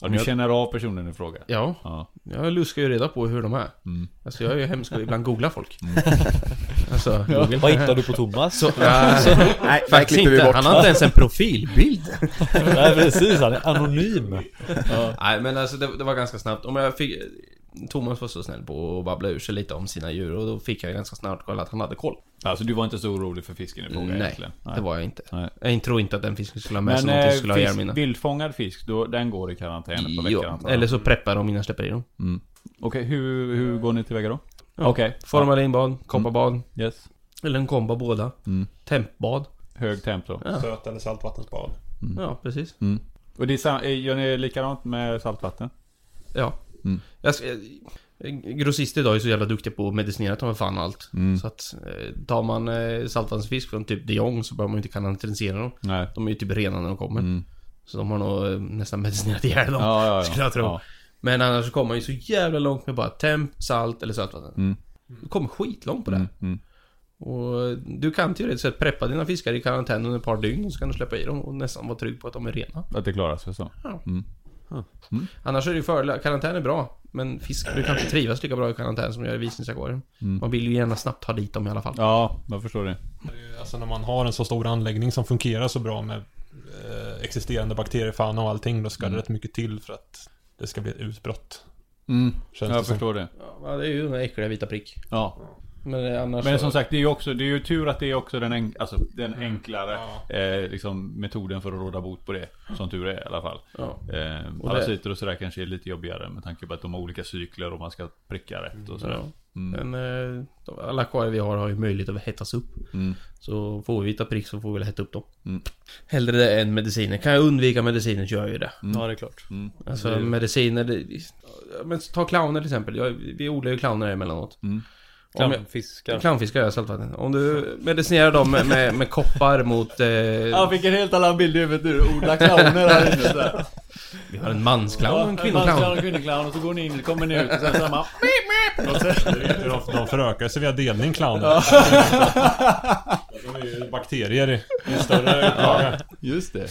Ja, du känner av personen i fråga? Ja, Ja. jag luskar ju reda på hur de är. Mm. Alltså jag är ju hemsk och ibland googlar folk. Alltså, Google. Vad hittar du på Thomas? Så, ja, Nej, där faktiskt inte. bort. Han har inte ens en profilbild. Nej precis, han är anonym. Nej men alltså det, det var ganska snabbt. Om jag fick... Thomas var så snäll på att babbla ur sig lite om sina djur och då fick jag ganska snart kolla att han hade koll. Alltså du var inte så orolig för fisken i fråga Nej, egentligen? det var jag inte. Nej. Jag tror inte att den fisken skulle ha med sig någonting eh, skulle ha fisk, mina. vildfångad fisk, då, den går i karantän på veckan Ja, eller så preppar de innan jag släpper i dem. Mm. Okej, hur, hur går ni tillväga då? Ja. Okej. Formalinbad, kopparbad, Ja. Yes. eller en kombo av båda. Mm. Tempbad. Hög temp då. Ja. Söt eller saltvattensbad. Ja, precis. Mm. Och det är, gör ni likadant med saltvatten? Ja. Mm. Jag, eh, grossister idag är så jävla duktiga på att medicinera ta fan allt. Mm. Så att eh, tar man eh, saltvattenfisk från typ de Jong så behöver man ju inte karantänisera dem. Nej. De är ju typ rena när de kommer. Mm. Så de har nog nästan medicinerat ihjäl dem. Ja, ja, ja. Skulle jag tro. Ja. Men annars så kommer man ju så jävla långt med bara temp, salt eller sötvatten. Mm. Du kommer skitlångt på det. Mm. Mm. Och du kan teoretiskt sett preppa dina fiskar i karantän under ett par dygn och så kan du släppa i dem och nästan vara trygg på att de är rena. Att det klarar sig så. Annars är det ju fördel, karantän är bra. Men fisk brukar inte trivas lika bra i karantän som gör i visningsakvarium. Man vill ju gärna snabbt ha dit dem i alla fall. Ja, jag förstår det. Alltså när man har en så stor anläggning som fungerar så bra med eh, existerande bakteriefauna och allting, då ska det rätt mycket till för att det ska bli ett utbrott. Mm. Känns det Jag som. förstår det. Ja, det är ju den äckliga vita prick. Ja. Men annars Men så- som sagt, det är ju också, det är ju tur att det är också den, enk, alltså, den enklare Ja. eh, liksom, metoden för att råda bot på det. Som tur är i alla fall. Ja. Eh, Och parasiter och sådär kanske är lite jobbigare med tanke på att de har olika cykler och man ska pricka rätt och sådär. Ja. Mm. Men eh, de- alla akvarier vi har har ju möjlighet att hettas upp. Mm. Så får vi vita prick så får vi väl hetta upp dem. Mm. Hellre det än mediciner. Kan jag undvika mediciner så gör jag ju det. Ja det är klart. Mm. Alltså mediciner, det, men ta clowner till exempel. Jag, vi odlar ju clowner emellanåt. Mm. Om jag, Clownfiskar. clownfiskar gör saltvatten. Om du medicinerar dem med, med, med koppar mot... Eh, Han fick en helt annan bild i huvudet nu. Odla clowner här inne sådär. vi har en mansclown och en En kvinnoclown. mansclown och en kvinnoclown och så går ni in, kommer ni ut och sen samma. Det vet ju, de, de förökar sig via delning, clowner. de är ju bakterier i, i större upplaga. Just det.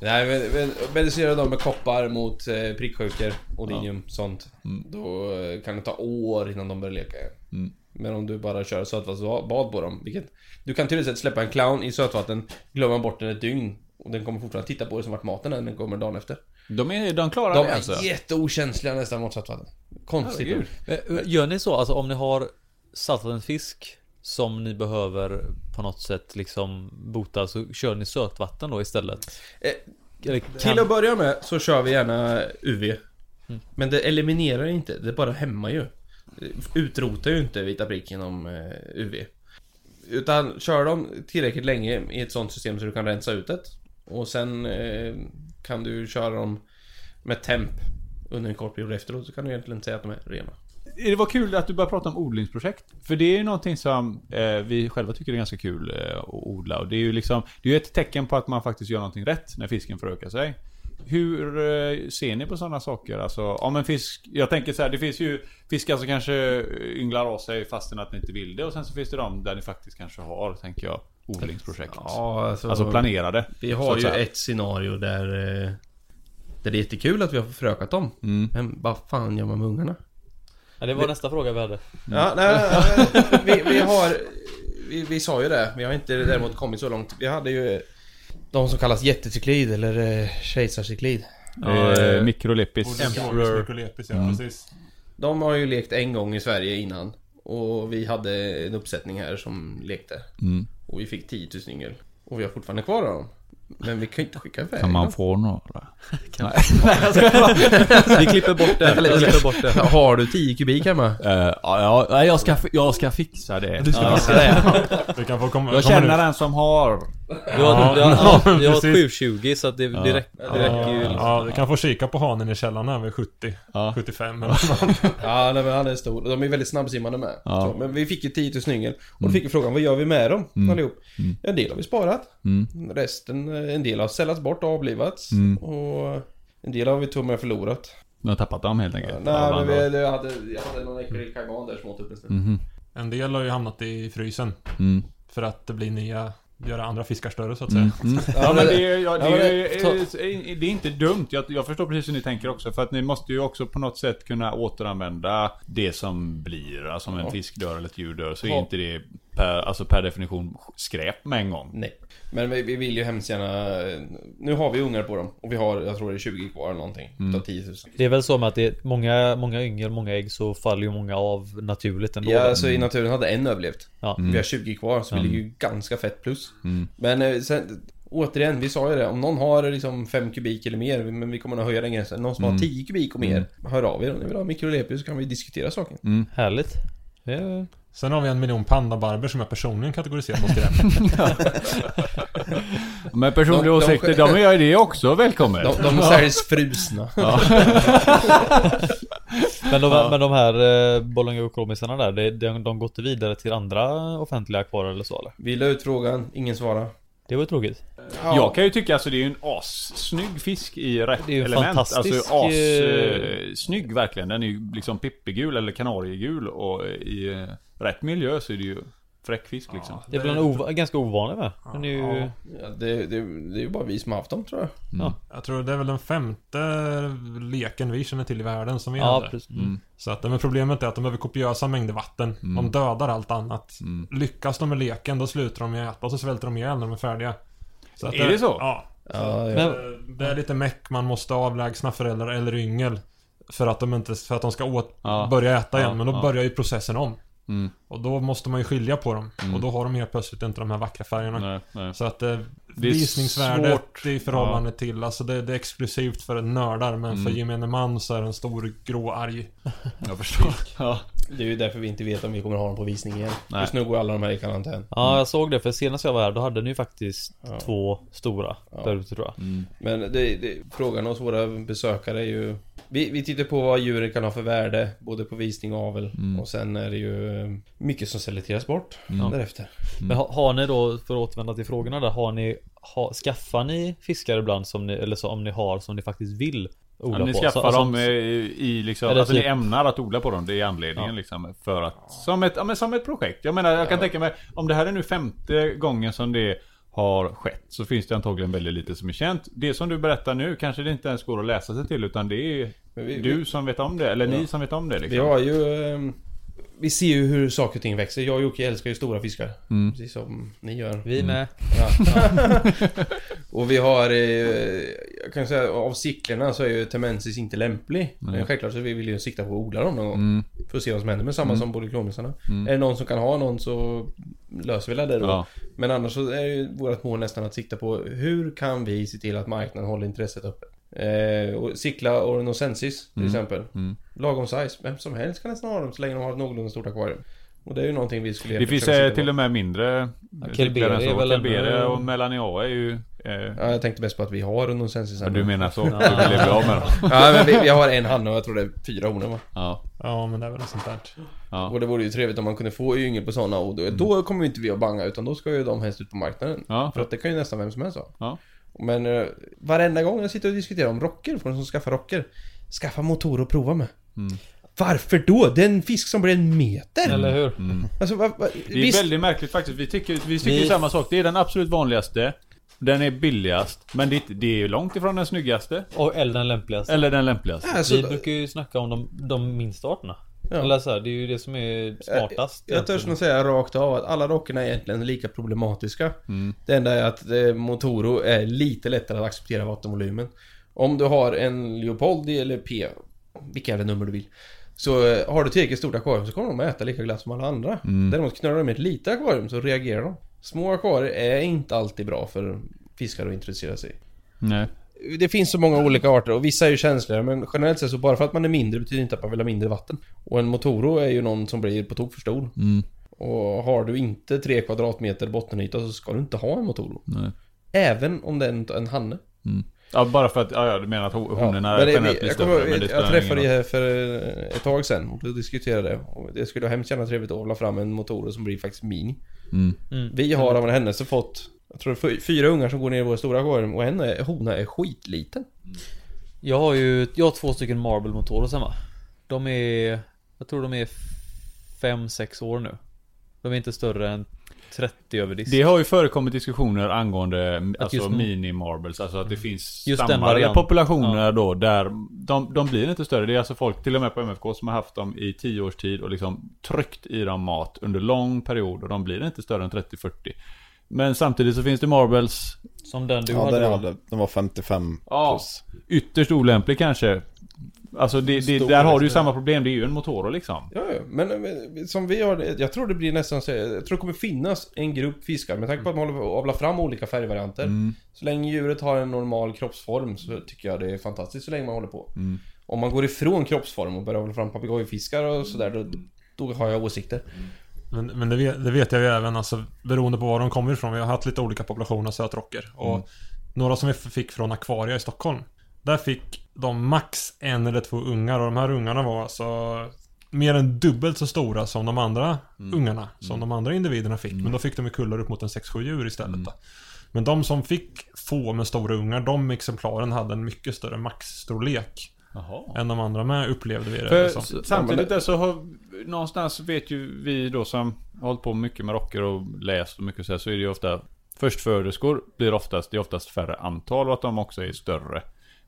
Nej men, men medicinerar dem med koppar mot eh, pricksjukor, odinium, sånt. Då eh, kan det ta år innan de börjar leka igen. Mm. Men om du bara kör sötvattenbad på dem, vilket... Du kan tydligt sett släppa en clown i sötvatten, glömma bort den ett dygn. Och den kommer fortfarande titta på det som vart maten är när den kommer dagen efter. De är, de klarar De det är alltså. jätteokänsliga nästan mot saltvatten. Konstigt. Eh, Gör ni så, alltså om ni har saltvattenfisk som ni behöver på något sätt liksom bota så kör ni sötvatten då istället? Eh, Eller Till kan- att börja med så kör vi gärna UV. Men det eliminerar inte, det bara hämmar ju. Utrotar ju inte vita prick genom eh, UV. Utan kör dem tillräckligt länge i ett sånt system så du kan rensa ut det. Och sen eh, kan du köra dem med temp under en kort period efteråt så kan du egentligen säga att de är rena. Det var kul att du började prata om odlingsprojekt. För det är ju någonting som eh, vi själva tycker är ganska kul eh, att odla. Och det är ju liksom, det är ju ett tecken på att man faktiskt gör någonting rätt när fisken förökar sig. Hur eh, ser ni på sådana saker? Alltså, om en fisk... Jag tänker så här, det finns ju fiskar som kanske ynglar av sig fastän att ni inte vill det. Och sen så finns det de där ni faktiskt kanske har, tänker jag, odlingsprojekt. Ja, alltså, Alltså planerade. Vi har ju ett scenario där... eh, Där det är jättekul att vi har förökat dem. Mm. Men vad fan gör man med ungarna? Ja, det var nästa fråga vi hade. Ja, nej, nej, nej, vi, vi har... Vi, vi sa ju det, vi har inte däremot kommit så långt. Vi hade ju de som kallas jättecyklid eller eh, kejsarcyklid. Eh, mikrolepis. Emperor. Microlepis, ja Mm. precis. De har ju lekt en gång i Sverige innan. Och vi hade en uppsättning här som lekte. Mm. Och vi fick 10 000 yngel. Och vi har fortfarande kvar dem. Men vi kan ju inte skicka iväg Kan man få några? Vi klipper bort det. Vi klipper bort det. Har du 10 kubik hemma? Uh, ja, ja, jag ska, jag ska fixa det. Du ska Ja, fixa det. Du kan få komma, Jag känner nu. en som har. Vi har, Ja, vi har, ja, ja, vi har precis. 720 så att det, det, räck, det räcker ju. liksom. Ja, du kan få kika på hanen i källaren över 70. Ja. 75 eller något. Ja, nej, men han är stor. De är väldigt snabbsimmade med. Ja. Så, men vi fick ju 10 000 yngel. Och då fick vi frågan, vad gör vi med dem Mm. allihop? Mm. En del har vi sparat. Mm. Resten, eh, en del har sällats bort och avlivats. Mm. Och en del har vi till och med förlorat. Jag har tappat dem helt enkelt. Nej, men vi, jag, hade, jag hade någon kaiman där som åt upp en. Mhm. En del har ju hamnat i frysen. Mm. För att det blir nya, göra andra fiskar större så att säga. Mm. Mm. Ja, men det, är- ja, det, ja, men är- det- är- det är inte dumt. Jag, jag förstår precis hur ni tänker också. För att ni måste ju också på något sätt kunna återanvända det som blir. Alltså om en Ja. fisk dör eller ett djur dör. Så är inte det per, alltså per definition skräp med en gång. Nej. Men vi, vi vill ju hemskt gärna... Nu har vi ungar på dem. Och vi har, jag tror det är 20 kvar eller någonting. Mm. Utav 10 000. Det är väl så med att det är många, många yngel, många ägg så faller ju många av naturligt ändå. Ja, då. alltså i naturen hade en överlevt. Ja. Vi har 20 kvar, så vi Mm. ligger ju ganska fett plus. Mm. Men eh, sen, återigen, vi sa ju det. Om någon har liksom 5 kubik eller mer, men vi kommer nog höja den gränsen. Någon som Mm. har 10 kubik och mer, hör av er om ni vill ha mikrolepis så kan vi diskutera saken. Mm. Härligt. Ja. Sen har vi en miljon pandabarber som jag personligen kategoriserar som skräp. Men personliga De- de- åsikter, de gör det också välkommet. De, de säljs frusna. Ja. Men, de, Ja. men de här eh, Bologna-kromisarna där, det- de, de gått vidare till andra offentliga akvarier eller så eller? Vi la ut frågan, ingen svarar. Det var ju tråkigt. Jag kan ju tycka alltså det är ju en assnygg fisk i rätt Det är ju en element. fantastisk, Alltså as eh, verkligen. Den är ju liksom pippigul eller kanariegul och i eh, rätt miljö så är det ju fräck fisk liksom. Det är väl en ov ganska ovanlig med. Den är ju... Ja. Ja, det, det, det är ju bara vi som har haft dem tror jag. Mm. Ja. Jag tror det är väl den femte leken vi känner till i världen som vi Ja, hade. precis. Mm. Så att, men problemet är att de behöver kopiösa mängder vatten. Mm. De dödar allt annat. Mm. Lyckas de med leken, då slutar de med att äta och så svälter de ihjäl när de är färdiga. Så att Är det så? Ja. Ja, ja. Men- Det är lite meck, man måste avlägsna föräldrar eller yngel. För att de inte, för att de ska åt, Ja. börja äta igen. Ja, Men då ja. börjar ju processen om. Mm. Och då måste man ju skilja på dem. Mm. Och då har de helt plötsligt inte de här vackra färgerna. Nej, nej. Så att eh, Det är visningsvärdet svårt. i förhållande till, alltså det, det är exklusivt för nördar men Mm. för gemene man så är det en stor grå arg. Jag förstår. Ja. Det är ju därför vi inte vet om vi kommer ha dem på visning igen. Nej. Just nu går alla de här i karantän. Ja, jag såg det för senast jag var här då hade ni ju faktiskt Ja. två stora Ja. där ute tror jag. Mm. Men det, det, frågan hos våra besökare är ju... Vi, vi tittar på vad djuren kan ha för värde, både på visning och avel. Mm. Och sen är det ju eh, mycket som selekteras bort Mm. därefter. Men har, har ni då, för att återvända till frågorna där, har ni, ha, skaffar ni fiskar ibland som ni, eller så om ni har som ni faktiskt vill odla Ja, ni på? skaffar Så- alltså- dem i, i liksom, Är alltså ni typ- ämnar att odla på dem, det är anledningen Ja. liksom för att Som ett, ja, men som ett projekt, jag menar jag kan Ja. tänka mig Om det här är nu femte gången som det har skett Så finns det antagligen väldigt lite som är känt Det som du berättar nu kanske det inte ens går att läsa sig till utan det är vi, du vi, som vet om det, eller ni Ja. som vet om det vi liksom har ju... eh, Vi ser ju hur saker och ting växer. Jag och Jocke älskar ju stora fiskar. mm. Precis som ni gör. Vi med. Ja. Och vi har, eh, jag kan säga av cyklerna så är ju Temensis inte lämplig. Men självklart så vi vill ju sikta på att odla dem någon gång. Mm. För att se vad som händer med samma som polyklonusarna. Är det någon som kan ha någon så löser vi det då. Ja. Men annars så är ju vårt mål nästan att sikta på hur kan vi se till att marknaden håller intresset uppe. Eh, och cykla Ornosensis till exempel. Mm. Lagom size. Vem som helst kan nästan ha dem så länge de har ett någorlunda stort akvarium. Och det är ju någonting vi skulle Det finns till och med mindre Kelberia är väl Kelberia ännu- och Melania är ju... Eh, Ja, jag tänkte mest på att vi har Ornosensis men du menar så? Du vill bli av med dem? Ja, men vi, vi har en hanne och jag tror det är fyra honor va? Ja. Ja, men det är väl något sånt där. Ja. Och det vore ju trevligt om man kunde få yngel på sådana och då, då kommer inte vi att banga utan då ska ju de helst ut på marknaden. Ja. För att det kan ju nästan vem som helst ha. Ja. Men eh, varenda gång jag sitter och diskuterar om rocker, för de som skaffar rocker Skaffa motor och prova med. Mm. Varför då? Det är en fisk som blir en meter! Eller hur? Alltså, va, va, Det är väldigt märkligt faktiskt. Vi tycker, vi tycker Vi- samma sak. Det är den absolut vanligaste. Den är billigast. Men det, är det är långt ifrån den snyggaste. Och eller den lämpligaste. Eller den lämpligaste. alltså, Vi brukar ju snacka om de, de minsta arterna. Ja. Eller så här, det är ju det som är smartast. Jag törs egentligen. nog säga rakt av att alla rockerna är egentligen lika problematiska. Mm. Det enda är att eh, Motoro är lite lättare att acceptera vattenvolymen. Om du har en Leopoldi eller P, vilka jävla nummer du vill. Så eh, har du tillräckligt stort akvarium så kommer de äta lika glatt som alla andra. Mm. Däremot knölar de med ett litet akvarium så reagerar de. Små akvarier är inte alltid bra för fiskar att introducera sig. Nej. Det finns så många olika arter och vissa är ju känsligare men generellt sett så bara för att man är mindre betyder inte att man vill ha mindre vatten. Och en Motoro är ju någon som blir på tok för stor. Mm. Och har du inte 3 kvadratmeter bottenyta så ska du inte ha en Motoro. Nej. Även om det är en, hanne. Ja, bara för att... Ja, ja du menar att ho- honorna men det, generellt blir jag, större. Men det jag träffade dig här för ett tag sedan och då diskuterade det. Och det skulle hemskt gärna trevligt att hålla fram en Motoro som blir faktiskt mini. Mm. Mm. Vi har av en händelse fått jag tror det är fyra ungar som går ner i våra stora akvarium och en är, hona är skitliten. Jag har ju, jag har två stycken Marble motorer hemma. De är, jag tror de är 5-6 år nu. De är inte större än 30 över disk. Det har ju förekommit diskussioner angående alltså just- mini-marbles. Alltså att det finns Just stammar populationer då där de, de blir inte större. Det är alltså folk, till och med på MFK, som har haft dem i 10 års tid och liksom tryckt i dem mat under lång period och de blir inte större än 30-40. Men samtidigt så finns det marbles, Som den du Ja, hade den, hade, den var 55 Ja. plus. ytterst olämplig kanske. Alltså det, det, Stor där har du ju samma problem, det är ju en motor liksom. Ja, ja. Men, men som vi har jag tror det blir nästan så, jag tror det kommer finnas en grupp fiskar med tanke på att man håller på att avla fram olika färgvarianter. Så länge djuret har en normal kroppsform så tycker jag det är fantastiskt så länge man håller på. Om man går ifrån kroppsform och börjar hålla fram papegojfiskar och sådär då, då har jag åsikter. Men, men det, vet, det vet jag ju även, alltså beroende på var de kommer ifrån. Vi har haft lite olika populationer av sötrocker. Och några som vi fick från Aquaria i Stockholm. Där fick de max en eller två ungar och de här ungarna var alltså mer än dubbelt så stora som de andra ungarna. Som de andra individerna fick. Men då fick de ju kullar upp mot en 6-7 djur istället då. Men de som fick få med stora ungar, de exemplaren hade en mycket större maxstorlek. Jaha. Än de andra med upplevde vi det För som. s- samtidigt där så har någonstans vet ju vi då som har hållit på mycket med rocker och läst och mycket så här, så är det ju ofta Förstföderskor blir oftast, det är oftast färre antal och att de också är större.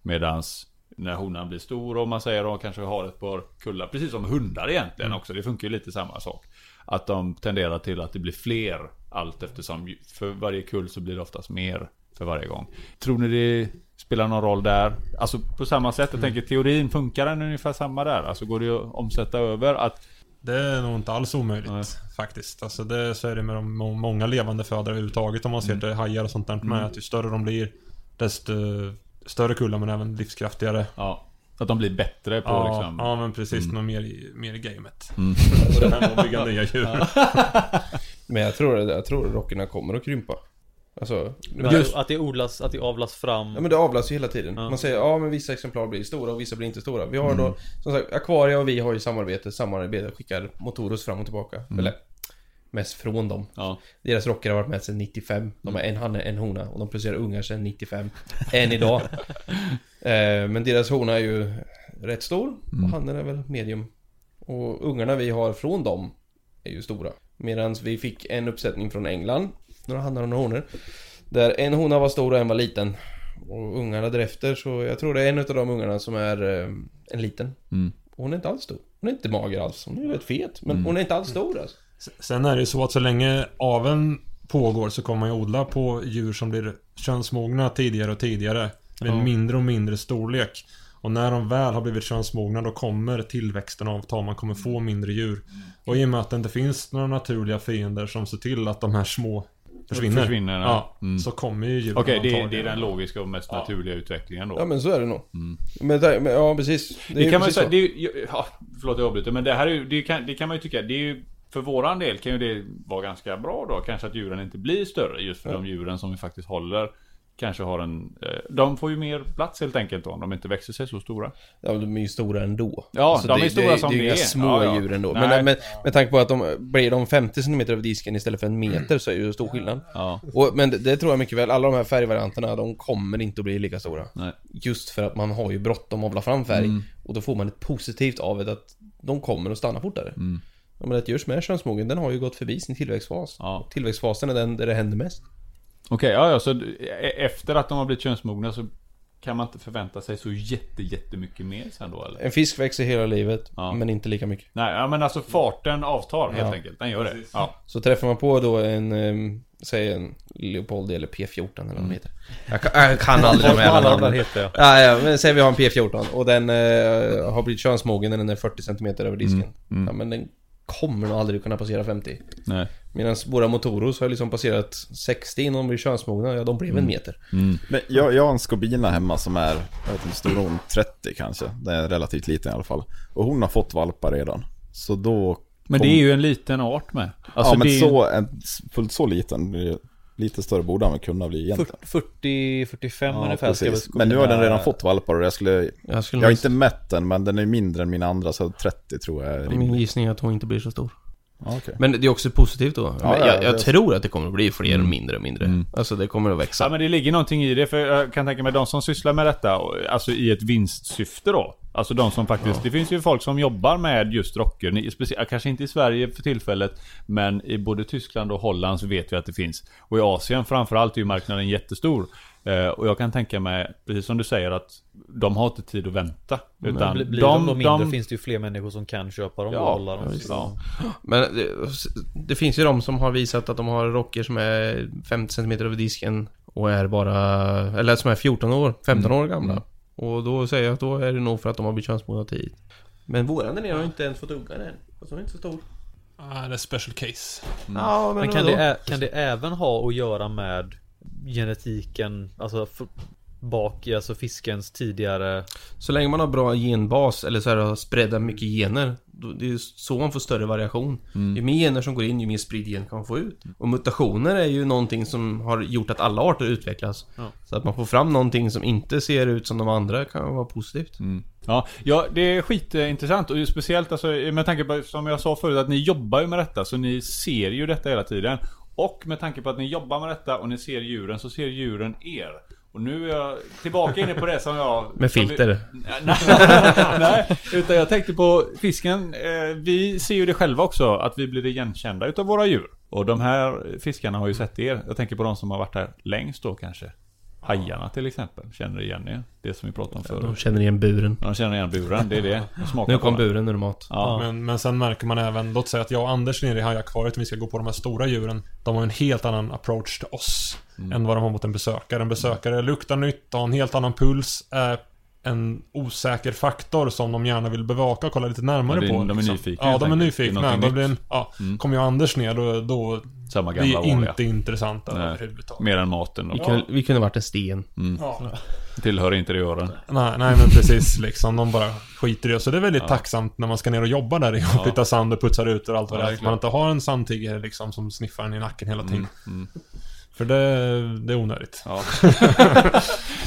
Medans när honan blir stor och man säger att de kanske har ett par kullar. Precis som hundar egentligen också. Det funkar ju lite samma sak. Att de tenderar till att det blir fler allt eftersom för varje kull så blir det oftast mer för varje gång. Tror ni det spelar någon roll där? Alltså på samma sätt, jag tänker teorin, funkar den ungefär samma där? Alltså går det att omsätta över att Det är nog inte alls omöjligt Nej. faktiskt. Alltså det, så är det med de må- många levande födare överhuvudtaget om man ser till hajar och sånt där med. Att ju större de blir, desto större kullar men även livskraftigare. Ja. Att de blir bättre på Ja, liksom... ja men precis. Är mer i, mer i gamet. Mm. Och det här med att bygga nya djur. Men jag tror, jag tror rockerna kommer att krympa. Alltså, Men Just- Att det odlas, att det avlas fram. Ja men det avlas ju hela tiden. Ja. Man säger ja men vissa exemplar blir stora och vissa blir inte stora. Vi har då, som sagt, Aquaria och vi har ju samarbete, samarbete skickar Motoros fram och tillbaka. Eller mest från dem. Ja. Deras rocker har varit med sedan 95. De har en hanne, en hona och de producerar ungar sedan 95. Än idag. eh, men deras hona är ju rätt stor och hannen är väl medium. Och ungarna vi har från dem är ju stora. Medan vi fick en uppsättning från England, några hannar och några honor. Där en hona var stor och en var liten. Och ungarna därefter så, jag tror det är en av de ungarna som är eh, en liten. Mm. Och hon är inte alls stor. Hon är inte mager alls. Hon är rätt fet. Men hon är inte alls stor alltså. Sen är det ju så att så länge aveln pågår så kommer man ju odla på djur som blir könsmogna tidigare och tidigare. En Ja. mindre och mindre storlek. Och när de väl har blivit könsmogna då kommer tillväxten avta. Man kommer få mindre djur. Och i och med att det inte finns några naturliga fiender som ser till att de här små försvinner. Försvinner, ja. ja. Mm. Så kommer ju djuren Okej, det, är- det är den logiska och mest naturliga utvecklingen då. Ja men så är det nog. Mm. Men, det- men, ja precis. Det, är kan man ju säga, det är, ja, förlåt jag avbryter, men det här är ju, det kan, det kan man ju tycka, det är ju för våran del kan ju det vara ganska bra då. Kanske att djuren inte blir större just för de djuren som vi faktiskt håller. Kanske har en... eh, De får ju mer plats helt enkelt då, om de inte växer sig så stora. Ja, de är ju stora ändå. Ja, de är stora det, som det är det ju är. små Ja, ja. djur ändå. Nej. Men, men med tanke på att de blir de 50 cm över disken istället för en meter så är det ju stor skillnad. Ja, Och, men det, det tror jag mycket väl, alla de här färgvarianterna, de kommer inte att bli lika stora. nej. Just för att man har ju bråttom att avla fram färg. Mm. Och då får man ett positivt av det att de kommer att stanna fortare. Mm. Ja, men ett djur som är könsmogen, den har ju gått förbi sin tillväxtfas. Ja. Tillväxtfasen är den där det händer mest. Okej, ja, ja, så e- efter att de har blivit könsmogna så kan man inte förvänta sig så jätte, jättemycket mer sen då eller? En fisk växer hela livet, Ja. men inte lika mycket. Nej, ja, men alltså farten avtar helt Ja. enkelt. Den gör det. Ja. Så träffar man på då en, um, säg en Leopold eller P14 eller vad de heter. Jag kan, jag kan aldrig de här namnen. Ja, ja, men säg vi har en P14 och den eh, har blivit könsmogen när den är 40 cm över disken. Mm, Ja, men den kommer nog aldrig kunna passera 50. Nej. Medan våra motoros har liksom passerat 60 innan de blir könsmogna. Ja, de blev en meter. Men jag, jag har en skobina hemma som är, jag vet inte, stor hon 30 kanske. Den är relativt liten i alla fall. Och hon har fått valpar redan. Så då... Men kom- det är ju en liten art med. Alltså, ja men det är... så, en, fullt så liten. Lite större borde han väl kunna bli egentligen. 40-45 Ja, ungefär ska Men nu har den redan fått valpar och jag skulle... Jag skulle Jag har inte mätt den men den är mindre än mina andra så 30 tror jag är Min gissning är att hon inte blir så stor. Ja, okej. Men det är också positivt då. Ja, jag jag tror att det kommer att bli fler mindre och mindre. Alltså det kommer att växa. Ja men det ligger någonting i det för jag kan tänka mig de som sysslar med detta och- Alltså i ett vinstsyfte då Alltså de som faktiskt Det finns ju folk som jobbar med just rocker Ni- specie- Kanske inte i Sverige för tillfället Men i både Tyskland och Holland så vet vi att det finns Och i Asien framförallt är ju marknaden jättestor eh, Och jag kan tänka mig Precis som du säger att De har inte tid att vänta Utan blir, blir de, då mindre de, finns det ju fler människor som kan köpa dem Ja, och hålla dem. ja. Ja. Men det, det finns ju de som har visat att de har rocker som är 50 cm över disken och är bara, eller som är 14 år, 15 år gamla. Och då säger jag att då är det nog för att de har blivit könsmogna tidigt. Men våran där nere har inte ens fått ungar än. Fast de är inte så stor. Ah, det är special case. Ja, Men kan vadå? det, kan det även ha att göra med genetiken, alltså bak i alltså fiskens tidigare... Så länge man har bra genbas eller så här spridda mycket gener. Då, det är ju så man får större variation. Ju mer gener som går in, ju mer spridd gen kan man få ut. Och mutationer är ju någonting som har gjort att alla arter utvecklas. Ja. Så att man får fram någonting som inte ser ut som de andra kan vara positivt. Ja, ja, det är skitintressant och speciellt alltså, med tanke på som jag sa förut att ni jobbar ju med detta så ni ser ju detta hela tiden. Och med tanke på att ni jobbar med detta och ni ser djuren så ser djuren er. Och nu är jag tillbaka inne på det som jag... Med som vi- filter. Nej, nej, utan jag tänkte på fisken. Eh, vi ser ju det själva också, att vi blir igenkända utav våra djur. Och de här fiskarna har ju sett er. Jag tänker på de som har varit här längst då kanske. Hajarna till exempel, känner igen er. Det som vi pratade om De förut. känner igen buren. De känner igen buren, det är det. De Nu kom den. buren, det mat. Ja. Men, men sen märker man även, låt säga att jag och Anders nere i hajakvariet, vi ska gå på de här stora djuren. De har en helt annan approach till oss. Än vad de har mot en besökare. En besökare luktar nytt, har en helt annan puls. Är en osäker faktor som de gärna vill bevaka och kolla lite närmare Ja, är- på. de är liksom. nyfikna, Ja, de är enkelt. Det är nyfikna. Då blir en, ja, Mm. Kommer jag Anders ner då, då Samma vi gamla är vanliga. inte intressanta Nej. överhuvudtaget. Mer än maten. Vi Och kunde, vi kunde varit en sten. Ja. tillhör inte det öronen. Nej, nej men precis liksom. De bara skiter i det. Så det är väldigt tacksamt när man ska ner och jobba där i och flytta sand och putsa ut och allt vad Ja, det är. Att man inte har en sandtiggare liksom som sniffar en i nacken hela tiden. Mm. För det, det är onödigt. Ja.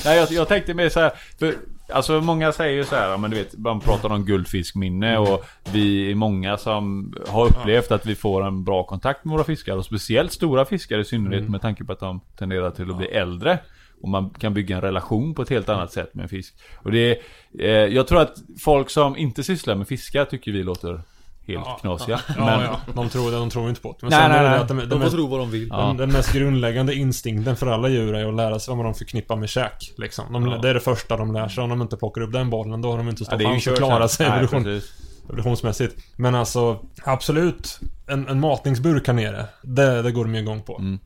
Nej, jag, jag tänkte mer så här, för, Alltså många säger ju så här, men du vet, man pratar om guldfiskminne och vi är många som har upplevt att vi får en bra kontakt med våra fiskar och speciellt stora fiskar i synnerhet med tanke på att de tenderar till att bli äldre. Och man kan bygga en relation på ett helt annat sätt med en fisk. Och det är, eh, jag tror att folk som inte sysslar med fiskar tycker vi låter helt Ja. knasiga. Ja, men, ja. De tror det, de tror inte på det. Men Nej, sen nej, är det nej. att de, de, De får tro vad de vill. Ja. den, den mest grundläggande instinkten för alla djur är att lära sig vad de förknippar med käk. Liksom. De, Ja. Det är det första de lär sig. Om de inte plockar upp den bollen, då har de inte ja, ju chans att klara sig Nej, evolution, evolutionsmässigt. Men alltså, absolut. En, en matningsbur kan nere. Det, det går de igång på. Mm.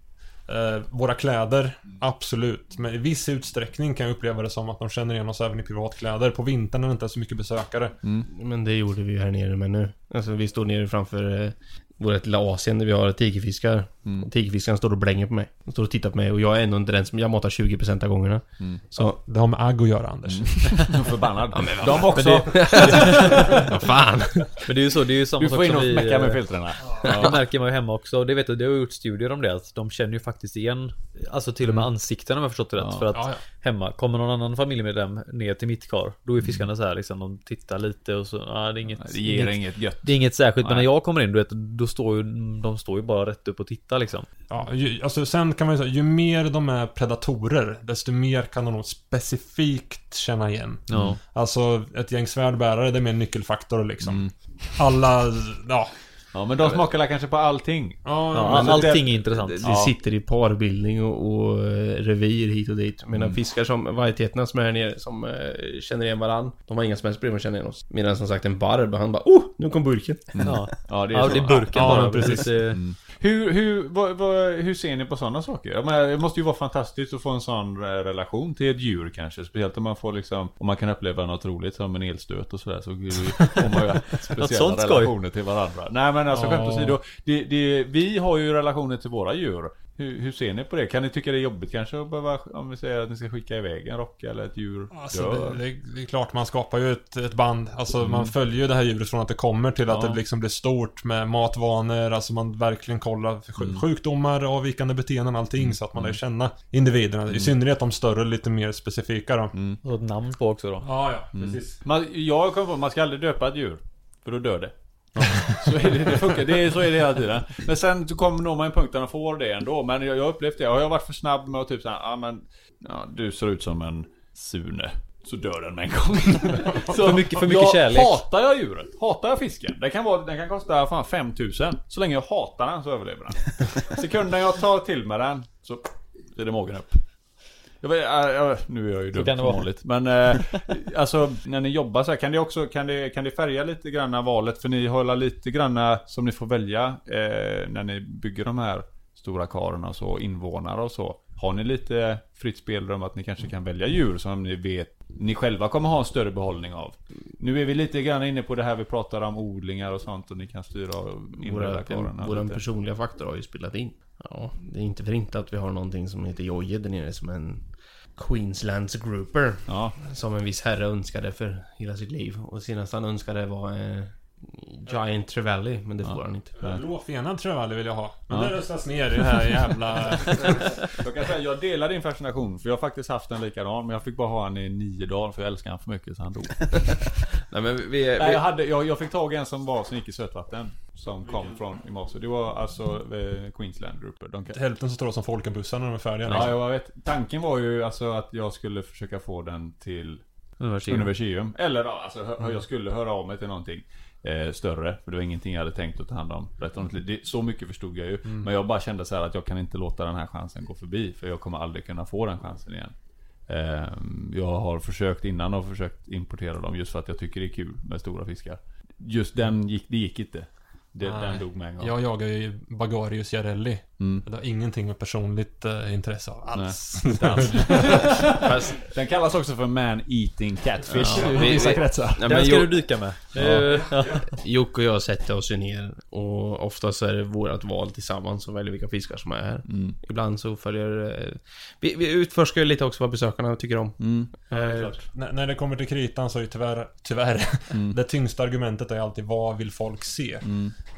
Eh, våra kläder, absolut. Men i viss utsträckning kan jag uppleva det som att de känner igen oss även i privatkläder. På vintern när det inte är så mycket besökare. Men det gjorde vi här nere med nu. Alltså vi står nere framför eh, vårt lilla Asien där vi har tigerfiskar. Och tigerfiskarna står och blänger på mig. De står och tittar på mig och jag är ändå inte den som... Jag matar 20% av gångerna. Så... Det har med agg att göra, Anders. Förbannad. De också. Vad fan! Men det är ju så, det är ju samma Du sak får in som och vi... mecka med eh, filtrerna. Det märker man ju hemma också. Och det vet jag, det har gjort studier om det. Att de känner ju faktiskt igen Alltså till och med ansiktena om jag förstått det rätt. För att Ja, ja. hemma, kommer någon annan familjemedlem ner till mitt kar. Då är fiskarna så här liksom, de tittar lite och så, ja det är inget Det ger inget, inget gött. det är inget särskilt. Men Nej. när jag kommer in, du vet, då står ju, de står ju bara rätt upp och tittar liksom. Ja, ju, alltså sen kan man ju säga, ju mer de är predatorer, desto mer kan de nog specifikt känna igen. Ja. Alltså, ett gäng svärdbärare, det är mer en nyckelfaktor liksom. Alla, ja. Ja men de smakar väl kanske på allting. Ja, Ja, men- allting är intressant. Det, det Ja. sitter i parbildning och, och eh, revir hit och dit. Medan fiskar som, varieteterna som är här nere, som eh, känner igen varann. De har inga som helst problem att känna igen oss. Medan som sagt en barb, han bara oh! Nu kom burken. Ja, Ja det är ja det är burken Ja, bara. men precis. Det- Hur, hur, vad, vad, hur ser ni på sådana saker? Menar, det måste ju vara fantastiskt att få en sån eh, relation till ett djur kanske. Speciellt om man får liksom, om man kan uppleva något roligt som en elstöt och sådär. Så får man ju speciella relationer till varandra. Nej men alltså skämt åsido. Det, det, vi har ju relationer till våra djur. Hur, hur ser ni på det? Kan ni tycka det är jobbigt kanske att behöva, om vi säger att ni ska skicka iväg en rocka eller ett djur Alltså, dör? det, det, det är klart, man skapar ju ett, ett band. Alltså, man följer ju det här djuret från att det kommer till att Ja. det liksom blir stort med matvanor. Alltså, man verkligen kollar för sjuk- sjukdomar, avvikande beteenden, allting. Så att man lär känna individerna. I synnerhet de större, lite mer specifika då. Och ett namn på också då. Ja, ja, precis. Man, jag kommer på, man ska aldrig döpa ett djur. För då dör det. Så är det, det funkar, det är, så är det hela tiden. Men sen så kommer når man en punkt där man får det ändå. Men jag har upplevt det. Har jag varit för snabb med att typ såhär, ja men... Ja, du ser ut som en Sune. Så dör den med en gång. så För mycket- för mycket jag kärlek. Hatar jag djuret, hatar jag fisken. Den kan, vara, den kan kosta fan 5000. Så länge jag hatar den så överlever den. Sekunden jag tar till med den så är det magen upp. Jag vet, äh, äh, nu är jag ju dum som vanligt. Men äh, alltså när ni jobbar så här, kan det också kan det, kan det färga lite granna valet? För ni har lite granna som ni får välja eh, när ni bygger de här stora karorna och så, invånare och så. Har ni lite fritt spelrum att ni kanske kan välja djur som ni vet ni själva kommer ha en större behållning av? Nu är vi lite grann inne på det här vi pratar om odlingar och sånt och ni kan styra karorna våra lite. personliga faktor har ju spelat in. Ja, det är inte för inte att vi har någonting som heter Jojje där nere som en Queenslands grouper. Ja, Som en viss herre önskade för hela sitt liv. Och senast han önskade var eh, Giant Trevally, men det får han inte. Blåfenad aldrig vill jag ha. Men Ja. det röstas ner i det här jävla... Jag kan säga, jag delar din fascination för jag har faktiskt haft en likadan men jag fick bara ha en i nio dagar för jag älskar han för mycket så han dog. Nej men vi... är- Nej, jag, hade, jag, jag fick tag i en som var som gick i sötvatten. Som kom från i morse. Det var alltså eh, Queensland Grouper. De kan... Hälften så stora som Folkenbussar när de är färdiga. Ja, liksom. jag vet. Tanken var ju alltså att jag skulle försöka få den till Universitet. Universium. Eller ja, alltså jag skulle höra av mig till någonting eh, större. För det var ingenting jag hade tänkt att ta hand om. Det, så mycket förstod jag ju. Men jag bara kände så här att jag kan inte låta den här chansen gå förbi. För jag kommer aldrig kunna få den chansen igen. Ehm, jag har försökt innan och försökt importera dem just för att jag tycker det är kul med stora fiskar. Just den gick, det gick inte. Det, den dog med en gång. Jag jagar ju Bagarius Jarelli. Mm. Det har ingenting med personligt eh, intresse av alls. Fast, Den kallas också för man-eating catfish Ja, i vi- vissa vi- kretsar. nej, Den men ska Jo- du dyka med. Det är ju- ja. Jocke och jag sätter oss ju ner och ofta så är det vårat val tillsammans som väljer vilka fiskar som är här. Mm. Ibland så följer... eh, Vi, vi utforskar ju lite också vad besökarna tycker om. Mm. Eh, När, när det kommer till kritan så är ju tyvärr, tyvärr, det tyngsta argumentet är alltid vad vill folk se?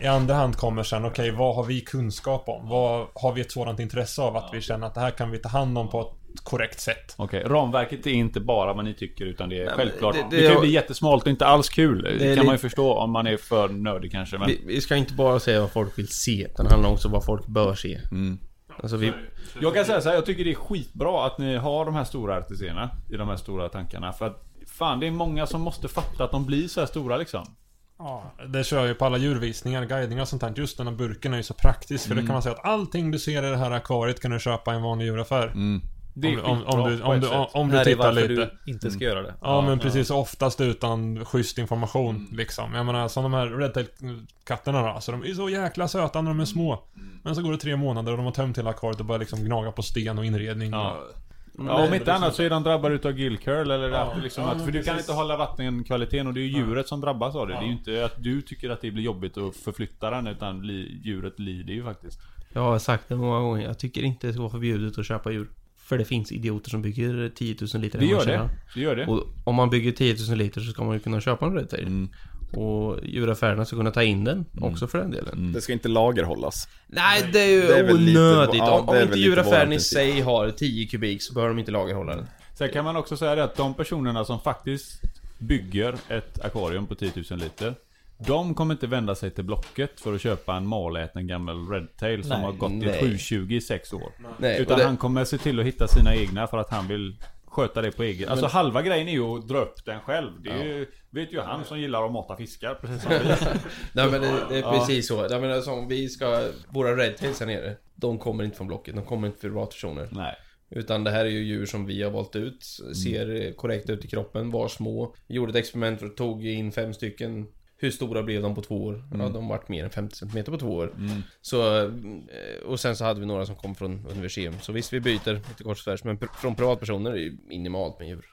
I andra hand kommer sen, okej vad har vi kunskap om? Vad har vi ett sådant intresse av att vi känner att det här kan vi ta hand om på ett korrekt sätt? Okej, ramverket är inte bara vad ni tycker utan det är men självklart. det- Det, det- kan ju bli jättesmalt och inte alls kul. Det, kan man ju lite- förstå om man är för nördig kanske. Men... vi, vi ska inte bara säga vad folk vill se, utan det handlar också om vad folk bör se. Mm. Alltså vi... Jag kan säga så här, jag tycker det är skitbra att ni har de här stora artiserna i de här stora tankarna. För att fan, det är många som måste fatta att de blir så här stora liksom. Ja, det kör jag ju på alla djurvisningar, guidningar och sånt där. Just den här burken är ju så praktisk. För det kan man säga att allting du ser i det här akvariet kan du köpa i en vanlig djuraffär. Mm. Det är Om, om, om, du, om, du, om, om du här är tittar varför lite. du inte ska göra det. Ja, men precis. Oftast utan schysst information Mm. liksom. Jag menar som de här Redtail-katterna då. Alltså de är så jäkla söta när de är små. Mm. Men så går det tre månader och de har tömt hela akvariet och börjar liksom gnaga på sten och inredning. Ja. Och, Ja, om inte annat så är de drabbade utav gill curl eller Ja. att liksom Ja, att, För du kan precis. inte hålla vattenkvaliteten och det är ju djuret som drabbas av det. Det är ju inte att du tycker att det blir jobbigt att förflytta den utan li, djuret lider ju faktiskt. Jag har sagt det många gånger. Jag tycker inte det ska vara förbjudet att köpa djur. För det finns idioter som bygger 10 000 liter Det gör det. Det gör det. Och om man bygger 10 000 liter så ska man ju kunna köpa en Redtail. Mm. Och djuraffärerna ska kunna ta in den också för den delen. Det ska inte lagerhållas. Nej, det är ju Det är väl lite- onödigt. ja, om inte djuraffären i sig har 10 kubik så behöver de inte lagerhålla den. Sen kan man också säga det att de personerna som faktiskt bygger ett akvarium på 10 000 liter De kommer inte vända sig till Blocket för att köpa en maläten gammal Redtail som Nej, har gått i nej. 720 i 6 år. Nej, Utan det, han kommer se till att hitta sina egna för att han vill sköta det på egen. Alltså halva grejen är ju att dra upp den själv. Det är ju, vet ju han som gillar att mata fiskar precis som vi. nej men det, det är precis så. Jag menar som vi ska, våra Redtails här nere, de kommer inte från Blocket, de kommer inte från privatpersoner. Nej. Utan det här är ju djur som vi har valt ut, ser korrekt ut i kroppen, var små. Gjorde ett experiment och tog in fem stycken. Hur stora blev de på två år? Ja, de vart mer än 50 cm på två år. Så, eh, och sen så hade vi några som kom från universium. Så visst, vi byter lite tvärs, men från privatpersoner är det ju minimalt med djur.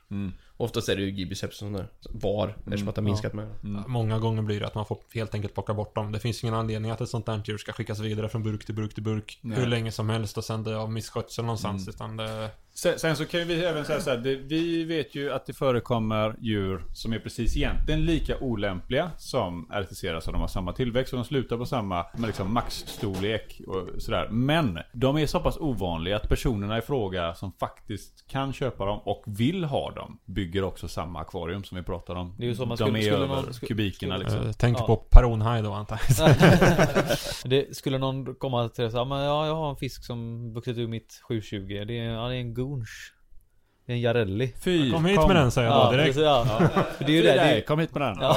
Oftast är det ju gibiceps som är var, eftersom att det har minskat med. Många gånger blir det att man får helt enkelt plocka bort dem. Det finns ingen anledning att ett sånt där djur ska skickas vidare från burk till burk till burk. Nej. Hur länge som helst och sen dö av misskötsel någonstans. Mm. Utan det... Sen, sen så kan vi även säga så här, det, vi vet ju att det förekommer djur som är precis egentligen lika olämpliga som RTC, så de har samma tillväxt och de slutar på samma med liksom maxstorlek och sådär. Men de är så pass ovanliga att personerna i fråga som faktiskt kan köpa dem och vill ha dem bygger också samma akvarium som vi pratar om. Det är ju så man de skulle- är skulle över någon- skulle- kubikerna liksom. Eh, Tänk Ja. på paronhaj då antar jag. det, skulle någon komma till och säga, men ja, jag har en fisk som vuxit ur mitt 720. Det är, ja, det är en Det är en jarelli. Fy, Kom hit med den säger jag Ja, då direkt. precis, ja. För det är ju det. det är, kom hit med den. ja.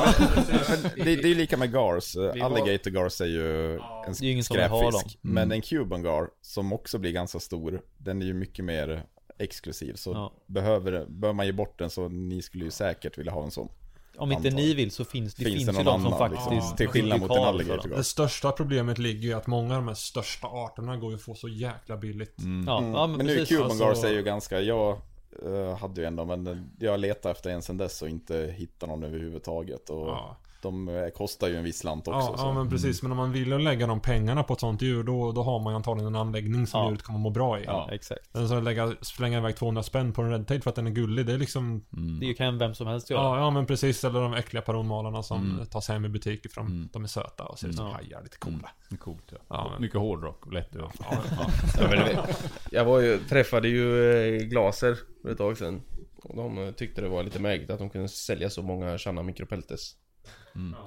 Det, det är ju lika med gars. Alligator gars är ju en Det är ingen skräpfisk. dem. Men en Cuban gar, som också blir ganska stor, den är ju mycket mer exklusiv. Så Ja. behöver, behöver man ge bort den så ni skulle ju säkert vilja ha en sån. Om inte Antar. ni vill så finns det Finns finns, det ju de som annan, faktiskt liksom, till skillnad mot en alligator. Det största problemet ligger ju att många av de här största arterna går ju att få så jäkla billigt. Ja, Mm. ja men, men, nu precis. Cuban Alltså, Gars är ju ganska, jag eh, hade ju ändå, men jag letade efter en sen dess och inte hittade någon överhuvudtaget. Och Ja. De eh, kostar ju en viss slant också. Ja, så. ja men precis. Men om man vill lägga de pengarna på ett sånt djur då, då har man ju antagligen en anläggning som Ja. djuret kommer må bra i. Ja, exakt. Den som lägga, slänga iväg 200 spänn på en redtail för att den är gullig, det är liksom... Det kan vem som helst göra. Ja, ja men precis. Eller de äckliga paronmalarna som Mm. tas hem i butiker för de, Mm. de är söta och ser ut som Mm. hajar, lite coola. Är Coolt ja. Ja, men- Mycket hårdrock och lätt. Ja, Ja, men jag var ju, träffade ju eh, Glaser för ett tag sedan. Och de tyckte det var lite märkligt att de kunde sälja så många Channa Micropeltes.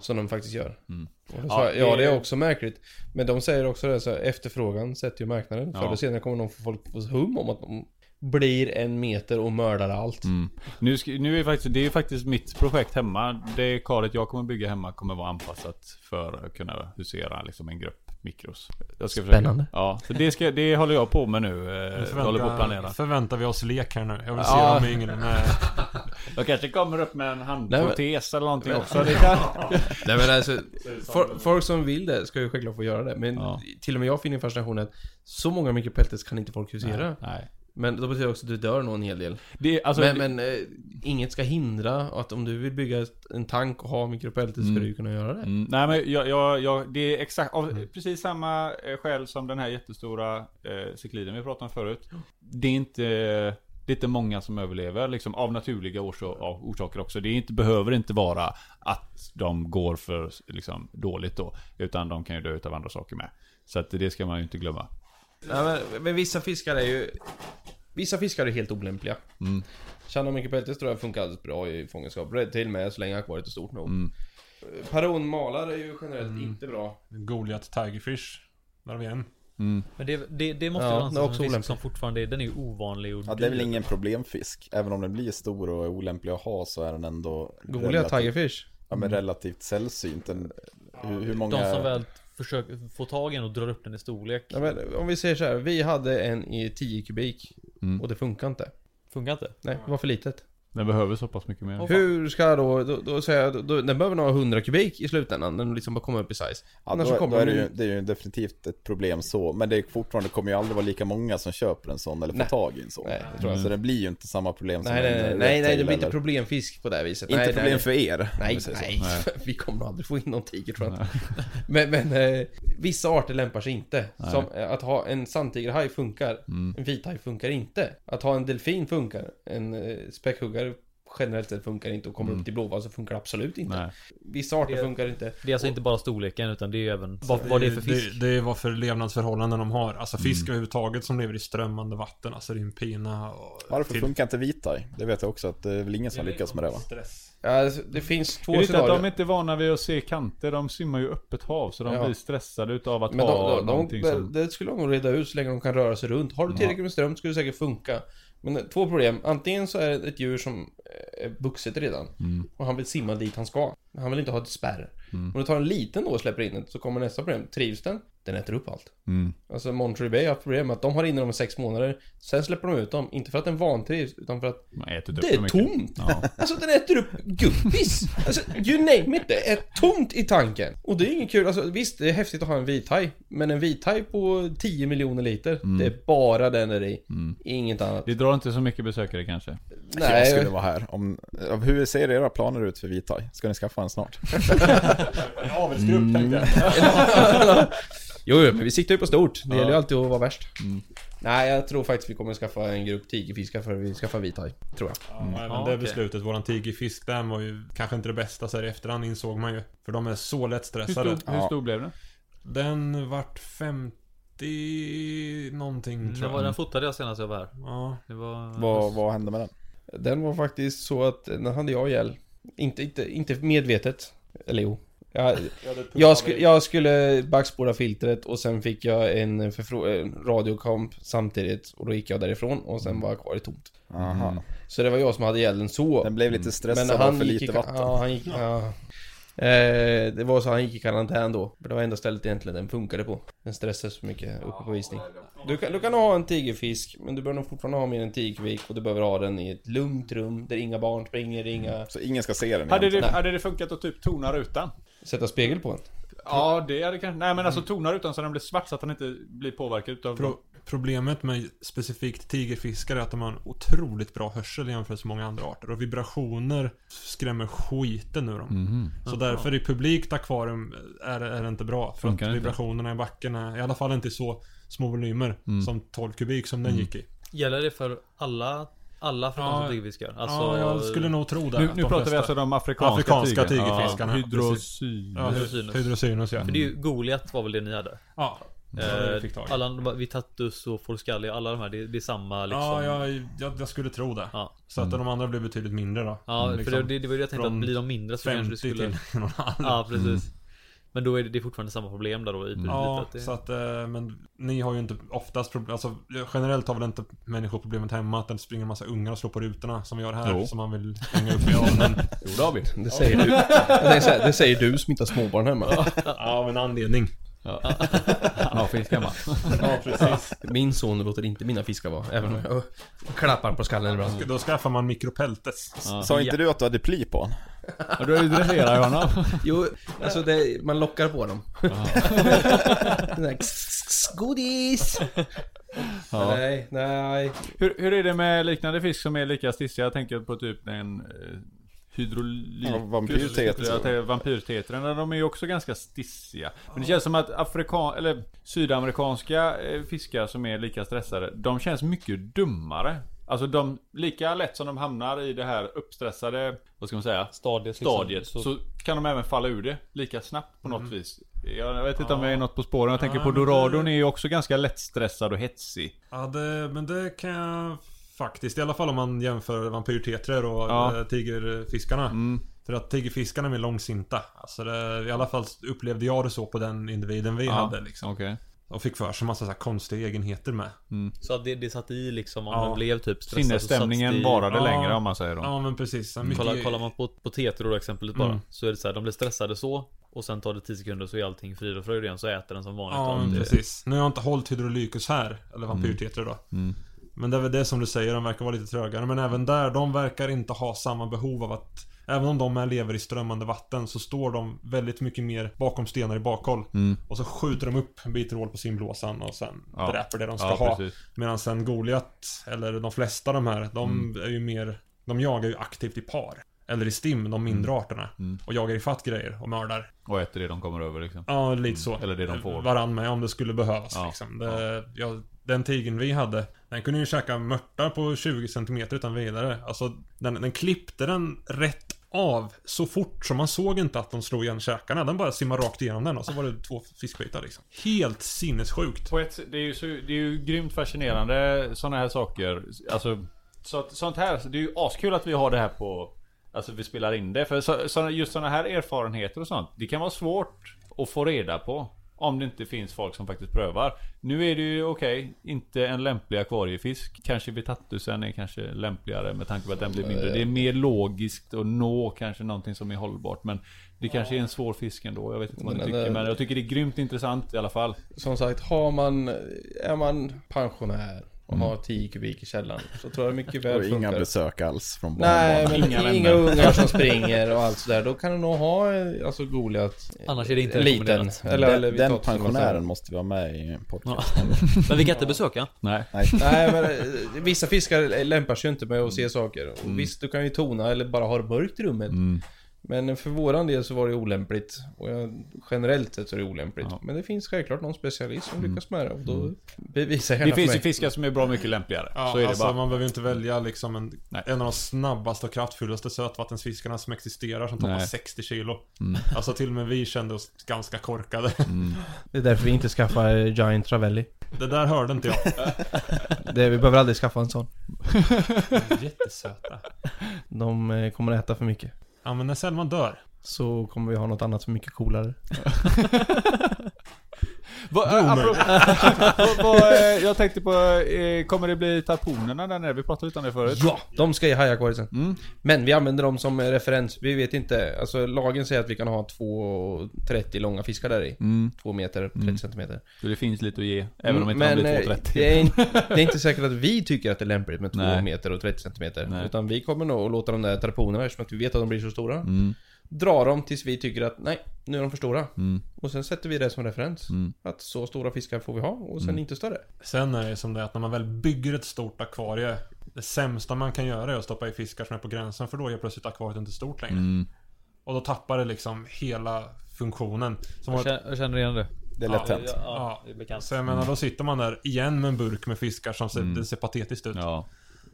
Som de faktiskt gör. Mm. Och då Ja, ja, det- det är också märkligt. Men de säger också det, så här, efterfrågan sätter ju marknaden. Förr Ja. eller senare kommer de få folk på hum om att de blir en meter och mördar allt. Mm. Nu, nu är faktiskt, det är faktiskt mitt projekt hemma. Det karet jag kommer bygga hemma kommer vara anpassat för att kunna husera liksom en grupp mikros. Jag ska försöka- Spännande. Ja, så det, ska, det håller jag på med nu. Eh, jag håller på att planera. förväntar vi oss lek här nu. Jag vill se Ja. yngeln med... Jag kanske kommer upp med en Nej, handprotes eller någonting också. Det kan... Nej men alltså, for, folk som vill det ska ju självklart få göra det. Men Ja. till och med jag finner fascinationen att så många Micropeltes kan inte folk husera. Nej. Men då betyder det också att du dör nog en hel del. Det, alltså, men det- men eh, inget ska hindra att om du vill bygga en tank och ha mikropeltes ska Mm. du kunna göra det. Mm, nej men jag, jag, jag, det är exakt av precis samma eh, skäl som den här jättestora eh, cykliden vi pratade om förut. Det är inte det är inte många som överlever liksom av naturliga orsa- av orsaker också. Det inte, behöver inte vara att de går för liksom, dåligt då. Utan de kan ju dö utav andra saker med. Så att det ska man ju inte glömma. Nej, men, men vissa fiskar är ju... Vissa fiskar är helt olämpliga. Mm. Channa Micropeltes tror jag funkar alldeles bra i fångenskap. Redtail med så länge akvariet är stort nog. Mm. Paronmalar är ju generellt inte bra. Goliath Tigerfish. Där har vi en. Mm. Men det, det, det måste Ja, också en fisk olämpligt. som fortfarande är, den är ju ovanlig och Ja, det är väl ingen problemfisk. Även om den blir stor och är olämplig att ha så är den ändå relativt, Tigerfish. ja, men relativt sällsynt. Den, hur, hur många... De som väl försöker få tag i den och drar upp den i storlek. Ja, men om vi säger så här, vi hade en i 10 kubik Och det funkar inte. Funkar inte? Nej, det var för litet. Den behöver så pass mycket mer. Hur ska jag då, då, då säger jag, då, då, den behöver nog ha 100 kubik i slutändan, den liksom bara kommer upp i size. Ja, Annars då, så kommer då är det, ju, det är ju definitivt ett problem så. Men det är fortfarande kommer ju aldrig vara lika många som köper en sån eller får Nej. tag i en sån. Nej, tror jag. Så det blir ju inte samma problem som Nej, nej, en nej, nej, nej, det blir inte problemfisk på det här viset. Inte nej, problem nej, för er. Nej, nej. Vi kommer nog aldrig få in någon tiger tror jag. Men, men eh, vissa arter lämpar sig inte. Som eh, att ha en sandtigerhaj funkar. Mm. En vithaj funkar inte. Att ha en delfin funkar. En eh, späckhuggare generellt sett funkar inte och kommer upp till blåval så funkar det absolut inte. Nej. Vissa arter Det- funkar inte. Det är alltså inte bara storleken utan det är även vad, vad det är för fisk. Det, det är vad för levnadsförhållanden de har. Alltså fisk Mm. överhuvudtaget som lever i strömmande vatten. Alltså det är en pina och... Varför till- funkar inte vithaj? Det vet jag också att det är väl ingen som lyckas med det va? Stress. Ja, alltså, det finns två Är det inte att scenarier. de inte är vana vid att se kanter? De simmar ju öppet hav så de Ja. blir stressade utav att Men ha de, de, någonting de, som... det skulle de reda ut så länge de kan röra sig runt. Har du tillräckligt med ström skulle det säkert funka. Men två problem. Antingen så är det ett djur som är vuxet redan. Mm. Och han vill simma dit han ska. Han vill inte ha ett spärr. Om du tar en liten då och släpper in den så kommer nästa problem. Trivs den? Den äter upp allt. Mm. Alltså Monterey Bay har haft problem med att de har inne dem i sex månader. Sen släpper de ut dem. Inte för att den vantrivs utan för att det är tomt! Ja. Alltså den äter upp guppis! Alltså you name it, det är tomt i tanken! Och det är inget kul, alltså visst det är häftigt att ha en vithaj Men en vithaj på 10 miljoner liter, det är bara den är i Inget annat Det drar inte så mycket besökare kanske. Jag Nej, skulle vara här. Om, hur ser era planer ut för vithaj? Ska ni skaffa en snart? En avelsgrupp tänkte jag. jo, jo, men vi siktar ju på stort, det gäller ju alltid att vara värst Nej, jag tror faktiskt vi kommer skaffa en grupp tigerfiskar för vi skaffar vithaj, tror jag Ja, men Ja, det okej. beslutet, våran tigerfisk, den var ju kanske inte det bästa så här i efterhand insåg man ju. För de är så Hur lättstressade. stor, hur stor blev den? Den vart 50 någonting Den, tror var, jag. den fotade jag senast jag var här. Ja. Det var... Vad, vad hände med den? Den var faktiskt så att den hade jag ihjäl Inte, inte, inte medvetet Eller jo jag, jag, sku, jag skulle backspåra filtret och sen fick jag en, en radiokamp samtidigt och då gick jag därifrån och sen var jag kvar i tomt. Aha. Så det var jag som hade ihjäl den så. Den blev lite stressad Men han för lite i, vatten. Ja, han gick, ja. Eh, det var så han gick i karantän då. För det var enda stället egentligen den funkade på. Den stressade så mycket uppe på visning. Du kan, du kan ha en tigerfisk, men du bör nog fortfarande ha än 10 kubik och du behöver ha den i ett lugnt rum där inga barn springer, inga... Så ingen ska se den Hade egentligen. det, hade det funkat att typ tona rutan? Sätta spegel på den. Ja, det hade kanske... Nej men alltså tona rutan så den blir svart så att den inte blir påverkad utav... Pro problemet med specifikt tigerfiskar är att de har en otroligt bra hörsel jämfört med många andra arter. Och vibrationer skrämmer skiten ur dem. Mhm. Så därför i publikt akvarium är, är det inte bra. För Funkar att inte. vibrationerna i backen är i alla fall inte i så små volymer Mm. som 12 kubik som den gick i. Gäller det för alla, alla afrikanska Ja, tigerfiskar? Alltså, ja, jag skulle nog tro det. Nu, nu de pratar vi alltså om afrikanska, Afrikanska tiger. tigerfiskarna, Ja, hydrosyn. Ja, Hydrosynus. hydrosynus ja. För det är ju Goliat var väl det ni hade? Ja. Eh, alla, de här- Vitatus och Forskalli, alla de här, det, det är samma liksom. Ja, jag, jag, jag skulle tro det. Ja. Så att de andra blir betydligt mindre då. Ja, för Liksom det, det, det var ju det jag tänkte att blir de mindre så kanske 50 det skulle... till en och en halv. Ja, precis. Men då är det, det är fortfarande samma problem där då i Ja, att det... så att, eh, men ni har ju inte oftast problem, alltså generellt har väl inte människor problemet hemma att det springer en massa ungar och slår på rutorna som vi har här, Jo. som man vill hänga upp i öronen. Jo, det har vi. Det säger du. det, säger du som inte har småbarn hemma. ja, av en anledning. Ja, ja gammal. Ja, precis. Min son låter inte mina fiskar vara, även om jag klappar på skallen ibland. Då skaffar man mikropeltes. Sa inte du att du hade ply på den? Ja, du har ju honom. Jo, alltså det, man lockar på dem. Godis! Ja. Nej, nej. Hur, hur är det med liknande fisk som är lika stissiga? Jag tänker på typ en eh, hydrolykus. Ja, Vampyrtetrarna, de är ju också ganska stissiga. Men det känns som att afrikan eller sydamerikanska eh, fiskar som är lika stressade, de känns mycket dummare. Alltså de, lika lätt som de hamnar i det här uppstressade, vad ska man säga? Stadiet, liksom. Stadiet. Så, kan de även falla ur det lika snabbt på något Mm. vis. Jag vet inte om jag är något på spåren. Jag tänker Ja, på men det- Doradon är ju också ganska lättstressad och hetsig. Ja, det, men det kan jag faktiskt, i alla fall om man jämför vampyrtetror och Ja. eh, tigerfiskarna. Mm. För att tigerfiskarna är mer långsinta. Alltså det, i alla fall upplevde jag det så på den individen vi hade liksom. Okej. Och fick för sig massa så här konstiga egenheter med. Så att det, det satt i liksom om Ja. den blev typ stressad så Sinnesstämningen i- varade Ja. längre om man säger då. Ja men precis. Så mycket... Kollar, kollar man på, på tetror exemplet bara Mm. Så är det så här, de blir stressade så Och sen tar det 10 sekunder så är allting frid och fröjd igen Så äter den som vanligt Ja men det- precis. Nu har jag inte hållit hydrolykus här. Eller vampyrtetror då. Mm. Men det är väl det som du säger, de verkar vara lite trögare. Men även där, de verkar inte ha samma behov av att Även om de lever i strömmande vatten så står de väldigt mycket mer bakom stenar i bakhåll. Mm. Och så skjuter de upp en bit hål på sin blåsan och sen Ja. dräper det de ska Ja, ha. Medan sen Goliat, eller de flesta de här, de Mm. är ju mer De jagar ju aktivt i par. Eller i stim, de mindre arterna. Mm. Och jagar ifatt grejer och mördar. Och äter det de kommer över liksom. Ja, lite så. Mm. Eller det de får. Varann med om det skulle behövas Ja, liksom. Det, ja, den tigern vi hade, den kunde ju käka mörtar på 20 cm utan vidare. Alltså, den, den klippte den rätt av så fort så man såg inte att de slog igen käkarna. Den bara simmade rakt igenom den och så var det två fiskbitar liksom. Helt sinnessjukt. På ett, det, är ju så, det är ju grymt fascinerande sådana här saker. Alltså, så, sånt här, det är ju askul att vi har det här på... Alltså vi spelar in det. För så, så, just sådana här erfarenheter och sånt. Det kan vara svårt att få reda på. Om det inte finns folk som faktiskt prövar. Nu är det ju okej, inte en lämplig akvariefisk. Kanske vitatusen är kanske lämpligare med tanke på att den blir mindre. Det är mer logiskt att nå kanske någonting som är hållbart. Men det kanske är en svår fisk ändå. Jag vet inte vad ni tycker. Men jag tycker det är grymt intressant i alla fall. Som sagt, har man, är man pensionär och Mm. har 10 kubik i källaren så tror jag mycket väl Och inga funkar. besök alls från Nej, barnbarnen. men Inga ungar som springer och allt sådär. Då kan du nog ha eh, alltså Goliat Annars är det inte liten. rekommenderat. Eller, eller Den, den pensionären måste vara med i en Ja. podcast. Men vi kan inte besöka. Nej. Nej men eh, vissa fiskar lämpar sig ju inte med att se saker. Och Mm. Visst, du kan ju tona eller bara ha det mörkt i rummet. Men för våran del så var det olämpligt. Och jag, generellt sett så är det olämpligt. Ja. Men det finns självklart någon specialist som lyckas med det. Och då bevisar jag Det finns ju fiskar som är bra mycket lämpligare. Ja, så är det alltså bara. man behöver ju inte välja liksom en, en av de snabbaste och kraftfullaste sötvattensfiskarna som existerar som toppar Nej. 60 kilo. Mm. Alltså till och med vi kände oss ganska korkade. Det är därför vi inte skaffar Giant Travelli. Det där hörde inte jag. Det, vi behöver aldrig skaffa en sån. Jättesöta. De eh, kommer att äta för mycket. Ja men när Selma dör. Så kommer vi ha något annat som är mycket coolare. jag tänkte på, eh, kommer det bli tarponerna där nere? Vi pratade lite om det förut. Ja! De ska i hajakvariet Mm. Men vi använder dem som referens. Vi vet inte. Alltså lagen säger att vi kan ha 2,30 långa fiskar där i. Mm. 2 meter, 30 centimeter. Så det finns lite att ge. Även om inte Men de blir eh, 2,30. det är, inte, det är inte säkert att vi tycker att det är lämpligt med 2 Nej. meter och 30 centimeter. Nej. Utan vi kommer nog att låta de där tarponerna, eftersom att vi vet att de blir så stora. Mm. Dra dem tills vi tycker att nej, nu är de för stora. Mm. Och sen sätter vi det som referens. Mm. Att så stora fiskar får vi ha och sen Mm. inte större. Sen är det som det att när man väl bygger ett stort akvarie Det sämsta man kan göra är att stoppa i fiskar som är på gränsen för då är plötsligt akvariet inte stort längre. Mm. Och då tappar det liksom hela funktionen. Som Jag känner, jag känner igen det. Det är lätt hänt. Ja, Ja. det är bekant. Så jag menar, då sitter man där igen med en burk med fiskar som ser, Mm. det ser patetiskt ut. Ja.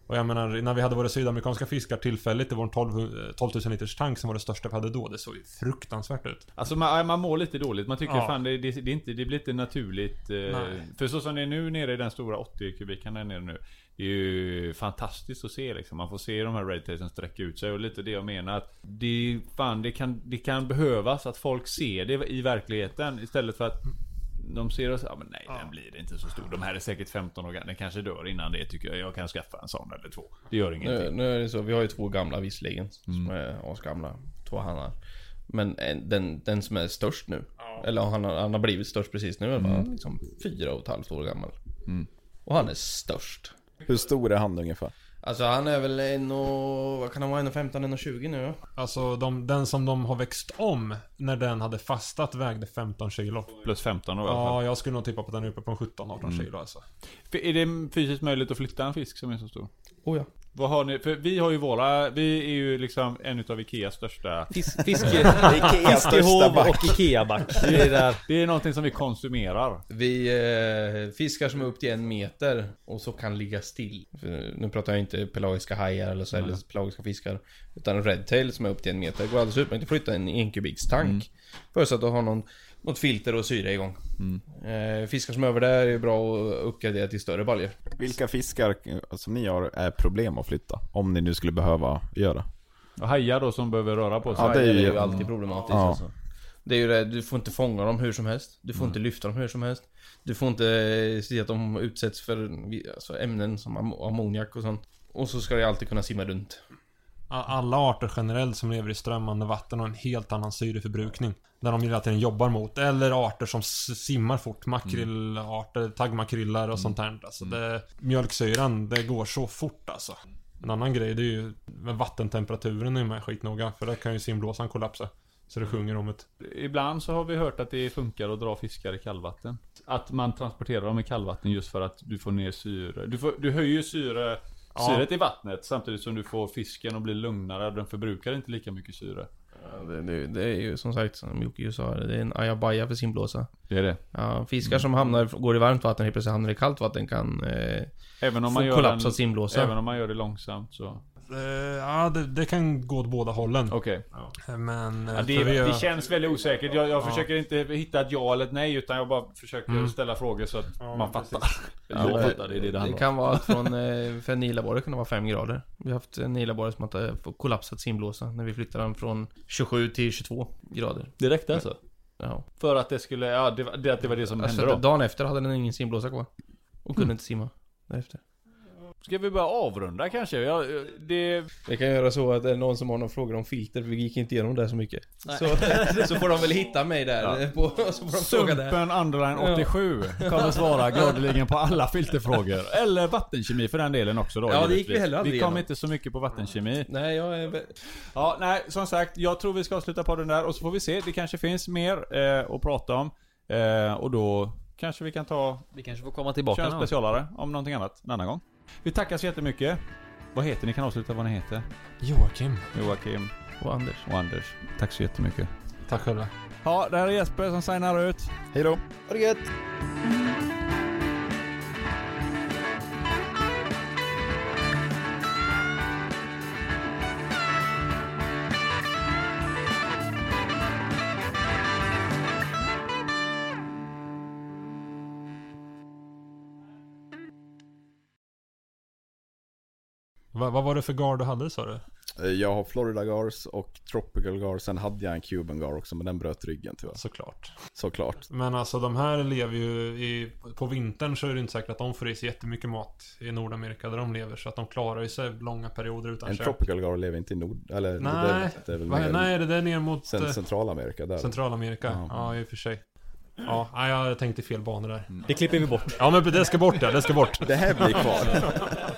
Och jag menar, när vi hade våra sydamerikanska fiskar tillfälligt i vår 12, 12 000 liters tank som var det största vi hade då. Det såg ju fruktansvärt ut. Alltså man, man mår lite dåligt. Man tycker Ja. fan det, det, det, inte, det blir inte naturligt. Eh, Nej. för så som det är nu nere i den stora 80 kubiken där nere nu. Det är ju fantastiskt att se liksom. Man får se de här redtailsen sträcka ut sig och lite det jag menar att det, fan, det, kan, det kan behövas att folk ser det i verkligheten istället för att de ser oss, ja men nej den blir inte så stor. De här är säkert 15 år gamla. Den kanske dör innan det tycker jag. Jag kan skaffa en sån eller två. Det gör Nu, ingenting. nu är det så, vi har ju två gamla visserligen. Som Mm. är asgamla. Två hannar. Men en, den, den som är störst nu. Eller han har, han har blivit störst precis nu. Mm. Han liksom fyra och ett halvt år gammal. Mm. Och han är störst. Hur stor är han ungefär? Alltså han är väl en och... Vad kan han vara? 1,15, 1,20 nu. Alltså de, den som de har växt om när den hade fastat vägde 15 kilo. Plus 15 år i alla fall. Ja, jag skulle nog tippa på att den är uppe på en 17-18 Mm. kilo alltså. För Är det fysiskt möjligt att flytta en fisk som är så stor? Oh ja. Vad har ni? För vi har ju våra, vi är ju liksom en utav Ikeas största Fisk, fiske, fiskehov och Ikea-back. Det är där. Det är någonting som vi konsumerar. Vi eh, fiskar som är upp till en meter och så kan ligga still. För nu pratar jag inte pelagiska hajar eller så, eller pelagiska fiskar. Utan redtail som är upp till en meter. går alldeles utmärkt att flytta en enkubiks tank. Förutsatt att ha någon, något filter och syre igång. Eh, fiskar som är över där är bra att uppgradera till större baljor. Vilka fiskar som ni har är problem att flytta? Om ni nu skulle behöva göra. Och hajar då som behöver röra på sig. Ja, det är ju- alltid problematiskt Ja. alltså. Det är ju det, du får inte fånga dem hur som helst. Du får inte lyfta dem hur som helst. Du får inte se att de utsätts för alltså, ämnen som am- ammoniak och sånt. Och så ska det alltid kunna simma runt. Alla arter generellt som lever i strömmande vatten har en helt annan syreförbrukning. Där de hela tiden jobbar mot. Eller arter som simmar fort. Makrillarter, taggmakrillar och sånt där. Alltså det, mjölksyran, det går så fort alltså. En annan grej det är ju vattentemperaturen är med skitnoga. För där kan ju simblåsan kollapsa. Så det sjunger om ett... Ibland så har vi hört att det funkar att dra fiskar i kallvatten. Att man transporterar dem i kallvatten just för att du får ner syre. Du, får, du höjer syre, Ja. syret i vattnet samtidigt som du får fisken att bli lugnare. Den förbrukar inte lika mycket syre. Ja, det, det, det är ju som sagt, som Jocke sa, det är en ajabaja för simblåsa. Det är det. Ja, fiskar som hamnar, går i varmt vatten helt plötsligt hamnar i kallt vatten kan eh, Även om få man gör kollaps av simblåsa. Även om man gör det långsamt så. Eh, ja, det, det kan gå åt båda hållen. Okej. Men... eh, Ja, det, för vi har- det känns väldigt osäkert. Jag, jag Ja. försöker inte hitta ett ja eller ett nej utan jag bara försöker Mm. ställa frågor så att Ja, man fattar. Ja, jag det- fattar, det är det det Det kan vara från, eh, för en nilabborre kan det vara 5 grader. Vi har haft en nilabborre som har kollapsat simblåsa när vi flyttade den från 27 till 22 grader. Det räckte alltså? Ja. För att det skulle, ja det, var- det, det var det som Alltså, hände då? dagen efter hade den ingen simblåsa kvar. Och kunde inte simma därefter. Ska vi börja avrunda kanske? Ja, det... Vi kan göra så att det är någon som har några frågor om filter, för vi gick inte igenom det så mycket. Så, så får de väl hitta mig där, Ja. på, och så får de fråga där. Sumpen underline 87 kommer svara gladeligen på alla filterfrågor. Eller vattenkemi för den delen också då. Ja, det gick vi heller aldrig Vi kom igenom. inte så mycket på vattenkemi. Nej, jag är... Ja, nej, som sagt. Jag tror vi ska avsluta på den där och så får vi se. Det kanske finns mer eh, att prata om. Eh, och då kanske vi kan ta Vi kanske får komma tillbaka köra en någon specialare om någonting annat en annan gång. Vi tackar så jättemycket. Vad heter ni? Kan avsluta vad ni heter. Joakim. Joakim Och Anders. och Anders. Tack så jättemycket. Tack själva. Ja, det här är Jesper som signar ut. Hej då! Ha det gött! Va, vad var det för gar du hade sa du? Eh, Jag har Florida Gars och Tropical Gar. Sen hade jag en Cuban Gar också, men den bröt ryggen tyvärr. Såklart. Såklart. Men alltså de här lever ju i... På vintern så är det inte säkert att de får i sig jättemycket mat i Nordamerika där de lever. Så att de klarar ju sig långa perioder utan En käk. Tropical Gar lever inte i Nord... Eller Nej. det, det är väl mer nej, är det där ner mot cent- eh, Centralamerika där. Centralamerika? Ja. Ja, i och för sig. Ja, jag tänkte fel banor där. Det klipper vi bort. Ja, men det ska bort ja, det ska bort. Det här blir kvar.